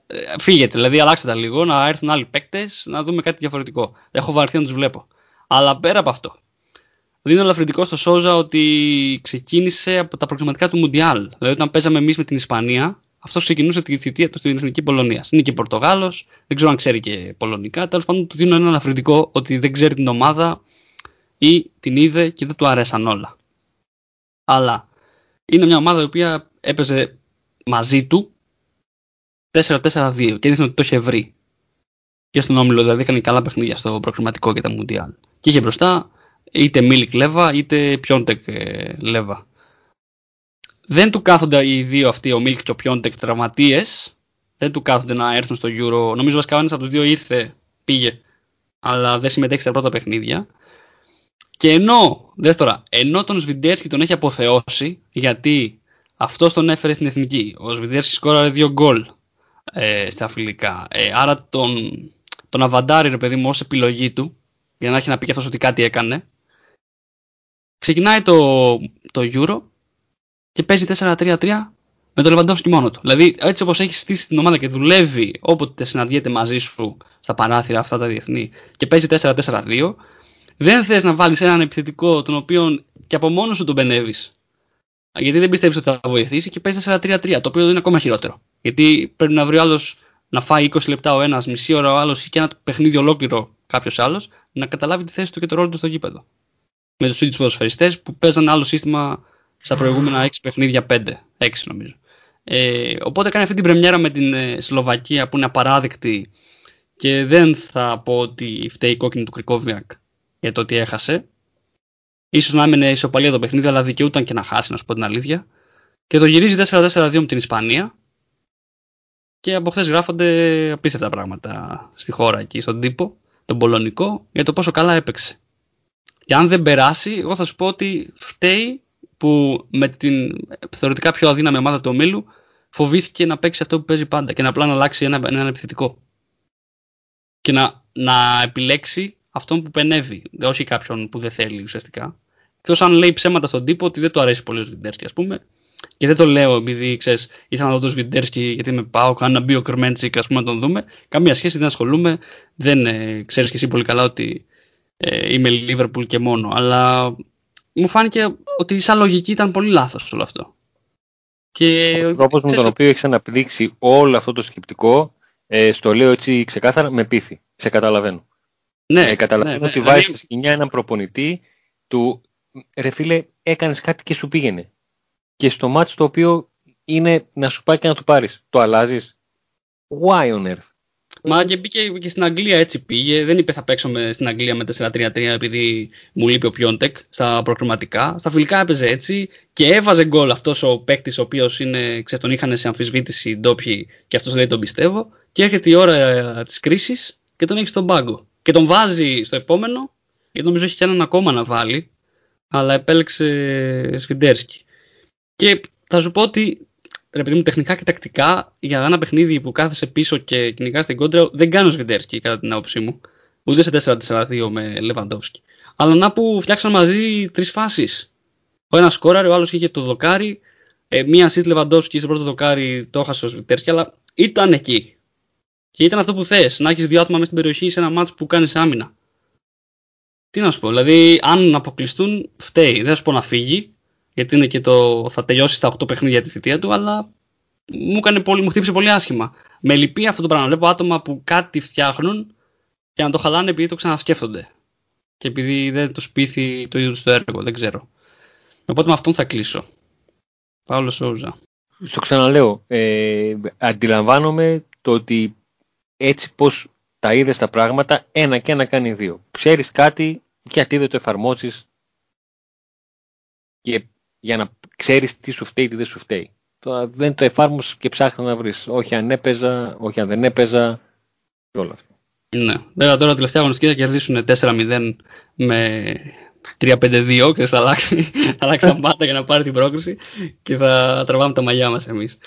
[SPEAKER 5] Ε, φύγετε, δηλαδή αλλάξτε τα λίγο, να έρθουν άλλοι παίκτες, να δούμε κάτι διαφορετικό. Έχω βαρθεί να τους βλέπω. Αλλά πέρα από αυτό, δίνω ελαφρυντικό στο Σόζα ότι ξεκίνησε από τα προκριματικά του Μουντιάλ. Δηλαδή, όταν παίζαμε εμείς με την Ισπανία, αυτός ξεκινούσε τη θητεία του στην εθνική Πολωνία. Είναι και Πορτογάλος, δεν ξέρω αν ξέρει και Πολωνικά. Τέλος πάντων, του δίνω ένα ελαφρυντικό ότι δεν ξέρει την ομάδα ή την είδε και δεν του αρέσαν όλα. Αλλά είναι μια ομάδα η οποία έπαιζε μαζί του 4-4-2 και δείχνει ότι το είχε βρει. Και στον όμιλο δηλαδή έκανε καλά παιχνίδια στο προκριματικό και τα Μουντιάλ. Και είχε μπροστά είτε Μίλικ Λέβα είτε Πιόντεκ ε, Λέβα. Δεν του κάθονται οι δύο αυτοί, ο Μίλικ και ο Πιόντεκ, τραυματίες. Δεν του κάθονται να έρθουν στο Euro. Νομίζω βασικά ο ένας από τους δύο ήρθε, πήγε, αλλά δεν συμμετέχει στα πρώτα παιχνίδια. Και ενώ, δες τώρα, ενώ τον Σβιντέρσκι τον έχει αποθεώσει, γιατί αυτό τον έφερε στην εθνική. Ο Σβιντέρσκι σκόραρε δύο γκολ ε, στα φιλικά. Ε, άρα τον, τον αβαντάρει, ρε παιδί μου, ως επιλογή του, για να έχει να πει και αυτός ότι κάτι έκανε. Ξεκινάει το, το Euro και παίζει 4-3-3 με τον Λεβαντόφσκι μόνο του. Δηλαδή, έτσι όπως έχεις στήσει την ομάδα και δουλεύει όποτε συναντιέται μαζί σου στα παράθυρα αυτά τα διεθνή και παίζει 4-4-2, δεν θες να βάλεις έναν επιθετικό τον οποίο και από μόνος σου τον μπενεύεις. Γιατί δεν πιστεύεις ότι θα βοηθήσει και παίζει 4-3-3, το οποίο είναι ακόμα χειρότερο. Γιατί πρέπει να βρει ο άλλος να φάει 20 λεπτά ο ένας, μισή ώρα ο άλλος και ένα παιχνίδι ολόκληρο κάποιος άλλος, να καταλάβει τη θέση του και το ρόλο του στο γήπεδο. Με τους ίδιους ποδοσφαιριστές που παίζαν άλλο σύστημα στα προηγούμενα 6 παιχνίδια 5, 6 νομίζω. Ε, οπότε κάνει αυτή την πρεμιέρα με την ε, Σλοβακία που είναι απαράδεκτη και δεν θα πω ότι φταίει η κόκκινη του Κρικόβιακ για το ότι έχασε. Ίσως να έμενε ισοπαλία το παιχνίδι, αλλά δικαιούταν και να χάσει, να σου πω την αλήθεια. Και το γυρίζει 4-4-2 με την Ισπανία. Και από χθες γράφονται απίστευτα πράγματα στη χώρα εκεί, στον τύπο, τον Πολωνικό, για το πόσο καλά έπαιξε. Και αν δεν περάσει, εγώ θα σου πω ότι φταίει που με την θεωρητικά πιο αδύναμη ομάδα του ομίλου φοβήθηκε να παίξει αυτό που παίζει πάντα και να απλά να αλλάξει ένα, ένα επιθετικό. Και να, να επιλέξει αυτόν που πενεύει, όχι κάποιον που δεν θέλει ουσιαστικά. Εκτός αν λέει ψέματα στον τύπο ότι δεν του αρέσει πολύ ο Σβιντέρσκι, ας πούμε. Και δεν το λέω επειδή ξέρεις, ήθελα να δω τον Σβιντέρσκι γιατί με πάω, κάνω να μπει ο Κρμέντσικ, ας πούμε, να τον δούμε. Καμία σχέση, δεν ασχολούμαι. Δεν ε, ξέρεις κι εσύ πολύ καλά ότι ε, είμαι Λίβερπουλ και μόνο. Αλλά μου φάνηκε ότι σαν λογική ήταν πολύ λάθος όλο αυτό. Και,
[SPEAKER 7] Ο τρόπος με τον οποίο έχει αναπτύξει όλο αυτό το σκεπτικό, ε, στο λέω έτσι ξεκάθαρα, με πείθει. Σε καταλαβαίνω.
[SPEAKER 5] Ναι,
[SPEAKER 7] ε, καταλαβαίνω
[SPEAKER 5] ναι,
[SPEAKER 7] ότι
[SPEAKER 5] ναι,
[SPEAKER 7] βάζει
[SPEAKER 5] δηλαδή-
[SPEAKER 7] στη σκηνιά έναν προπονητή του ρε φίλε, έκανες κάτι και σου πήγαινε. Και στο μάτι το οποίο είναι να σου πάει και να του πάρεις. Το αλλάζεις. Why on earth;
[SPEAKER 5] Μα και μπήκε και στην Αγγλία έτσι πήγε. Δεν είπε θα παίξω με, στην Αγγλία με 4-3-3 επειδή μου λείπει ο Πιόντεκ στα προκριματικά. Στα φιλικά έπαιζε έτσι και έβαζε γκολ αυτός ο παίκτης ο οποίος τον είχαν σε αμφισβήτηση ντόπιοι και αυτός λέει τον πιστεύω. Και έρχεται η ώρα της κρίσης και τον έχει στον πάγκο. Και τον βάζει στο επόμενο, γιατί νομίζω έχει και έναν ακόμα να βάλει, αλλά επέλεξε Σφιντέρσκι. Και θα σου πω ότι ρε παιδί μου, τεχνικά και τακτικά για ένα παιχνίδι που κάθεσαι πίσω και κυνηγά την κόντρα, δεν κάνω Σβιντέρσκι κατά την άποψή μου. Ούτε σε 4-4-2 με Λεβαντόφσκι. Αλλά να που φτιάξαν μαζί τρεις φάσεις. Ο ένας σκόραρε, ο άλλος είχε το δοκάρι. Ε, μία assist Λεβαντόφσκι στο πρώτο δοκάρι το έχασε ο Σβιντέρσκι, αλλά ήταν εκεί. Και ήταν αυτό που θες, να έχεις δύο άτομα μέσα στην περιοχή σε ένα μάτσο που κάνεις άμυνα. Τι να σου πω, δηλαδή αν αποκλειστούν, φταίει. Δεν θα σου πω να φύγει, γιατί είναι και το, θα τελειώσει στα 8 παιχνίδια τη θητεία του, αλλά μου, έκανε πολύ, μου χτύπησε πολύ άσχημα. Με λυπεί αυτό το πράγμα. Βλέπω άτομα που κάτι φτιάχνουν και να το χαλάνε επειδή το ξανασκέφτονται. Και επειδή δεν τους πείθει το ίδιο τους το έργο, δεν ξέρω. Οπότε με αυτόν θα κλείσω. Παύλο Σόουζα.
[SPEAKER 7] Στο ξαναλέω, ε, αντιλαμβάνομαι το ότι έτσι πως τα είδες τα πράγματα, ένα και ένα κάνει δύο. Ξέρεις κάτι, γιατί δεν το εφαρμόζεις και για να ξέρεις τι σου φταίει, τι δεν σου φταίει. Τώρα δεν το εφάρμοσες και ψάχνεις να βρεις. Όχι αν έπαιζα, όχι αν δεν έπαιζα και όλα αυτά.
[SPEAKER 5] Ναι. Βέβαια τώρα τελευταία αγωνιστική θα κερδίσουν 4-0 με 3-5-2 και θα αλλάξει, θα αλλάξει τα <laughs> πάντα για να πάρει την πρόκριση και θα τραβάμε τα μαλλιά μας εμείς.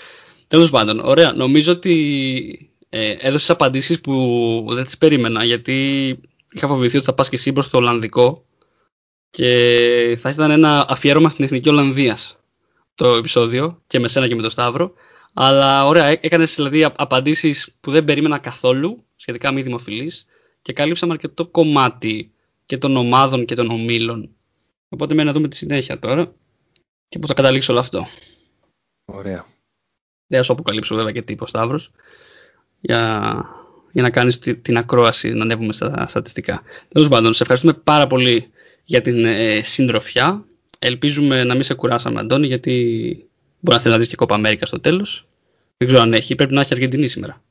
[SPEAKER 5] Τέλος πάντων, ωραία. Νομίζω ότι ε, έδωσες απαντήσεις που δεν τις περίμενα γιατί είχα φοβηθεί ότι θα πας και εσύ προς το Ολλανδικό και θα ήταν ένα αφιέρωμα στην Εθνική Ολλανδίας το επεισόδιο και με σένα και με τον Σταύρο. Αλλά ωραία, έκανες δηλαδή απαντήσεις που δεν περίμενα καθόλου σχετικά μη δημοφιλείς και καλύψαμε αρκετό κομμάτι και των ομάδων και των ομίλων. Οπότε μένει να δούμε τη συνέχεια τώρα και που θα καταλήξω όλο αυτό.
[SPEAKER 7] Ωραία.
[SPEAKER 5] Δεν θα σου αποκαλύψω βέβαια και τύπο Σταύρος για, για να κάνεις την ακρόαση, να ανέβουμε στα στατιστικά. Τέλος πάντων, σε ευχαριστούμε πάρα πολύ για την ε, συντροφιά. Ελπίζουμε να μην σε κουράσαμε, Αντώνη, γιατί μπορεί να θέλεις να δεις και κόπα Αμέρικα στο τέλος. Δεν ξέρω αν έχει. Πρέπει να έχει Αργεντινή σήμερα.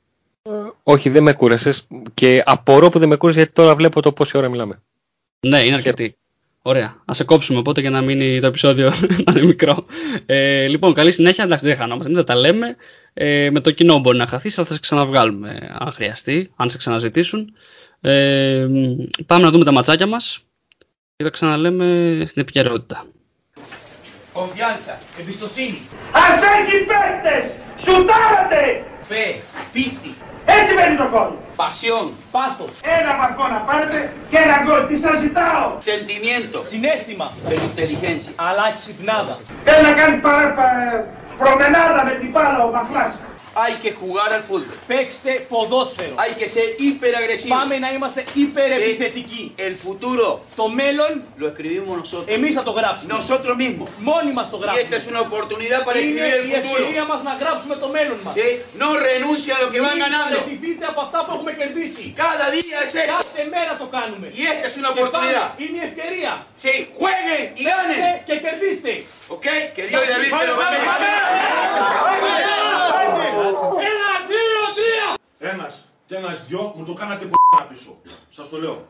[SPEAKER 7] Ε, όχι, δεν με κούρασες. Και απορώ που δεν με κούρασες γιατί τώρα βλέπω το πόση ώρα μιλάμε.
[SPEAKER 5] Ναι, είναι αρκετή. Ωραία. Α σε κόψουμε οπότε για να μείνει το επεισόδιο <laughs> να είναι μικρό. Ε, λοιπόν, καλή συνέχεια. Εντάξει, δεν χανόμαστε. Μην τα λέμε. Ε, με το κοινό μπορεί να χαθείς, αλλά θα σε ξαναβγάλουμε αν χρειαστεί, αν σε ξαναζητήσουν. Ε, πάμε να δούμε τα ματσάκια μας και θα ξαναλέμε στην επικαιρότητα.
[SPEAKER 1] Confianza.
[SPEAKER 3] Εμπιστοσύνη.
[SPEAKER 2] Ας έχει παίκτες! Σουτάρατε!
[SPEAKER 1] Fe. Πίστη.
[SPEAKER 2] Έτσι μένει το γκολ.
[SPEAKER 1] Pasión.
[SPEAKER 3] Πάθος.
[SPEAKER 2] Ένα βαθμό να πάρετε και ένα γκολ. Τι σας ζητάω.
[SPEAKER 1] Sentimiento.
[SPEAKER 3] Συνέστημα.
[SPEAKER 1] Pero inteligencia.
[SPEAKER 3] Αλλά ξυπνάδα.
[SPEAKER 2] Θέλει να κάνει παρά, πα- προμενάδα με την μπάλα ο Μαχλάς.
[SPEAKER 1] Hay que jugar al fútbol.
[SPEAKER 3] Παίξτε ποδόσφαιρο.
[SPEAKER 1] Hay que ser hiperagresivo.
[SPEAKER 3] Πάμε να είμαστε υπερεπιθετικοί.
[SPEAKER 1] El futuro
[SPEAKER 3] Το μέλλον
[SPEAKER 1] lo escribimos nosotros.
[SPEAKER 3] εμείς θα το γράψουμε.
[SPEAKER 1] Nosotros mismos.
[SPEAKER 3] Μόνοι μας το
[SPEAKER 1] Y esta
[SPEAKER 3] γράψουμε.
[SPEAKER 1] es una oportunidad para
[SPEAKER 3] Είναι
[SPEAKER 1] escribir el
[SPEAKER 3] η
[SPEAKER 1] futuro.
[SPEAKER 3] ευκαιρία μας να γράψουμε το μέλλον μας.
[SPEAKER 1] ¿Sí? No renuncia a lo que van
[SPEAKER 3] Μην
[SPEAKER 1] ganando.
[SPEAKER 3] παραιτηθείτε από αυτά που έχουμε κερδίσει.
[SPEAKER 1] Cada día es esto.
[SPEAKER 3] Κάθε μέρα το κάνουμε.
[SPEAKER 1] Y esta es una
[SPEAKER 3] Και πάλι
[SPEAKER 1] oportunidad.
[SPEAKER 3] είναι η ευκαιρία.
[SPEAKER 1] Sí, jueguen y
[SPEAKER 3] Παίξτε
[SPEAKER 1] ganen.
[SPEAKER 3] και κερδίστε.
[SPEAKER 1] ¿Ok? Que Dios y David te lo
[SPEAKER 3] Πάμε,
[SPEAKER 1] bendiga.
[SPEAKER 3] Ένα, δύο, τρία.
[SPEAKER 4] Ένας και ένας δυο μου το κάνατε π***α πίσω. Σας το λέω.